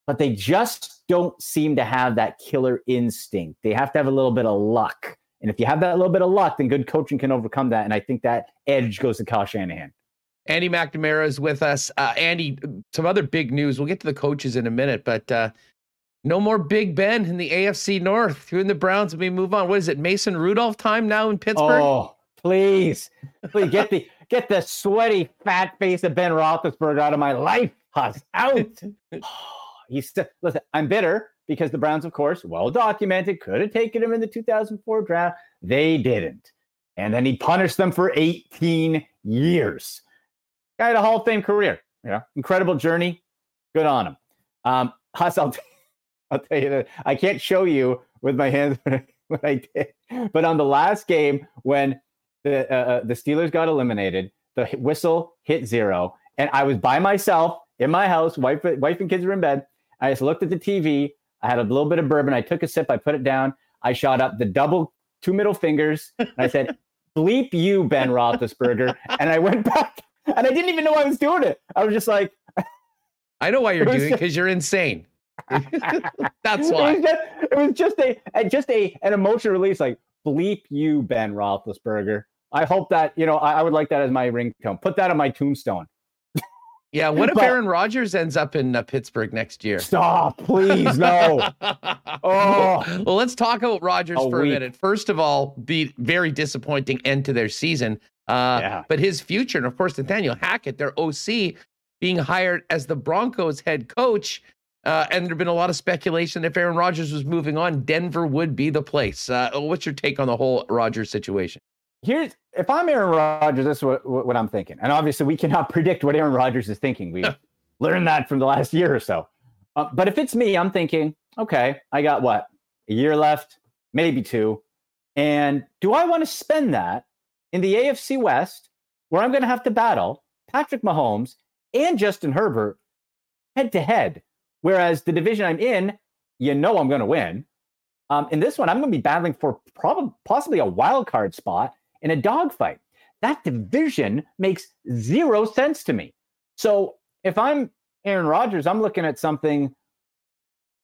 But they just don't seem to have that killer instinct. They have to have a little bit of luck. And if you have that little bit of luck, then good coaching can overcome that. And I think that edge goes to Kyle Shanahan. Andy McNamara is with us. Uh, Andy, some other big news. We'll get to the coaches in a minute, but uh, no more Big Ben in the AFC North. You and the Browns, we move on. What is it? Mason Rudolph time now in Pittsburgh? Oh, please, please get the *laughs* get the sweaty fat face of Ben Roethlisberger out of my life. Huss, out. *laughs* He's still listen. I'm bitter because the Browns, of course, well documented, could have taken him in the 2004 draft. They didn't, and then he punished them for 18 years. Guy had a Hall of Fame career. Know, incredible journey. Good on him. Um, Huss, I'll, *laughs* t- I'll tell you that I can't show you with my hands *laughs* what I did, but on the last game when the uh, uh, the Steelers got eliminated, the whistle hit zero, and I was by myself in my house. Wife, wife and kids were in bed. I just looked at the TV. I had a little bit of bourbon. I took a sip. I put it down. I shot up the double two middle fingers. And I said, *laughs* "Bleep you, Ben Roethlisberger," and I went back and I didn't even know I was doing it. I was just like, *laughs* I know why *laughs* you're doing it because you're insane. That's why. It was, just, it was just a just a an emotional release, like bleep you, Ben Roethlisberger. I hope that you know I, I would like that as my ringtone. Put that on my tombstone. Yeah, what if Aaron Rodgers ends up in uh, Pittsburgh next year? Stop, please, no. *laughs* oh, well, let's talk about Rodgers a for week. a minute. First of all, the very disappointing end to their season. Uh, yeah. But his future, and of course, Nathaniel Hackett, their OC, being hired as the Broncos head coach. Uh, and there have been a lot of speculation if Aaron Rodgers was moving on, Denver would be the place. Uh, what's your take on the whole Rodgers situation? Here's if I'm Aaron Rodgers, this is what, what I'm thinking. And obviously, we cannot *laughs* predict what Aaron Rodgers is thinking. We *laughs* learned that from the last year or so. Uh, but if it's me, I'm thinking, okay, I got what a year left, maybe two, and do I want to spend that in the AFC West, where I'm going to have to battle Patrick Mahomes and Justin Herbert head to head. Whereas the division I'm in, you know I'm going to win. Um, in this one, I'm going to be battling for probably possibly a wild card spot in a dogfight. That division makes zero sense to me. So if I'm Aaron Rodgers, I'm looking at something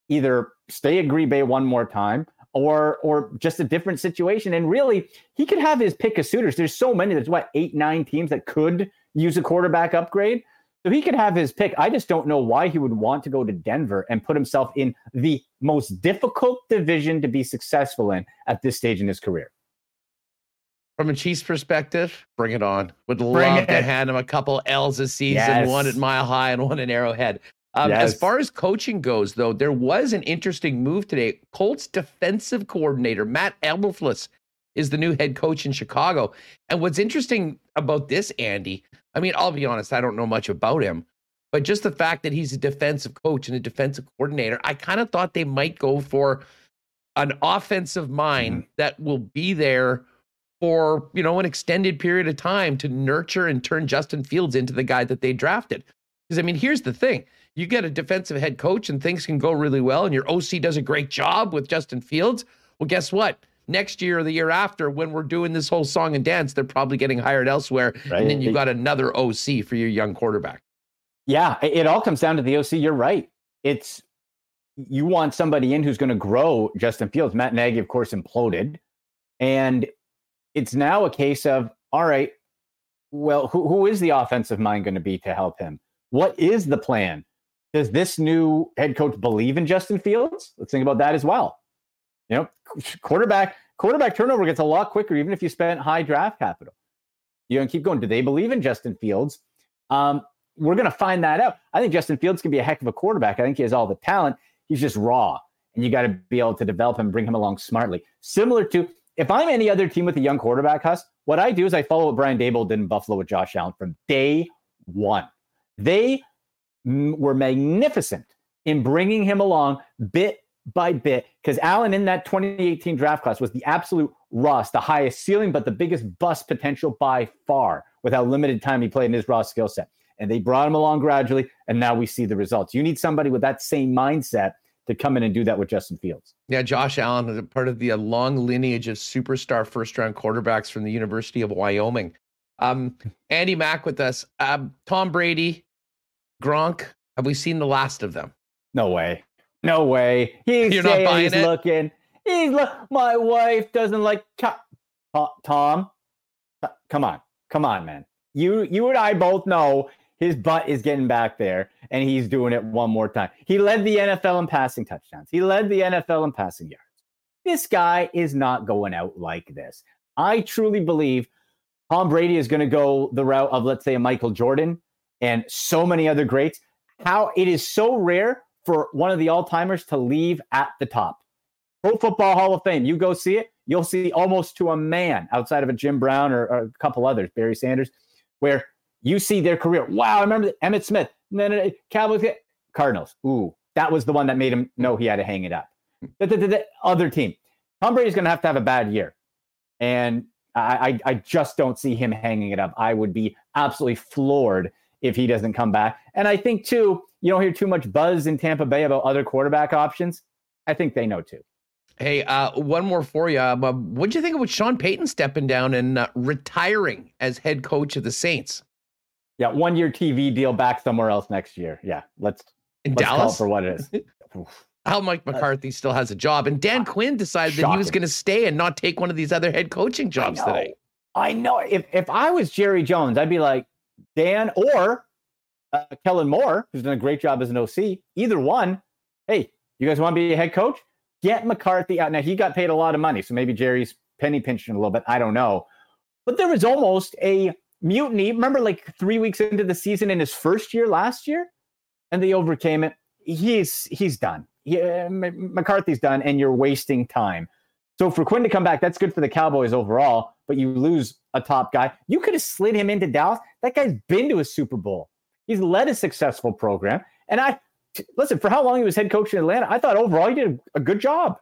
either stay at Green Bay one more time or or just a different situation. And really, he could have his pick of suitors. There's so many. There's what eight, nine teams that could use a quarterback upgrade. So he could have his pick. I just don't know why he would want to go to Denver and put himself in the most difficult division to be successful in at this stage in his career. From a Chiefs perspective, bring it on. Would bring love it. to hand him a couple L's a season, yes. one at Mile High and one in Arrowhead. Um, yes. As far as coaching goes, though, there was an interesting move today. Colts defensive coordinator Matt Eberflus is the new head coach in Chicago. And what's interesting about this, Andy, I mean, I'll be honest, I don't know much about him, but just the fact that he's a defensive coach and a defensive coordinator, I kind of thought they might go for an offensive mind mm-hmm. that will be there for, you know, an extended period of time to nurture and turn Justin Fields into the guy that they drafted. Because I mean, here's the thing you get a defensive head coach and things can go really well, and your OC does a great job with Justin Fields. Well, guess what? Next year or the year after, when we're doing this whole song and dance, they're probably getting hired elsewhere. Right. And then you've got another OC for your young quarterback. Yeah, it, it all comes down to the OC. You're right. It's you want somebody in who's going to grow Justin Fields. Matt Nagy, of course, imploded. And it's now a case of, all right, well, who, who is the offensive mind going to be to help him? What is the plan? Does this new head coach believe in Justin Fields? Let's think about that as well. You know, quarterback quarterback turnover gets a lot quicker, even if you spent high draft capital. You know, keep going. Do they believe in Justin Fields? Um, we're going to find that out. I think Justin Fields can be a heck of a quarterback. I think he has all the talent. He's just raw, and you got to be able to develop him, bring him along smartly. Similar to if I'm any other team with a young quarterback, Huss, what I do is I follow what Brian Daboll did in Buffalo with Josh Allen from day one. They m- were magnificent in bringing him along bit by bit because Allen in that 2018 draft class was the absolute rust, the highest ceiling, but the biggest bust potential by far with how limited time he played in his raw skill set. And they brought him along gradually, and now we see the results. You need somebody with that same mindset to come in and do that with Justin Fields. Yeah, Josh Allen is a part of the uh, long lineage of superstar first round quarterbacks from the University of Wyoming. Um, *laughs* Andy Mack with us. Um, Tom Brady, Gronk. Have we seen the last of them? No way. No way. He's, *laughs* You're not buying he's it? looking. He's look. My wife doesn't like Tom. Tom, come on, come on, man. You, you and I both know his butt is getting back there, and he's doing it one more time. He led the NFL in passing touchdowns. He led the NFL in passing yards. This guy is not going out like this. I truly believe Tom Brady is going to go the route of, let's say, a Michael Jordan and so many other greats. How it is so rare for one of the all timers to leave at the top. Pro Football Hall of Fame, you go see it, you'll see almost to a man outside of a Jim Brown or, or a couple others, Barry Sanders, where you see their career. Wow, I remember Emmitt Smith, no, no, no, Cowboys, Cardinals. Ooh, that was the one that made him know he had to hang it up. The, the, the- the other team, Tom Brady's going to have to have a bad year, and I, I I just don't see him hanging it up. I would be absolutely floored if he doesn't come back. And I think too, you don't hear too much buzz in Tampa Bay about other quarterback options. I think they know too. Hey, uh, one more for you. Uh, what'd you think about Sean Payton stepping down and uh, retiring as head coach of the Saints Yeah, one year TV deal back somewhere else next year. Yeah, let's in let's Dallas? for what it is. *laughs* How Mike McCarthy still has a job, and Dan Quinn decided that he was going to stay and not take one of these other head coaching jobs I today. I know. If if I was Jerry Jones, I'd be like Dan or uh, Kellen Moore, who's done a great job as an OC. Either one. Hey, you guys want to be a head coach? Get McCarthy out. Now he got paid a lot of money, so maybe Jerry's penny pinching a little bit. I don't know, but there was almost a mutiny. Remember, like three weeks into the season in his first year last year, and they overcame it. He's he's done. McCarthy's done, and you're wasting time. So for Quinn to come back, that's good for the Cowboys overall. But you lose a top guy. You could have slid him into Dallas. That guy's been to a Super Bowl. He's led a successful program. And I listen for how long he was head coach in Atlanta. I thought overall he did a good job.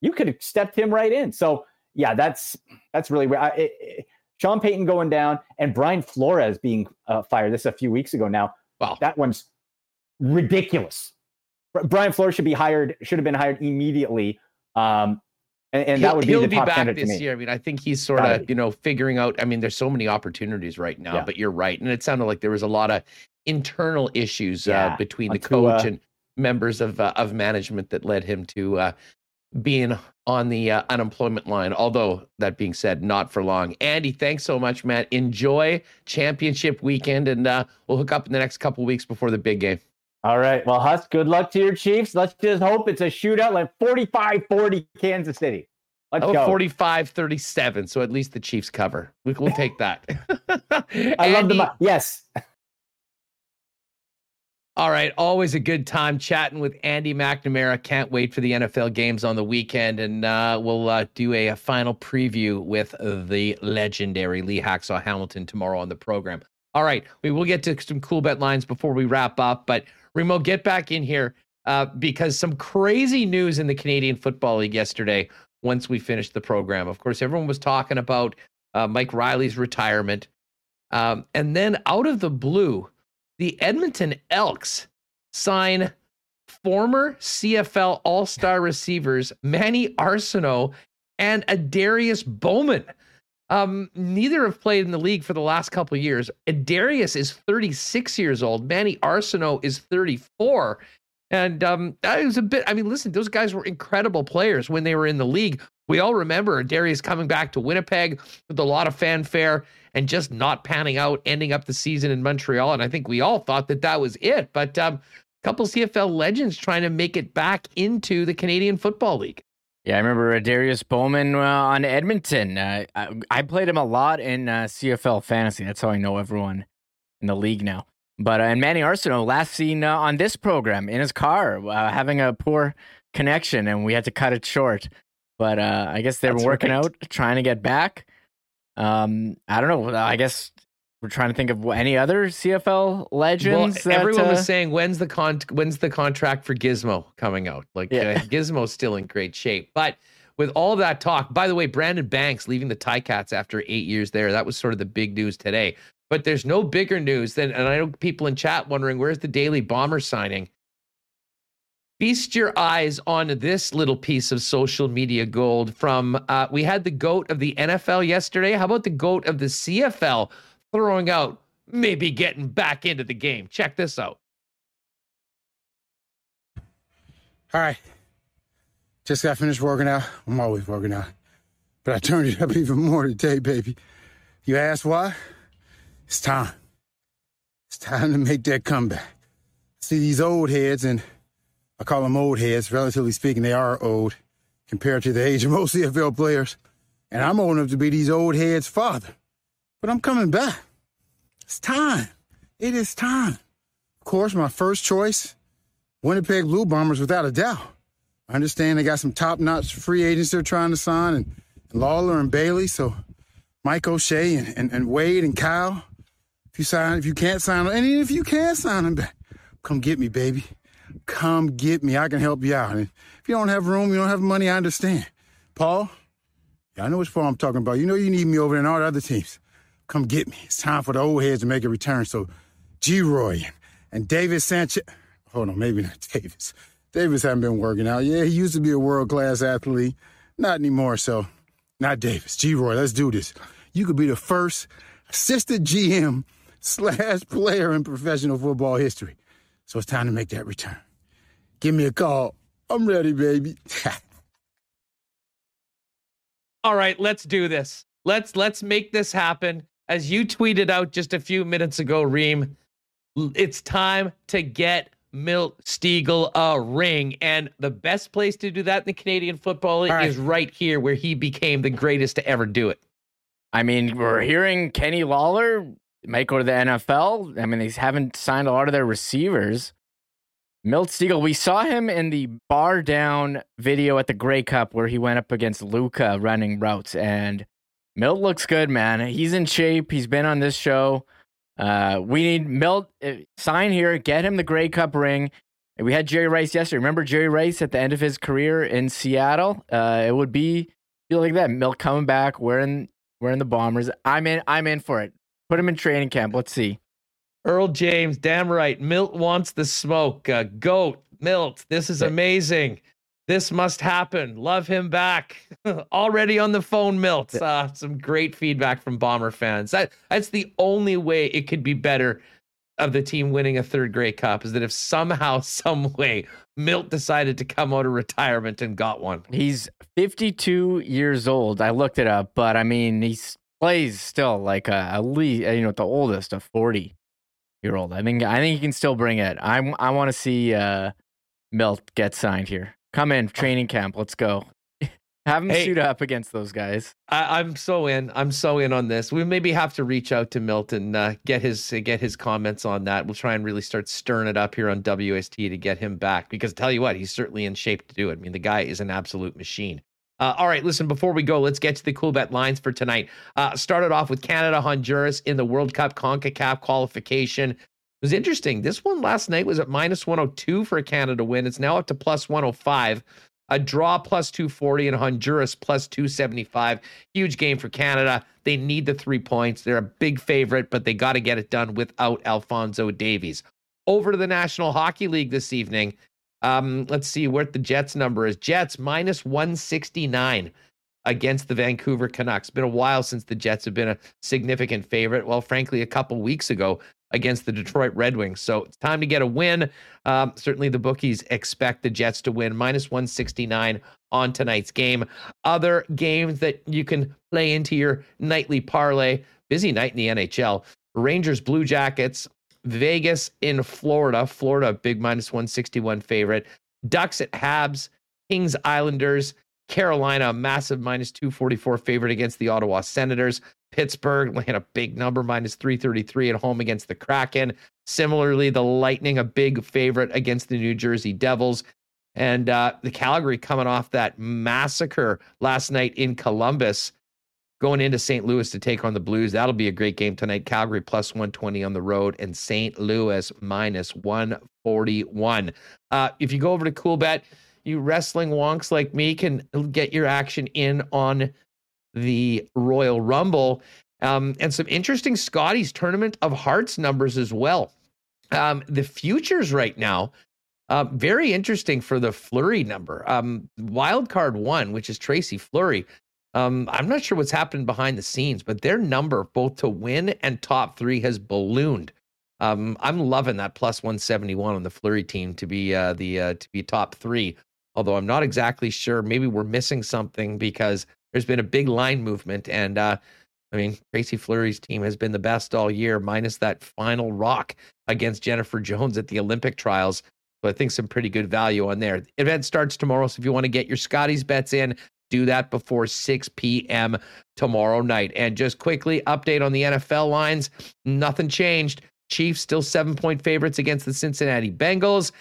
You could have stepped him right in. So yeah, that's that's really where I, it, it- Sean Payton going down and Brian Flores being uh, fired. This is a few weeks ago now. Wow. That one's ridiculous. Brian Flores should be hired. Should have been hired immediately. Um, and, and that would be he'll the be top back to this year. I mean, I think he's sort of, you know, figuring out. I mean, there's so many opportunities right now, Yeah. but you're right. And it sounded like there was a lot of internal issues uh, Yeah, between the coach and members of uh, of management that led him to uh, being on the uh, unemployment line. Although that being said, not for long. Andy, thanks so much, man. Enjoy championship weekend, and uh, we'll hook up in the next couple weeks before the big game. All right. Well, Huss, good luck to your Chiefs. Let's just hope it's a shootout like 45 40 Kansas City. Let's Oh, go. 45 37. So at least the Chiefs cover. We, we'll take that. *laughs* I love the. Andy, Yes. All right, always a good time chatting with Andy McNamara. Can't wait for the NFL games on the weekend, and uh, we'll uh, do a, a final preview with the legendary Lee Hacksaw Hamilton tomorrow on the program. All right, we will get to some Coolbet lines before we wrap up, but Remo, get back in here uh, because some crazy news in the Canadian Football League yesterday. Once we finished the program, of course, everyone was talking about uh, Mike Riley's retirement, um, and then out of the blue the Edmonton Elks sign former CFL All Star receivers Manny Arceneaux and Adarius Bowman. Um, neither have played in the league for the last couple years. Adarius is 36 years old. Manny Arceneaux is 34. And um, that was a bit. I mean, listen, those guys were incredible players when they were in the league. We all remember Darius coming back to Winnipeg with a lot of fanfare and just not panning out, ending up the season in Montreal. And I think we all thought that that was it. But um, a couple CFL legends trying to make it back into the Canadian Football League. Yeah, I remember Darius Bowman uh, on Edmonton. Uh, I, I, played him a lot in uh, CFL fantasy. That's how I know everyone in the league now. But uh, and Manny Arceneaux last seen uh, on this program in his car uh, having a poor connection, and we had to cut it short. But I guess they were working right. out, trying to get back. Um, I don't know. I guess we're trying to think of any other CFL legends. Well, that, everyone uh, was saying when's the con when's the contract for Gizmo coming out? Like yeah. uh, Gizmo's still in great shape, but with all that talk, by the way, Brandon Banks leaving the Ticats after eight years there. That was sort of the big news today. But there's no bigger news than, and I know people in chat wondering where's the Daily Bomber signing. Feast your eyes on this little piece of social media gold from. Uh, we had the goat of the NFL yesterday. How about the goat of the CFL? throwing out maybe getting back into the game. Check this out. All right. Just got finished working out. I'm always working out. But I turned it up *laughs* even more today, baby. You ask why? It's time. It's time to make that comeback. See these old heads, and I call them old heads, relatively speaking, they are old compared to the age of most *laughs* CFL players. And I'm old enough to be these old heads' father. But I'm coming back. It's time. It is time. Of course, my first choice, Winnipeg Blue Bombers, without a doubt. I understand they got some top-notch free agents they're trying to sign, and, and Lawler and Bailey. So Mike O'Shea and, and, and, Wade and Kyle. If you sign, if you can't sign them, and if you can sign them back, come get me, baby. Come get me. I can help you out. And if you don't have room, you don't have money, I understand. Paul, yeah, I know which Paul I'm talking about. You know you need me over and all the other teams come get me. It's time for the old heads to make a return. So, Geroy and Davis Sanchez. Hold on, maybe not *laughs* Davis. Davis hasn't been working out. Yeah, he used to be a world class athlete. Not anymore, so not Davis. Geroy, let's do this. You could be the first assistant GM *laughs* slash player in professional football history. So it's time to make that return. Give me a call. I'm ready, baby. *laughs* All right, let's do this. Let's let's make this happen as you tweeted out just a few minutes ago, Reem, it's time to get Milt Stegall a ring. And the best place to do that in the Canadian Football League right. is right here, where he became the greatest to ever do it. I mean, we're hearing Kenny Lawler might go to the NFL. I mean, they haven't signed a lot of their receivers. Milt Stegall, we saw him in the bar down video at the Grey Cup where he went up against Luca running routes. And Milt looks good, man. He's in shape. He's been on this show. Uh, we need Milt uh, sign here. Get him the Grey Cup ring. We had Jerry Rice yesterday. Remember Jerry Rice at the end of his career in Seattle? Uh, it would be feel like that. Milt coming back, wearing wearing the bombers. I'm in. I'm in for it. Put him in training camp. Let's see. Earl James, damn right. Milt wants the smoke. Uh, goat, Milt. This is amazing. This must happen. Love him back. *laughs* Already on the phone, Milt. Uh, some great feedback from Bomber fans. That that's the only way it could be better of the team winning a third Grey Cup is that if somehow, *laughs* some way, Milt decided to come out of retirement and got one. He's 52 years old. I looked it up, but I mean, he plays still like a, at least you know the oldest of 40 year old. I think I think he can still bring it. I I want to see uh, Milt get signed here. Come in training camp. Let's go. *laughs* Have him hey, suit up against those guys. I, am so in. I'm so in on this. We maybe have to reach out to Milton, uh, get his uh, get his comments on that. We'll try and really start stirring it up here on WST to get him back. Because tell you what, he's certainly in shape to do it. I mean, the guy is an absolute machine. Uh, all right, listen. Before we go, let's get to the Coolbet lines for tonight. Uh, started off with Canada Honduras in the World Cup Concacaf qualification It was interesting. This one last night was at minus 102 for a Canada win. It's now up to plus 105. A draw plus 240 and Honduras plus 275. Huge game for Canada. They need the three points. They're a big favorite, but they got to get it done without Alfonso Davies. Over to the National Hockey League this evening. Um, let's see what the Jets number is. Jets minus 169 against the Vancouver Canucks. Been a while since the Jets have been a significant favorite. Well, frankly, a couple weeks ago against the Detroit Red Wings. So it's time to get a win. Um, certainly, the bookies expect the Jets to win minus 169 on tonight's game. Other games that you can play into your nightly parlay. Busy night in the NHL. Rangers, Blue Jackets, Vegas in Florida. Florida, big minus 161 favorite. Ducks at Habs, Kings Islanders, Carolina, massive minus 244 favorite against the Ottawa Senators. Pittsburgh *laughs* laying a big number, minus 333 at home against the Kraken. Similarly, the Lightning, a big favorite against the New Jersey Devils. And uh, the Calgary coming off that massacre last night in Columbus, going into St. Louis to take on the Blues. That'll be a great game tonight. Calgary plus 120 on the road and St. Louis minus 141. Uh, if you go over to Coolbet, you wrestling wonks like me can get your action in on the Royal Rumble. Um, and some interesting Scotties Tournament of Hearts numbers as well. Um, the futures right now, uh, very interesting for the Fleury number. Um, wild card one, which is Tracy Fleury. Um, I'm not sure what's happened behind the scenes, but their number, both to win and top three, has ballooned. Um, I'm loving that plus 171 on the Fleury team to be uh, the uh, to be top three. Although I'm not exactly sure. Maybe we're missing something because there's been a big line movement. And uh, I mean, Tracy Fleury's team has been the best all year, minus that final rock against Jennifer Jones at the Olympic trials. So I think some pretty good value on there. Event starts tomorrow. So if you want to get your Scotties bets in, do that before 6 p.m. tomorrow night. And just quickly, update on the NFL lines. Nothing changed. Chiefs still seven point favorites against the Cincinnati Bengals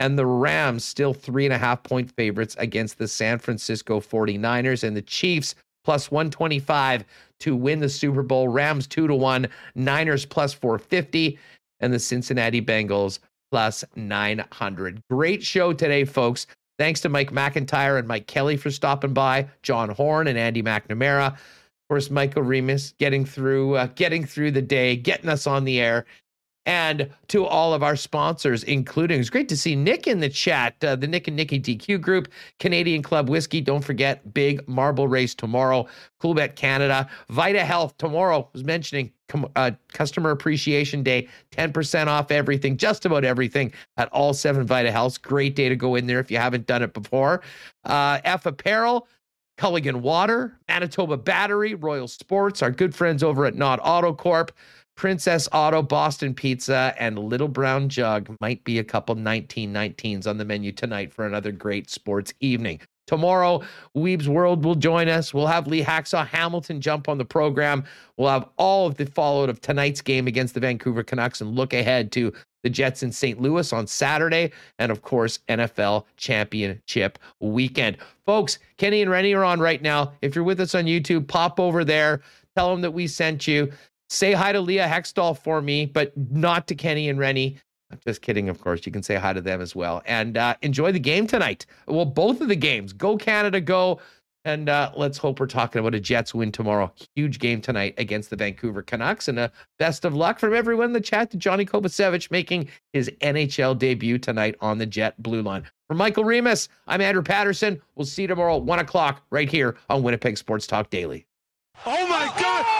and the Rams still three and a half point favorites against the San Francisco 49ers and the Chiefs plus 125 to win the Super Bowl. Rams two to one, Niners plus 450, and the Cincinnati Bengals plus 900. Great show today, folks. Thanks to Mike McIntyre and Mike Kelly for stopping by, John Horn and Andy McNamara. Of course, Michael Remis getting through, uh, getting through the day, getting us on the air and to all of our sponsors, including it's great to see Nick in the chat, uh, the Nick and Nikki DQ group, Canadian Club Whiskey. Don't forget, big marble race tomorrow, Coolbet Canada, Vita Health tomorrow. Was mentioning uh, Customer Appreciation Day, 10% off everything, just about everything at all seven Vita Healths. Great day to go in there if you haven't done it before. Uh, F Apparel. Culligan Water, Manitoba Battery, Royal Sports, our good friends over at Nott Autocorp. Princess Auto, Boston Pizza, and Little Brown Jug might be a couple 1919s on the menu tonight for another great sports evening. Tomorrow, Weeb's World will join us. We'll have Lee Hacksaw Hamilton jump on the program. We'll have all of the fallout of tonight's game against the Vancouver Canucks and look ahead to the Jets in St. Louis on Saturday, and of course, NFL Championship weekend. Folks, Kenny and Rennie are on right now. If you're with us on YouTube, pop over there. Tell them that we sent you. Say hi to Leah Hextall for me, but not to Kenny and Rennie. I'm just kidding, of course. You can say hi to them as well. And uh, enjoy the game tonight. Well, both of the games. Go Canada, go. And uh, let's hope we're talking about a Jets win tomorrow. Huge game tonight against the Vancouver Canucks. And a best of luck from everyone in the chat to Johnny Kovacevic making his NHL debut tonight on the Jet Blue Line. For Michael Remis, I'm Andrew Paterson. We'll see you tomorrow at 1 o'clock right here on Winnipeg Sports Talk Daily. Oh, my God.